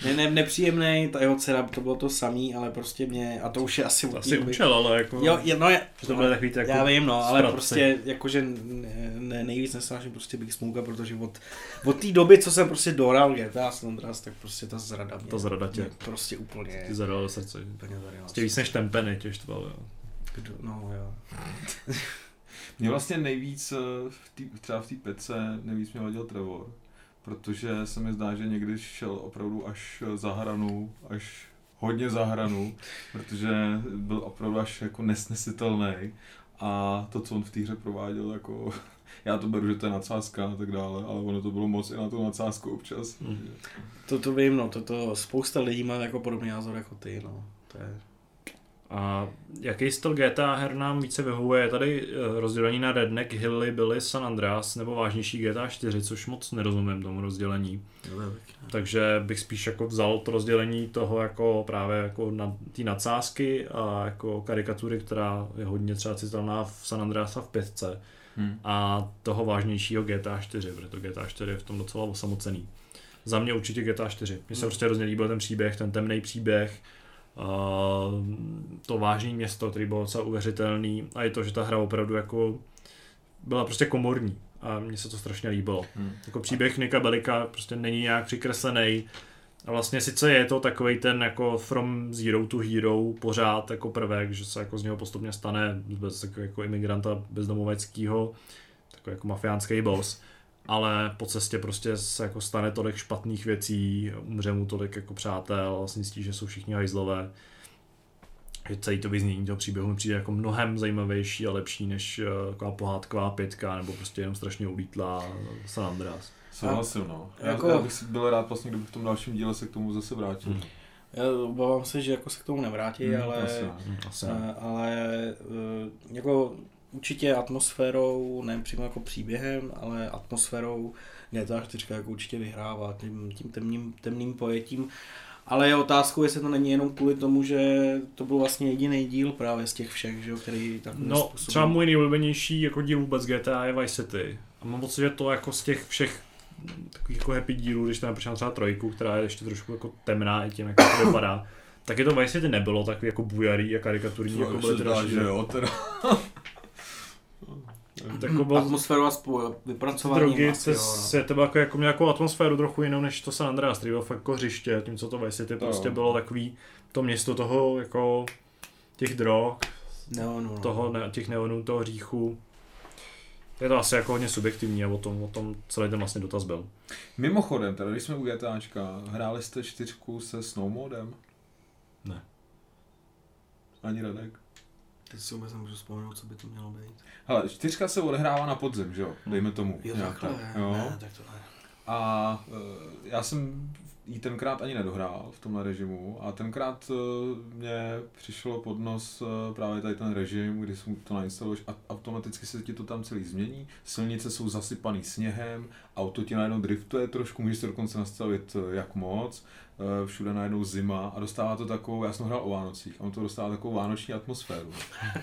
ne, ne, nepříjemný, ta jeho dcera, to bylo to samý, ale prostě mě, a to už je asi To asi učil, ale jako... Jo, je, no, je, to bylo takový ty jako já vím, no, ale prostě jakože ne, ne, nejvíc nesnáším prostě Big Smoke, protože od, od té doby, co jsem prostě dohrál GTA San Andreas, tak prostě ta zrada mě, Ta zrada tě- mě prostě úplně, Ti zadal srdce. úplně zadala. Prostě víc než ten penny tě štval, jo. Kdo, no jo. Mě vlastně nejvíc, eh, v tý, třeba v té pece, nejvíc mě vadil Trevor, protože se mi zdá, že někdy šel opravdu až za hranu, až hodně za hranu, protože byl opravdu až jako nesnesitelný a to, co on v té hře prováděl, jako <laughs> já to beru, že to je nadsázka a tak dále, ale ono to bylo moc i na tu nadsázku občas. Mhm. To, to vím, no, to, to spousta lidí má jako podobný názor jako ty, no. To je, A jaký styl GTA her nám více vyhovuje? Je tady eh, rozdělení na Redneck, Hilly, Billy, San Andreas nebo vážnější GTA 4, což moc nerozumím tomu rozdělení. Takže bych spíš jako vzal to rozdělení toho jako právě jako na ty nadsázky a jako karikatury, která je hodně třeba citelná v San Andreas a v pětce Hmm. a toho vážnějšího GTA 4, protože GTA 4 je v tom docela osamocený. Za mě určitě GTA 4. Mně se Hmm. prostě hrozně líbil ten příběh, ten temný příběh, to vážné město, který bylo docela uvěřitelný a i to, že ta hra opravdu jako byla prostě komorní a mně se to strašně líbilo. Hmm. Jako příběh Nika Belika prostě není nějak přikreslený. A vlastně sice je to takový ten jako from zero to hero pořád jako prvek, že se jako z něho postupně stane bez jako, jako imigranta bezdomoveckého, takový jako mafiánský boss, ale po cestě prostě se jako stane tolik špatných věcí, umře mu tolik jako přátel, vlastně zjistí, že jsou všichni hajzlové. Že celý to vyznění toho příběhu mi přijde jako mnohem zajímavější a lepší než eh, taková pohádková pětka nebo prostě jenom strašně ulítlá San Andreas. Souhlasím, no. Já, Jako- já bych si byl rád vlastně, kdyby v tom dalším díle se k tomu zase vrátil. Hmm. já obávám se, že jako se k tomu nevrátí, Hmm, ale, asi ne. Hm, Asi a, ale eh, jako určitě atmosférou, ne přímo jako příběhem, ale atmosférou GTA 4 jako určitě vyhrává tím, tím temným, temným pojetím. Ale je otázkou, jestli to není jenom kvůli tomu, že to byl vlastně jediný díl právě z těch všech, že jo, který takovým No, způsobem... třeba můj nejoblíbenější jako díl vůbec GTA je Vice City. A mám pocit, že to jako z těch všech takových jako happy dílů, když tam počítám třeba trojku, která je ještě trošku jako temná i tím, jak to <coughs> vypadá, tak je to Vice City nebylo takový jako bujarý a karikaturní, jako byly další. že jo, teda. <laughs> Tak jako bylo Atmosféru a spolu, vypracování drogy, asi, to, jo, no. se, to bylo jako, jako měl jako atmosféru trochu jinou než to San Andreas, který byl fakt jako hřiště, tím co to Vice City prostě Jo. bylo takový to město toho jako těch drog, No, no, no. toho, ne, těch neonů, toho hříchu. Je to asi jako hodně subjektivní a o tom, o tom celý ten vlastně dotaz byl. Mimochodem, teda když jsme u GTAčka, hráli jste čtyřku se snowmodem? Ne. Ani Radek? Teď si vůbec nemůžu vzpomenout, co by to mělo být. Hele, čtyřka se odehrává na podzem, že jo? Dejme tomu. Jo, takhle, jo? ne, tak to ne. A e, já jsem ji tenkrát ani nedohrál v tomhle režimu a tenkrát e, mě přišlo pod nos e, právě tady ten režim, kdy si to nainstaluješ a automaticky se ti to tam celý změní, silnice jsou zasypaný sněhem, auto ti najednou driftuje trošku, můžeš to dokonce nastavit e, jak moc, všude najednou zima a dostává to takovou, já jsem hrál o Vánocích, a on to dostává takovou vánoční atmosféru.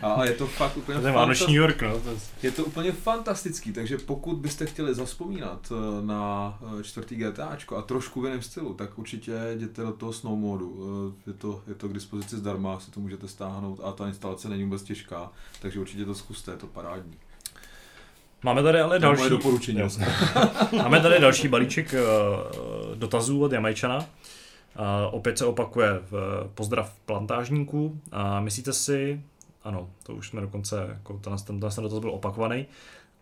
A, a je to fakt úplně To je Vánoční New York, no. To je... je to úplně fantastický, takže pokud byste chtěli zaspomínat eh, na eh, čtvrtý GTAčko a trošku v jiném stylu, tak určitě jděte do toho snow modu. Eh, Je to, je to k dispozici zdarma, si to můžete stáhnout a ta instalace není vůbec těžká, takže určitě to zkuste, je to parádní. Máme tady ale je moje další, doporučení. <laughs> Máme tady další balíček eh, dotazů od Jamajčana. Opět se opakuje v pozdrav plantážníků. A myslíte si, ano, to už jsme dokonce, jako ten, ten, ten dotaz byl opakovaný,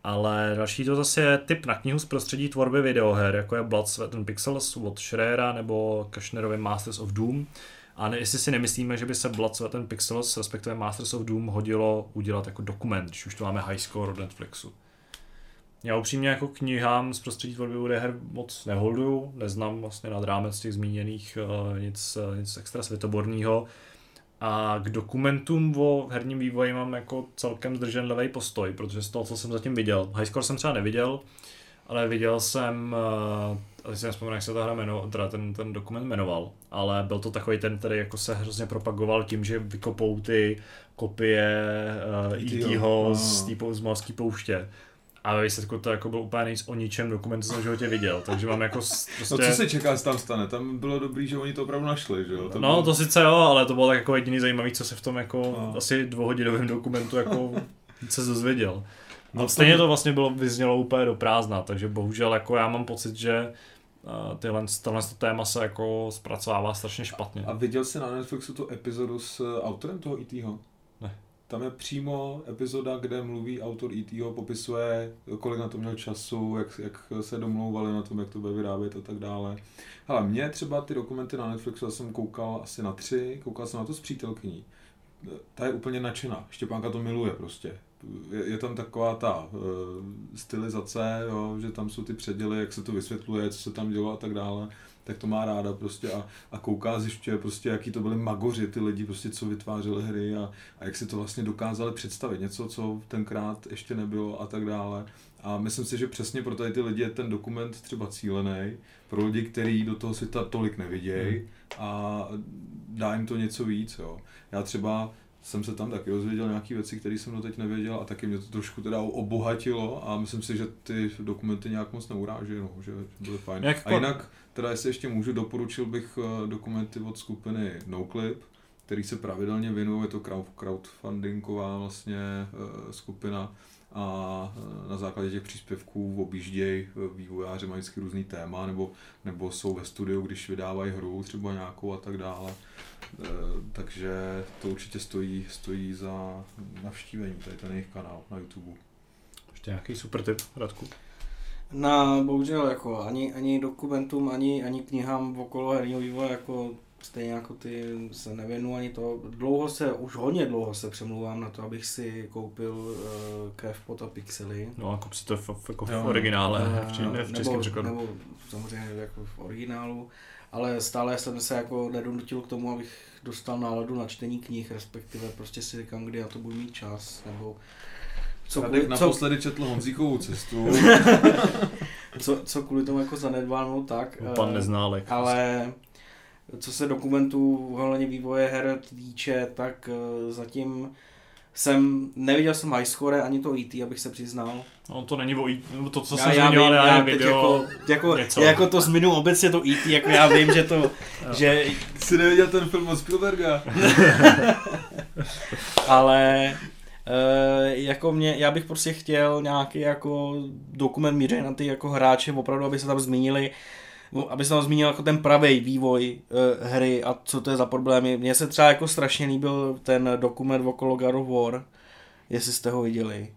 ale další dotaz je tip na knihu z prostředí tvorby videoher, jako je Blood, Sweat and Pixels od Schreiera nebo Kushnerovi Masters of Doom. A ne, jestli si nemyslíme, že by se Blood, Sweat and Pixels, respektive Masters of Doom, hodilo udělat jako dokument, když už to máme high score od Netflixu. Já upřímně jako knihám z prostředí tvorby videoher moc neholduju, neznám vlastně nad rámec těch zmíněných uh, nic, uh, nic extra světoborného. A k dokumentům o herním vývoji mám jako celkem zdrženlivý postoj, protože z toho, co jsem zatím viděl, Highscore jsem třeba neviděl, ale viděl jsem, uh, asi si nespomínám, jak se ta hra jmenoval, teda ten, ten dokument jmenoval, ale byl to takový ten, který jako se hrozně propagoval tím, že vykopou ty kopie uh, E.T.ho z, z Malské pouště. A ve výsledku to jako byl úplně nic o ničem dokument, co jsem v životě viděl, takže mám jako prostě... No co se čeká, co tam stane? Tam bylo dobrý, že oni to opravdu našli, že jo? To no bylo... to sice jo, ale to bylo tak jako jediný zajímavý, co se v tom jako no. asi dvouhodinovém dokumentu jako se dozvěděl. No, stejně to vlastně bylo, vyznělo úplně do prázdna, takže bohužel jako já mám pocit, že uh, tyhle, tenhle téma se jako zpracovává strašně špatně. A viděl jsi na Netflixu tu epizodu s autorem toho E.T.ho? Tam je přímo epizoda, kde mluví autor E.T.ho, popisuje, kolik na to měl času, jak, jak se domlouvali na tom, jak to bude vyrábět a tak dále. Ale mě třeba ty dokumenty na Netflixu, já jsem koukal asi na tři, koukal jsem na to s přítelkyní. Ta je úplně nadšená, Štěpánka to miluje prostě je, je tam taková ta uh, stylizace, jo, že tam jsou ty předěly, jak se to vysvětluje, co se tam dělo a tak dále, tak to má ráda prostě a, a kouká, zjišťuje prostě, jaký to byly magoři, ty lidi prostě, co vytvářeli hry a, a jak si to vlastně dokázali představit, něco, co tenkrát ještě nebylo a tak dále. A myslím si, že přesně pro tady ty lidi je ten dokument třeba cílený, pro lidi, kteří do toho světa tolik nevidějí hmm. a dá jim to něco víc. Jo. Já třeba jsem se tam taky dozvěděl nějaké věci, které jsem doteď nevěděl a taky mě to trošku teda obohatilo a myslím si, že ty dokumenty nějak moc neuráží, no, že byly fajn. Jak a jinak, teda jestli ještě můžu, doporučil bych eh, dokumenty od skupiny Noclip, který se pravidelně věnují, je to crowdfundingová vlastně eh, skupina a eh, na základě těch příspěvků objíždějí vývojáři, mají vždycky různý téma, nebo, nebo jsou ve studiu, když vydávají hru třeba nějakou a tak dále. Takže to určitě stojí, stojí za navštívení, tady ten jejich kanál na YouTube. Ještě nějaký super tip, Radku? Na, bohužel, jako ani, ani dokumentům, ani, ani knihám okolo herního vývoje, jako stejně jako ty se nevěnu ani to. Dlouho se, už hodně dlouho se přemluvám na to, abych si koupil uh, Krev, pot a pixely. No a kup si to v, jako v originále, uh, v, ne v českém překladu. Nebo samozřejmě jako v originálu ale stále jsem se jako nedonutil k tomu, abych dostal náladu na čtení knih, respektive prostě si říkám, kdy já to budu mít čas, nebo co kvůli, naposledy co... četl Honzíkovou cestu. <laughs> co, co kvůli tomu jako zanedbáno, tak. Pan eh, neználek. Ale co se dokumentů ohledně vývoje her týče, tak eh, zatím jsem, neviděl jsem High Score ani to E.T., abych se přiznal. No to není o E.T., to co já, jsem já zmiňoval, já, já video, jako, jako, něco. jako to zminu obecně to E.T., jako já vím, že to, <laughs> že... Jsi neviděl ten film od Spielberga? <laughs> Ale Uh, jako mě, já bych prostě chtěl nějaký jako dokument míře na ty jako hráče, opravdu, aby se tam zmínili aby se tam zmínil jako ten pravý vývoj uh, hry a co to je za problémy. Mně se třeba jako strašně líbil ten dokument okolo God of War, jestli jste ho viděli.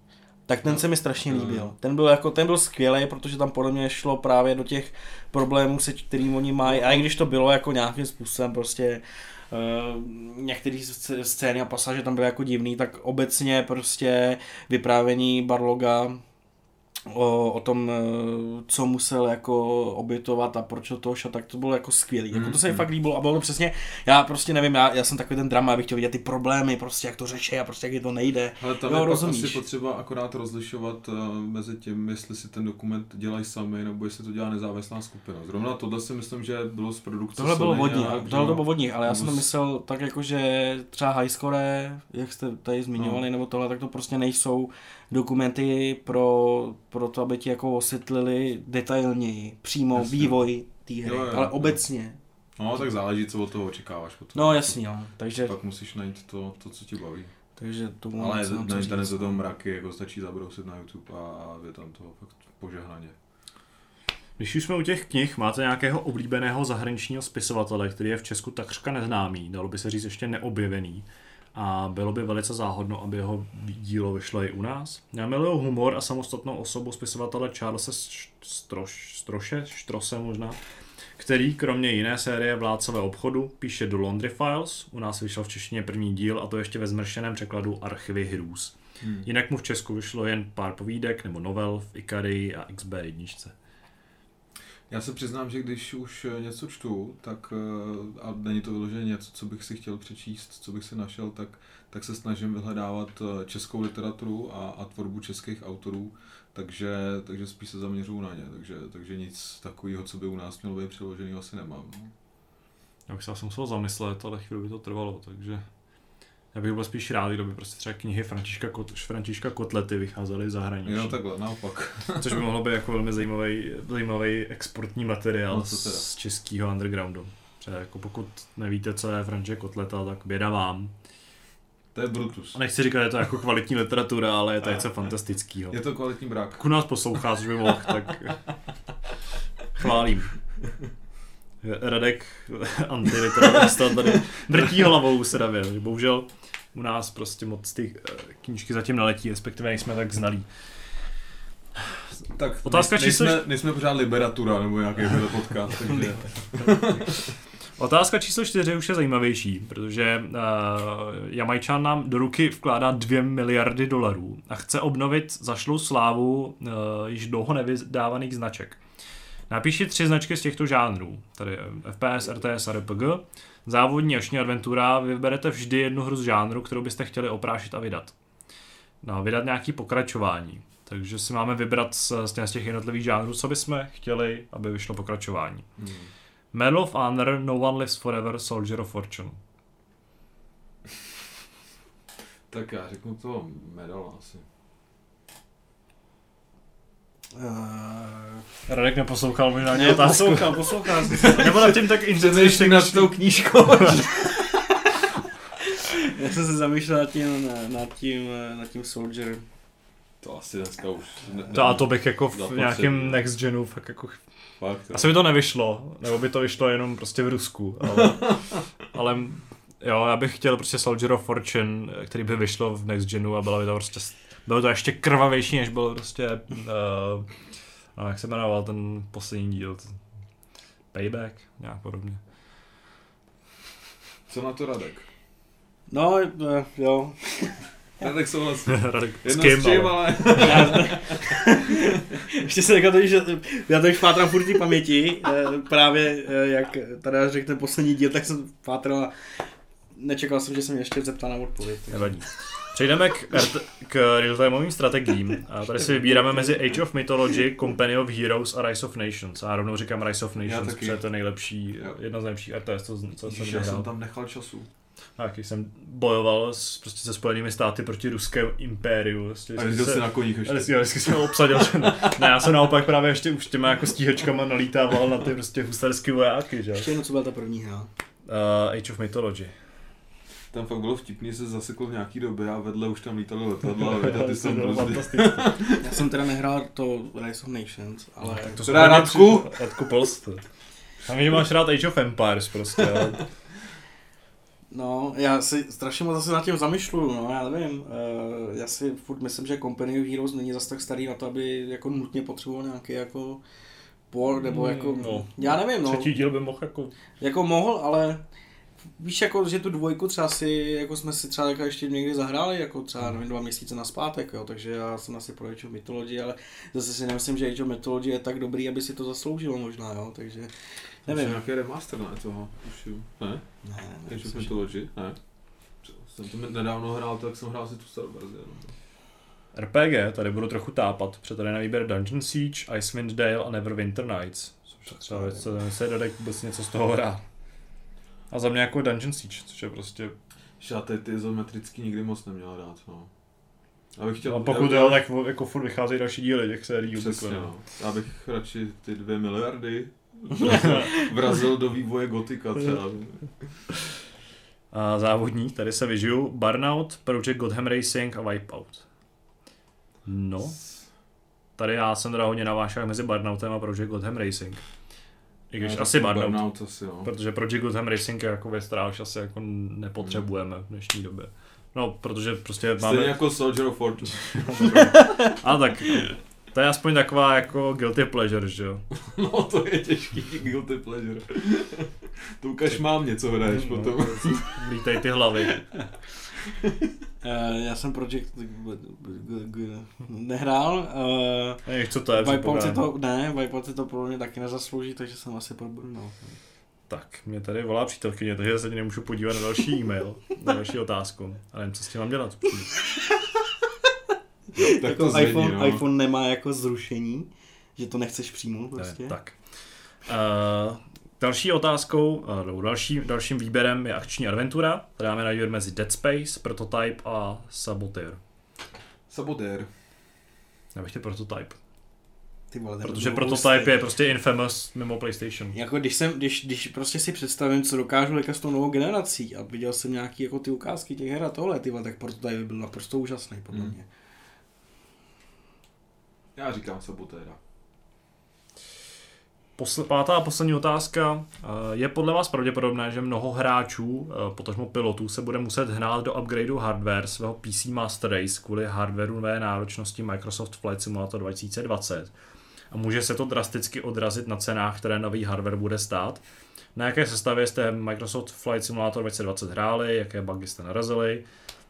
Tak ten no. se mi strašně líbil. Ten byl, jako, ten byl skvělý, protože tam podle mě šlo právě do těch problémů, se kterým oni mají. A i když to bylo jako nějakým způsobem prostě Uh, některé scény a pasáže tam byly jako divný, tak obecně prostě vyprávění Barloga o, o tom, eh, co musel jako obětovat a proč to šel, tak to bylo jako skvělý. Jako to se mi mm, fakt líbilo a bylo to přesně, já prostě nevím, já, já jsem takový ten drama, abych chtěl vidět ty problémy, prostě jak to řeší a prostě jak je to nejde. Ale tam jo, je rozumíš. asi potřeba akorát rozlišovat uh, mezi tím, jestli si ten dokument dělají sami, nebo jestli to dělá nezávislá skupina. Zrovna tohle si myslím, že bylo z produkce Tohle bylo vodní, tohle bylo vodní, ale já jsem to myslel tak jako, že třeba high score, jak jste tady zmiňovali, no. nebo tohle, tak to prostě nejsou dokumenty pro, pro to, aby ti jako osvětlili detailněji přímo jasně. vývoj té hry, jo, jo, ale jo. obecně. No, tak záleží, co od toho očekáváš potom. No, jasně, jo. Takže... Pak musíš najít to, to co ti baví. Takže tomu Ale na internetu to mraky, jako stačí zabrousit na YouTube a, a je tam toho fakt požehnaně. Když už jsme u těch knih, máte nějakého oblíbeného zahraničního spisovatele, který je v Česku takřka neznámý, dalo by se říct ještě neobjevený, a bylo by velice záhodno, aby jeho dílo vyšlo i u nás. Já miluju humor a samostatnou osobu spisovatele Charlesa Stroš, Stroše, Štrose možná, který kromě jiné série Vládcové obchodu píše do Laundry Files, u nás vyšel v češtině první díl a to ještě ve zmršeném překladu Archivy Hrůz. Hmm. Jinak mu v Česku vyšlo jen pár povídek nebo novel v Ikari a XB1. Já se přiznám, že když už eh, něco čtu, tak eh, a není to vyloženě něco, co bych si chtěl přečíst, co bych si našel, tak, tak se snažím vyhledávat eh, českou literaturu a, a tvorbu českých autorů, takže, takže spíš se zaměřuju na ně, takže, takže nic takového, co by u nás mělo být přeložený, asi nemám. No. Já bych se asi musel zamyslet, ale chvíli by to trvalo, takže já bych byl spíš rád, kdyby prostě třeba knihy Františka, Kot, Františka Kotlety vycházely v zahraničí. Jo, takhle, naopak. <laughs> Což by mohlo být jako velmi zajímavý, zajímavý exportní materiál No, z českého undergroundu. Třeba jako pokud nevíte, co je František Kotleta, tak běda vám. To je Brutus. A nechci říkat, že je to jako kvalitní literatura, ale je to něco fantastického. Je to kvalitní brák. Pokud nás poslouchá, což by mohl, tak <laughs> chválím. Radek <laughs> antiliterarista tady vrtí hlavou se davě. Bohužel u nás prostě moc ty eh, knížky zatím neletí, respektive nejsme tak znalí. Tak Otázka nej, číslo- nejsme, nejsme pořád Liberatura nebo nějaký <laughs> podcast, takže... <laughs> Otázka číslo čtyři už je zajímavější, protože uh, Jamajčan nám do ruky vkládá 2 miliardy dolarů a chce obnovit zašlou slávu uh, již dlouho nevydávaných značek. Napíši tři značky z těchto žánrů, tady FPS, RTS a RPG. Závodní ační adventura, vyberete vždy jednu hru z žánru, kterou byste chtěli oprášit a vydat. No, vydat nějaký pokračování. Takže si máme vybrat z, z těch jednotlivých žánrů, co bychom chtěli, aby vyšlo pokračování. Hmm. Medal of Honor, No One Lives Forever, Soldier of Fortune. Tak já řeknu to medal asi. Uh, Radek neposlouchal možná ne, poslouchám, poslouchám. Nebo nad tím tak <laughs> Přemýšlím nad tou knížkou. <laughs> Já jsem se zamýšlel nad tím, nad tím, nad tím Soldier. to asi dneska už... Ne, To a to bych jako v nějakém next genu fakt jako... Fakt, jo. Asi by to nevyšlo, nebo by to vyšlo jenom prostě v Rusku, ale, <laughs> ale jo, já bych chtěl prostě Soldier of Fortune, který by vyšlo v next genu a bylo by to prostě, bylo to ještě krvavější, než byl prostě, uh, no, jak se jmenoval ten poslední díl, Payback, nějak podobně. Co na to Radek? No, eh, jo. <laughs> Radek souhlasí. Radek, s Jedno kým, s čím, ale... ale... <laughs> Já, ještě se říkal to, že já teď pátrám furt paměti, eh, právě jak tady řekl ten poslední díl, tak jsem pátral a nečekal jsem, že jsem mě ještě zeptal na odpověď. takže- Nevadí. Přejdeme k, RT, k real-timeovým strategiím. A tady si vybíráme mezi Age of Mythology, Company of Heroes a Rise of Nations. A já rovnou říkám Rise of Nations, protože je to nejlepší, Jo. jedna z nejlepších RTS, co, co Ježiš, jsem já jsem tam nechal času. Taky jsem bojoval s, prostě se Spojenými státy proti ruskému impériu. Prostě, A jsem jezdil se- jsi na koních ještě. vždycky, vždycky jsem ho obsadil. ne, já jsem naopak právě ještě už těma jako stíhačkama nalítával na ty prostě husarský vojáky, že? Ještě jedno, co byla ta první hra. Uh, Age of Mythology. Tam fakt bylo vtipný, že se zasekl v nějaký době a vedle už tam lítalo letadla a <laughs> ty To jsem bylo prostě... fantastické. Já jsem teda nehrál to Rise of Nations, ale... Tak to Teda Radku? Radku Polst. A že máš rád Age of Empires prostě, ale No, já si strašně moc zase nad tím zamýšluju, no, já nevím. Uh, já si furt myslím, že Company of Heroes není zase tak starý na to, aby jako nutně potřeboval nějaký jako por, nebo jako, Mm, no. já nevím, no, třetí díl by mohl jako... jako mohl, ale víš, jako, že tu dvojku třeba si, jako jsme si třeba jako ještě někdy zahráli, jako třeba, nevím, dva měsíce naspátek, jo, takže já jsem asi pro Age of Mythology, ale zase si nemyslím, že Age of Mythology je tak dobrý, aby si to zasloužilo možná, jo, takže Nevím. nevím. nějaký remaster, ne, toho? Už jo. Ne? Ne, ne, Age of myslím, Mythology? Ne. Jsem to nedávno hrál, tak jsem hrál si tu starou verzi. jenom. RPG, tady budu trochu tápat, protože tady na výběr Dungeon Siege, Icewind Dale a Neverwinter Nights. Což třeba věc, co se Radek vůbec něco z toho hrá. A za mě jako Dungeon Siege, což je prostě... Že já ty, ty izometrický nikdy moc neměl rád, no. Abych chtěl... A pokud já- jo, tak jako furt vycházejí další díly těch sérií. Přesně, obvykle, no. Já bych radši ty dvě miliardy <laughs> vrazil do vývoje gotika třeba. A závodní, tady se vyžiju. Burnout, Project Gotham Racing a Wipeout. No, tady já jsem teda hodně na vášách mezi Burnoutem a Project Gotham Racing. I když asi Burnout, Burnout asi, no. protože Project Gotham Racing je jako která už asi jako nepotřebujeme v dnešní době. No, protože prostě Stejně máme... jako Soldier of Fortune. <laughs> A tak, to je aspoň taková jako guilty pleasure, že jo? <laughs> No to je těžký guilty pleasure. <laughs> to ukaž mám něco hraješ No, potom. Lítají ty hlavy. <laughs> Eh, já jsem Project nehrál. Uh, co to je? Wipeout si to, ne, Wipeout si to pro mě taky nezaslouží, takže jsem asi pro Bruno. Tak, mě tady volá přítelkyně, takže se nemůžu podívat na další e-mail, na další otázku. A nevím, co s tím mám dělat. no, tak jako to iPhone, no. iPhone nemá jako zrušení, že to nechceš přijmout prostě. Ne, tak. Uh, další otázkou, uh, další, dalším výběrem je akční adventura. Tady máme na výběr mezi Dead Space, Prototype a Saboteur. Saboteur. Já bych ty Prototype. Ty vole, Protože Prototype je prostě infamous mimo PlayStation. Jako když jsem, když, když prostě si představím, co dokážu leka s tou novou generací a viděl jsem nějaký jako ty ukázky těch her a tohle, ty vole, tak Prototype byl naprosto úžasný podle hmm. mě. Já říkám Sabotéra. Posle, pátá a poslední otázka. Eh, je podle vás pravděpodobné, že mnoho hráčů, eh, potažmo pilotů, se bude muset hnát do upgradeu hardware svého PC Master Race kvůli hardwareové náročnosti Microsoft Flight Simulator 2020? A může se to drasticky odrazit na cenách, které nový hardware bude stát? Na jaké sestavě jste Microsoft Flight Simulator 2020 hráli, jaké bugy jste narazili?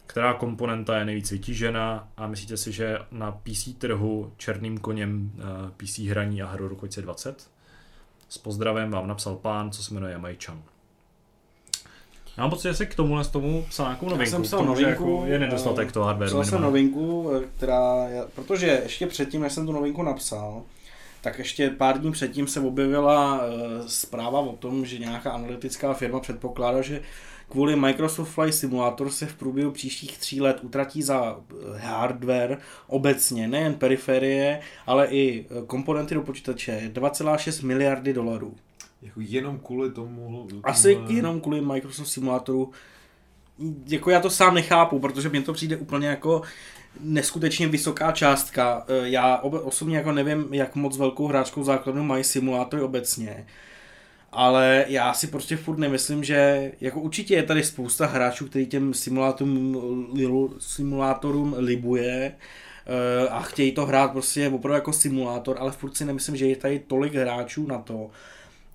která komponenta je nejvíc vytížena a myslíte si, že na PC trhu černým koněm eh, PC hraní a hru roku 2020? S pozdravem vám napsal pán, co se jmenuje Majčan. Já mám pocit, že jsi k tomu z tomu psal nějakou novinku. Já jsem psal novinku. Jako je nedostatek toho hardwareu. Psal jsem novinku, eh, která, protože ještě předtím, než jsem tu novinku napsal, tak ještě pár dní předtím se objevila uh, zpráva o tom, že nějaká analytická firma předpokládá, že Kvůli Microsoft Flight Simulator se v průběhu příštích tří let utratí za eh, hardware obecně, nejen periferie, ale i eh, komponenty do počítače 2,6 miliardy dolarů. Jako jenom kvůli tomu? Asi jenom kvůli Microsoft Simulatoru. Jako já to sám nechápu, protože mě to přijde úplně jako neskutečně vysoká částka. Eh, já osobně jako nevím, jak moc velkou hráčkou základnu mají simulátory obecně ale já si prostě furt nemyslím, že jako určitě je tady spousta hráčů, který těm simulátorům, simulátorům libuje eh, a chtějí to hrát prostě opravdu jako simulátor, ale furt si nemyslím, že je tady tolik hráčů na to,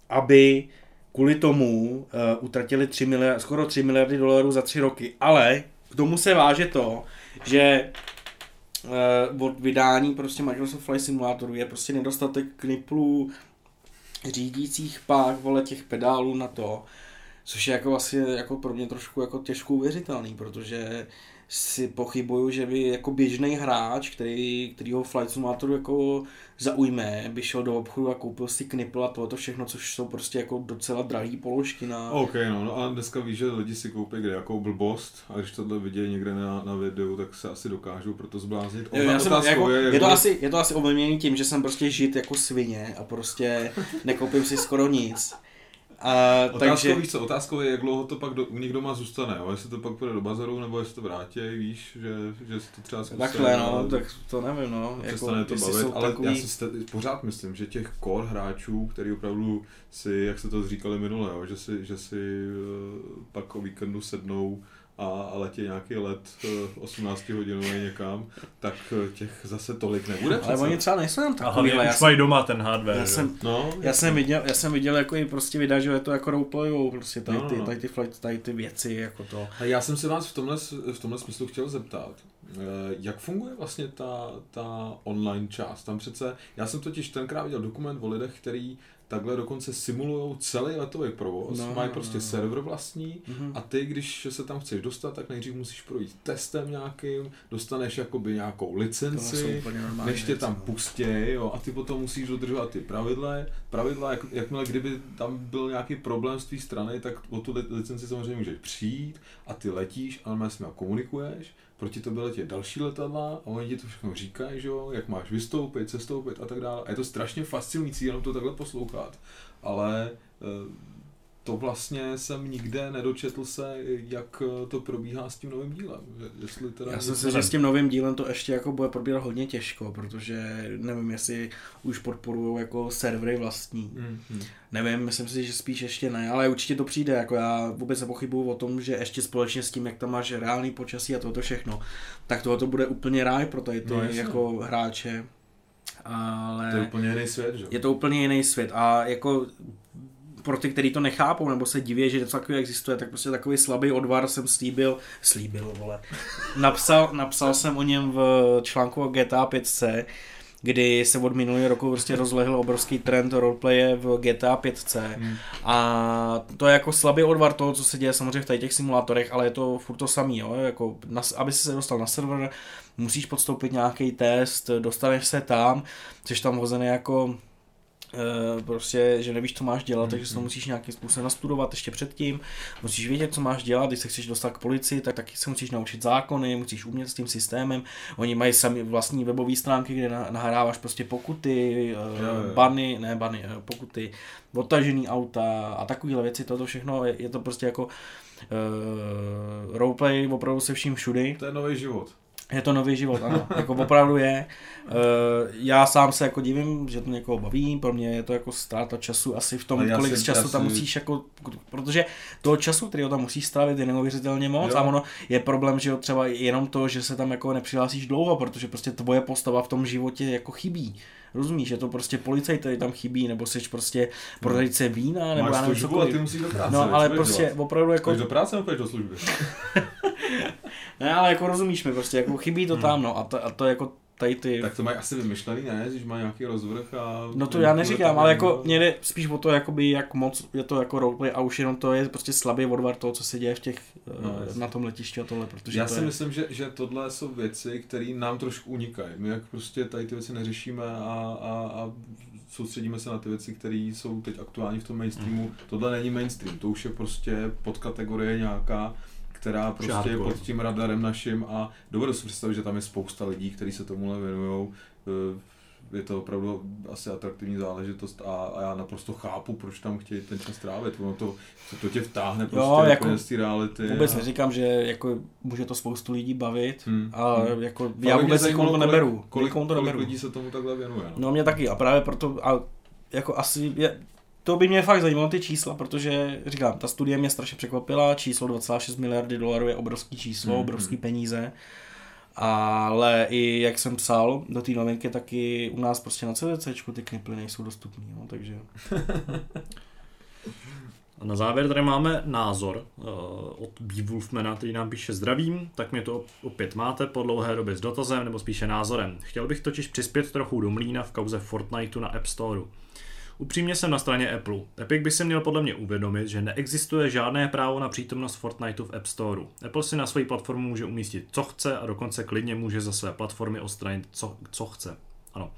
aby kvůli tomu uh, utratili 3 miliard, skoro 3 miliardy dolarů za 3 roky. Ale k tomu se váže to, že uh, od vydání prostě Microsoft Flight Simulatoru je prostě nedostatek kniplů, řídících pák, vole, těch pedálů na to, což je jako asi jako pro mě trošku jako těžko uvěřitelný, protože si pochybuju, že by jako běžný hráč, který, který ho Flight Simulatoru jako zaujme, by šel do obchodu a koupil si knipl a tohle všechno, což jsou prostě jako docela drahé položky na... OK, no, no a dneska víš, že lidi si koupí kde jako blbost a když tohle vidějí někde na, na videu, tak se asi dokážou proto zbláznit. Jo, já jsem, jako, je, je, to asi, je to asi ovlivněný tím, že jsem prostě žít jako svině a prostě nekoupím si skoro nic. A, otázkou, takže... víš co, otázkou je, jak dlouho to pak do, u nich doma zůstane, jo? jestli to pak půjde do bazaru, nebo jestli to vrátí, víš, že, že si to třeba zkusí. Takhle, no, tak to nevím, no. Jako, to bavit, ale takový... já si st- pořád myslím, že těch core hráčů, který opravdu si, jak se to říkali minule, jo? že si, že si uh, pak o víkendu sednou a, a letě nějaký let 18 eh, hodinový někam, tak eh, těch zase tolik nebude. Ale přece. oni třeba nejsou jen takový. Ale už mají doma ten hardware. Já jsem, no, já jsem, viděl, já jsem viděl jako i prostě videa, že je to jako roleplayou, prostě tady, no, ty, no. tady, ty, flight, tady ty věci, jako to. A já jsem se vás v tomhle, v tomhle smyslu chtěl zeptat, eh, jak funguje vlastně ta, ta online část? Tam přece, já jsem totiž tenkrát viděl dokument o lidech, který takhle dokonce simulují celý letový provoz, no, mají prostě no, server vlastní mm-hmm. a ty, když se tam chceš dostat, tak nejdřív musíš projít testem nějakým, dostaneš jakoby nějakou licenci, než tě tam no. pustí, jo, a ty potom musíš dodržovat ty pravidla, pravidla, jak, jakmile kdyby tam byl nějaký problém z té strany, tak o tu licenci samozřejmě můžeš přijít a ty letíš, ale s komunikuješ, proti tobě letí další letadla a oni ti to všechno říkají, že jo, jak máš vystoupit, cestoupit a tak dále. A je to strašně fascinující jenom to takhle poslouchat, ale eh, to vlastně jsem nikde nedočetl se, jak to probíhá s tím novým dílem. Jestli teda Já jsem si, že s tím novým dílem to ještě jako bude probíhat hodně těžko, protože nevím, jestli už podporují jako servery vlastní. Mm-hmm. Nevím, myslím si, že spíš ještě ne, ale určitě to přijde. Jako já vůbec nepochybuju o tom, že ještě společně s tím, jak tam máš reálný počasí a toto všechno, tak tohle to bude úplně ráj pro tady ty no, jako hráče. Ale to je úplně jiný svět, že? Je to úplně jiný svět a jako pro ty, kteří to nechápou nebo se diví, že něco takového existuje, tak prostě takový slabý odvar jsem slíbil, slíbil, vole. Napsal, napsal jsem o něm v článku o GTA 5C, kdy se od minulého roku prostě rozlehl obrovský trend roleplaye v GTA 5 hmm. a to je jako slabý odvar toho, co se děje samozřejmě v tady těch simulátorech, ale je to furt to samý, jo? Jako, na, aby se dostal na server, musíš podstoupit nějaký test, dostaneš se tam, jsi tam hozený jako Eh, prostě, že nevíš, co máš dělat, mm-hmm. takže to musíš nějakým způsobem nastudovat ještě předtím, musíš vědět, co máš dělat, když se chceš dostat k policii, tak taky se musíš naučit zákony, musíš umět s tím systémem, oni mají sami vlastní webové stránky, kde nahráváš prostě pokuty, uh, bany, ne bany, uh, pokuty, odtažený auta a takovéhle věci, toto všechno, je, je to prostě jako uh, roleplay opravdu se vším všudy. To je nový život. Je to nový život, ano, <laughs> jako opravdu je. Uh, já sám se jako divím, že to někoho baví, pro mě je to jako ztráta času asi v tom, kolik z času tam musíš jako, protože toho času, který tam musíš strávit je neuvěřitelně moc jo. a ono je problém, že jo, třeba jenom to, že se tam jako nepřihlásíš dlouho, protože prostě tvoje postava v tom životě jako chybí. Rozumíš, že to prostě policajt tady tam chybí, nebo jsi prostě prodejce vína, nebo Máš já nevím cokoliv. ty musíš do práce, No, ale prostě dělat? opravdu jako... do práce nebo do služby? <laughs> ne, ale jako rozumíš mi, prostě jako chybí to hmm. tam, no, a to, a to jako tady ty... Tak to mají asi vymyšlený, ne? Když má nějaký rozvrh a... No to já neříkám, ale jako mě jde spíš o to, jakoby, jak moc je to jako roleplay a už jenom to je prostě slabý odvar toho, co se děje v těch, no, uh, na tom letišti a tohle, protože Já to si je... myslím, že, že tohle jsou věci, které nám trošku unikají. My jak prostě tady ty věci neřešíme a, a, a soustředíme se na ty věci, které jsou teď aktuální v tom mainstreamu. Mm. Tohle není mainstream, to už je prostě podkategorie nějaká, která prostě je pod tím radarem naším a dovedu si představit, že tam je spousta lidí, kteří se tomuhle věnují. Eh, je to opravdu asi atraktivní záležitost a, a já naprosto chápu, proč tam chtějí ten čas trávit. Ono to, to tě vtáhne prostě jo, jako z té reality. Vůbec a... neříkám, že jako může to spoustu lidí bavit, hmm. a hmm. jako já vůbec nikomu to neberu. Kolik, kolik, to neberu. kolik lidí se tomu takhle věnuje. No, no mě taky a právě proto, a jako asi je, to by mě fakt zajímalo ty čísla, protože říkám, ta studie mě strašně překvapila, číslo 2,6 miliardy dolarů je obrovský číslo, mm-hmm. obrovský peníze, ale i jak jsem psal do té novinky, taky u nás prostě na CDC ty kniply nejsou dostupné, no, takže... A <laughs> na závěr tady máme názor uh, od Beewolfmana, který nám píše zdravím, tak mě to opět máte po dlouhé době s dotazem nebo spíše názorem. Chtěl bych totiž přispět trochu do mlína v kauze Fortniteu na App Storeu. Upřímně jsem na straně Apple. Epic by si měl podle mě uvědomit, že neexistuje žádné právo na přítomnost Fortniteu v App Storeu. Apple si na své platformu může umístit, co chce a dokonce klidně může ze své platformy odstranit, co, co chce. Ano,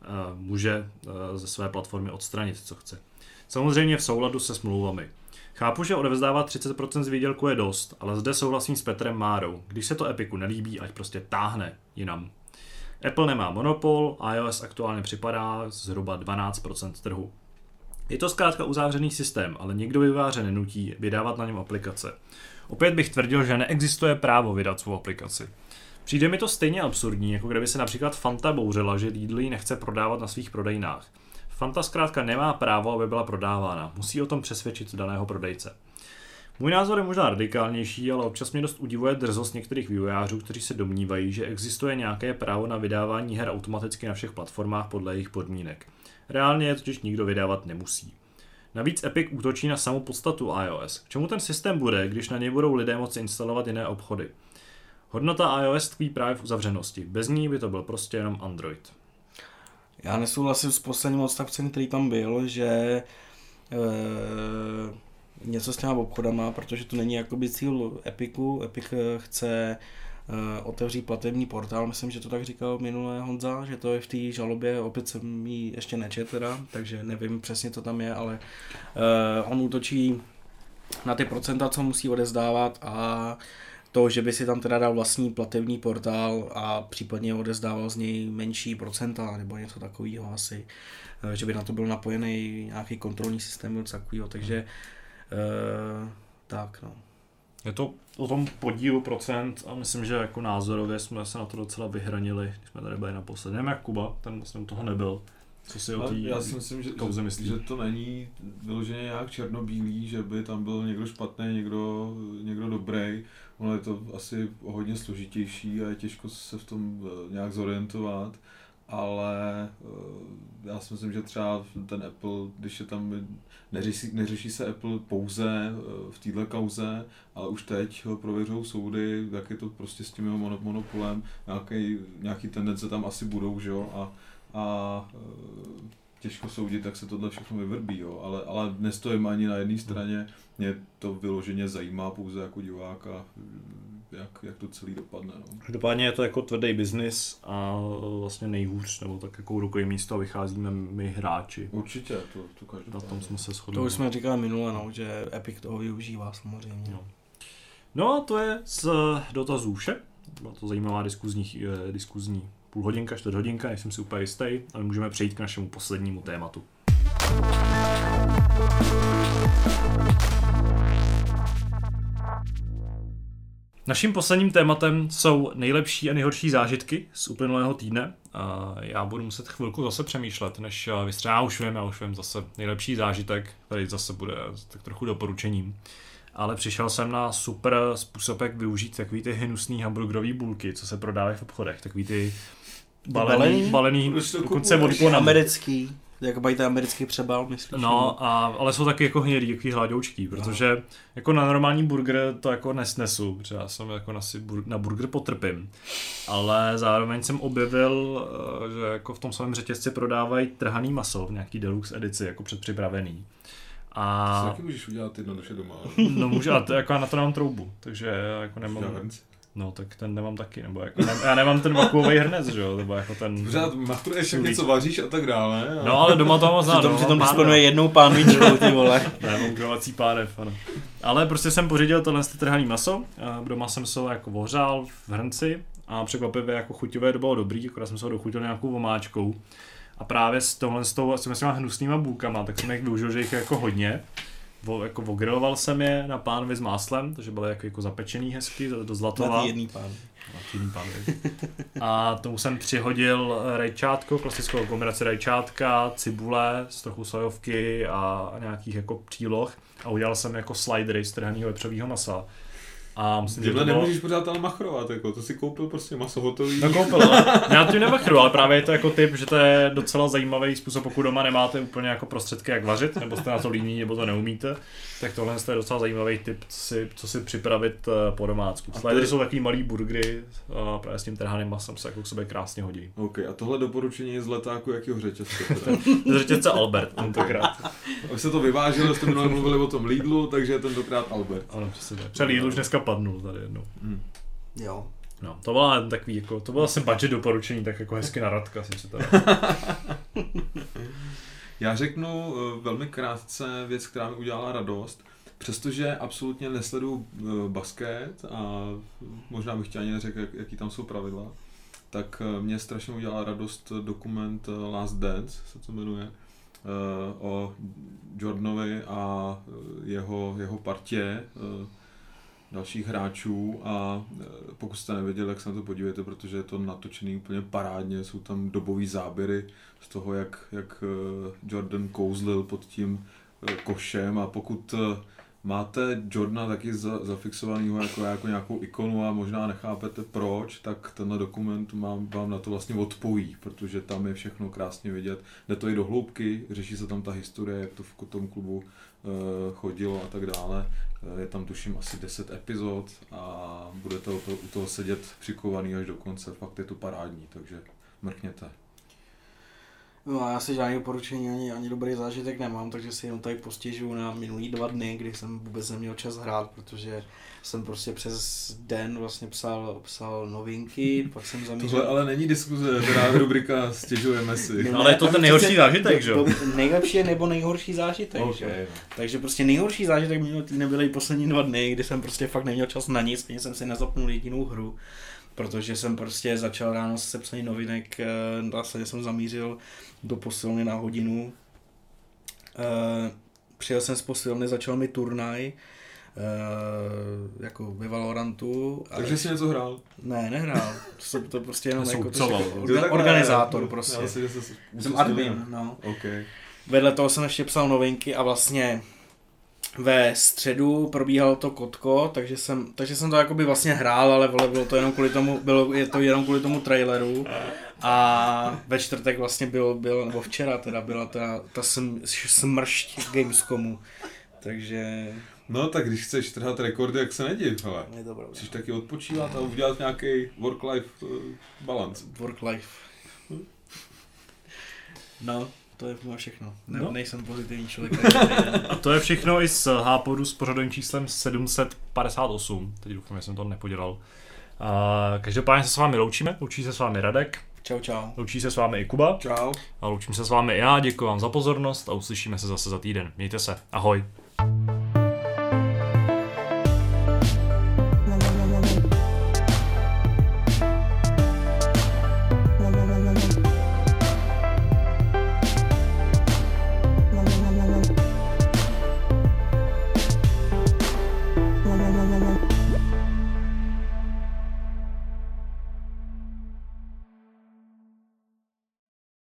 uh, může uh, ze své platformy odstranit, co chce. Samozřejmě v souladu se smlouvami. Chápu, že odevzdávat 30% z výdělku je dost, ale zde souhlasím s Petrem Márou. Když se to Epiku nelíbí, ať prostě táhne jinam. Apple nemá monopol, iOS aktuálně připadá zhruba 12% trhu. Je to zkrátka uzavřený systém, ale nikdo vyváře nenutí vydávat na něm aplikace. Opět bych tvrdil, že neexistuje právo vydat svou aplikaci. Přijde mi to stejně absurdní, jako kdyby se například Fanta bouřila, že Lidl ji nechce prodávat na svých prodejnách. Fanta zkrátka nemá právo, aby byla prodávána. Musí o tom přesvědčit daného prodejce. Můj názor je možná radikálnější, ale občas mě dost udivuje drzost některých vývojářů, kteří se domnívají, že existuje nějaké právo na vydávání her automaticky na všech platformách podle jejich podmínek. Reálně je totiž nikdo vydávat nemusí. Navíc Epic útočí na samou podstatu iOS. K čemu ten systém bude, když na něj budou lidé moci instalovat jiné obchody? Hodnota iOS tkví právě v uzavřenosti. Bez ní by to byl prostě jenom Android. Já nesouhlasím s posledním odstavcem, který tam byl, že e, něco s těma obchodama, protože to není jakoby cíl Epiku. Epic eh, chce uh, otevřít platební portál, myslím, že to tak říkal minulé Honza, že to je v té žalobě, opět jsem ji ještě nečet teda, takže nevím přesně, co tam je, ale uh, on útočí na ty procenta, co musí odezdávat a to, že by si tam teda dal vlastní platební portál a případně odezdával z něj menší procenta nebo něco takového asi, že by na to byl napojený nějaký kontrolní systém nebo takového, takže Uh, tak no. Je to o tom podílu procent a myslím, že jako názorově jsme se na to docela vyhranili, když jsme tady byli naposled. Nevím jak Kuba, ten vlastně toho nebyl. Co si o té Já si myslím, že, kauze myslí? že to není vyloženě nějak černobílý, že by tam byl někdo špatný, někdo, někdo dobrý. Ono je to asi hodně složitější a je těžko se v tom eh, nějak zorientovat. Ale eh, já si myslím, že třeba ten Apple, když je tam, neřeší, neřeší se Apple pouze eh, v této kauze, ale už teď ho prověřují soudy, jak je to prostě s tím jeho monopolem, nějaký, nějaký tendence tam asi budou, že jo, a, a eh, těžko soudit, tak se tohle všechno vyvrbí, jo. Ale, ale nestojím ani na jedné straně, mě to vyloženě zajímá pouze jako diváka, jak, jak to celý dopadne. No. Každopádně je to jako tvrdý biznis a vlastně nejhůř, nebo tak jako rukou místo vycházíme my hráči. Určitě, to, to každopádně. Na tom jsme se shodli. To už jsme říkali minule, no, že Epic toho využívá samozřejmě. No. No a to je z dotazů vše. Byla to zajímavá diskuzní, eh, diskuzní půl hodinka, čtvrt hodinka, nejsem si úplně jistý, ale můžeme přejít k našemu poslednímu tématu. Naším posledním tématem jsou nejlepší a nejhorší zážitky z uplynulého týdne. A já budu muset chvilku zase přemýšlet, než vystřelá už vím, já už vím zase nejlepší zážitek, který zase bude tak trochu doporučením. Ale přišel jsem na super způsob, jak využít takový ty hnusný hamburgerový bulky, co se prodávají v obchodech, takový ty balený, balený, dokonce od Americký. Jak mají ten americký přebal, myslíš? No, a, ale jsou taky jako hnědý, jaký hladoučký, protože no. jako na normální burger to jako nesnesu, protože já jsem jako na, si bur, na burger potrpím. Ale zároveň jsem objevil, eh, že jako v tom svém řetězci prodávají trhaný maso v nějaký deluxe edici, jako předpřipravený. A... To taky můžeš udělat jednoduše doma. No můžu, ale to, jako já na to nemám troubu, takže jako nemám... No, tak ten nemám taky, nebo jako, ne, já nemám ten vakuový hrnec, že jo, nebo jako ten... Pořád maturuješ, jak něco vaříš a tak dále. A... No, ale doma to moc no, Přitom disponuje jednou pánvičkou, ty vole. <laughs> ne, mám grilovací pánev, ano. Ale prostě jsem pořídil tohle trhaný maso, doma jsem se ho jako ohřál v hrnci a překvapivě jako chuťové to bylo dobrý, akorát jsem se ho dochutil nějakou vomáčkou. A právě s tohle s tou, s těma hnusnýma bůkama, tak jsem jich využil, že jich je jako hodně vo, jako vogriloval jsem je na pánvi s máslem, takže byly jako, jako zapečený hezky do, do zlatova. jedný pán. jedný pán. A tomu jsem přihodil rajčátko, klasickou kombinaci rajčátka, cibule z trochu sojovky a nějakých jako příloh a udělal jsem jako slidery z trhaného vepřového masa a myslím, že to bylo... nemůžeš pořád ale machrovat, jako, to si koupil prostě maso hotový. No koupil, ale já to nemachru, ale právě je to jako typ, že to je docela zajímavý způsob, pokud doma nemáte úplně jako prostředky, jak vařit, nebo jste na to líní, nebo to neumíte, tak tohle je docela zajímavý tip, co si, co si připravit eh, po domácku. Slidery je... jsou takový malý burgery a právě s tím trhaným masem se jako k sobě krásně hodí. OK, a tohle doporučení je z letáku jakého řetězce? <laughs> z řetězce Albert tentokrát. <laughs> Už se to vyvážilo, jste minule mluvili o tom Lidlu, takže tentokrát Albert. Ano, přesně tak. Třeba Lidl už dneska padnul tady jednou. Hmm. Jo. No, to bylo takový, jako, to bylo asi budget doporučení, tak jako hezky na Radka si si to <laughs> Já řeknu uh, velmi krátce věc, která mi udělala radost. Přestože absolutně nesleduju uh, basket a možná bych chtěl ani neřekl, jak, jaký tam jsou pravidla, tak uh, mě strašně udělala radost dokument Last Dance, se to jmenuje, o Jordanovi a jeho, jeho partě dalších hráčů a e, pokud jste nevěděli, tak se na to podívejte, protože je to natočený úplně parádně, jsou tam dobové záběry z toho, jak, jak e, Jordan kouzlil pod tím e, košem a pokud máte Jordana taky za, zafixovaného jako, jako nějakou ikonu a možná nechápete proč, tak tenhle dokument mám, vám na to vlastně odpoví, protože tam je všechno krásně vidět. Jde to i do hloubky, řeší se tam ta historie, jak to v tom klubu chodilo a tak dále. Uh, je tam tuším asi 10 epizod a budete u toho sedět přikovaný až do konce. Fakt je to parádní, takže mrkněte. No já si žádný doporučení ani, ani dobrý zážitek nemám, takže si jenom tady postěžuju na minulý dva dny, kdy jsem vůbec neměl čas hrát, protože jsem prostě přes den vlastně psal, psal novinky, <laughs> pak jsem zamířil... Tohle ale není diskuze, teda rubrika stěžujeme si. No, ale je to ten nejhorší zážitek, že jo? Nejlepší je nebo nejhorší zážitek, okay. že? Takže prostě nejhorší zážitek minulý týden byly poslední dva dny, kdy jsem prostě fakt neměl čas na nic, ani jsem si nezapnul jedinou hru protože jsem prostě začal ráno se psaní novinek, vlastně jsem zamířil do posilny na hodinu. Uh, přijel jsem z posilny, začal mi turnaj, jako ve Valorantu. Takže jsi něco hrál? Ne, nehrál. To, to prostě jenom <laughs> jako to orga, organizátor ne, prostě. Já si, jsem admin, no. Okay. Vedle toho jsem ještě psal novinky a vlastně ve středu probíhalo to kotko, takže jsem, takže jsem to jakoby vlastně hrál, ale vole, bylo to jenom kvůli tomu, bylo je to jenom kvůli tomu traileru. A ve čtvrtek vlastně byl, byl nebo včera teda byla ta, ta sm, smršť Gamescomu. Takže No tak když chceš trhat rekordy, jak se nediv, ale je to pravda. musíš taky odpočívat a udělat nějaký work-life uh, balance. Work-life. No, to je moje všechno. Ne, No. Nejsem pozitivní člověk. <laughs> A to je všechno i z Hápodu s pořadovým číslem 758. Teď doufám, že jsem to nepodělal. A každopádně se s vámi loučíme, loučí se s vámi Radek, čau, čau. loučí se s vámi i Kuba Čau. a loučím se s vámi i já, děkuji vám za pozornost a uslyšíme se zase za týden. Mějte se, ahoj.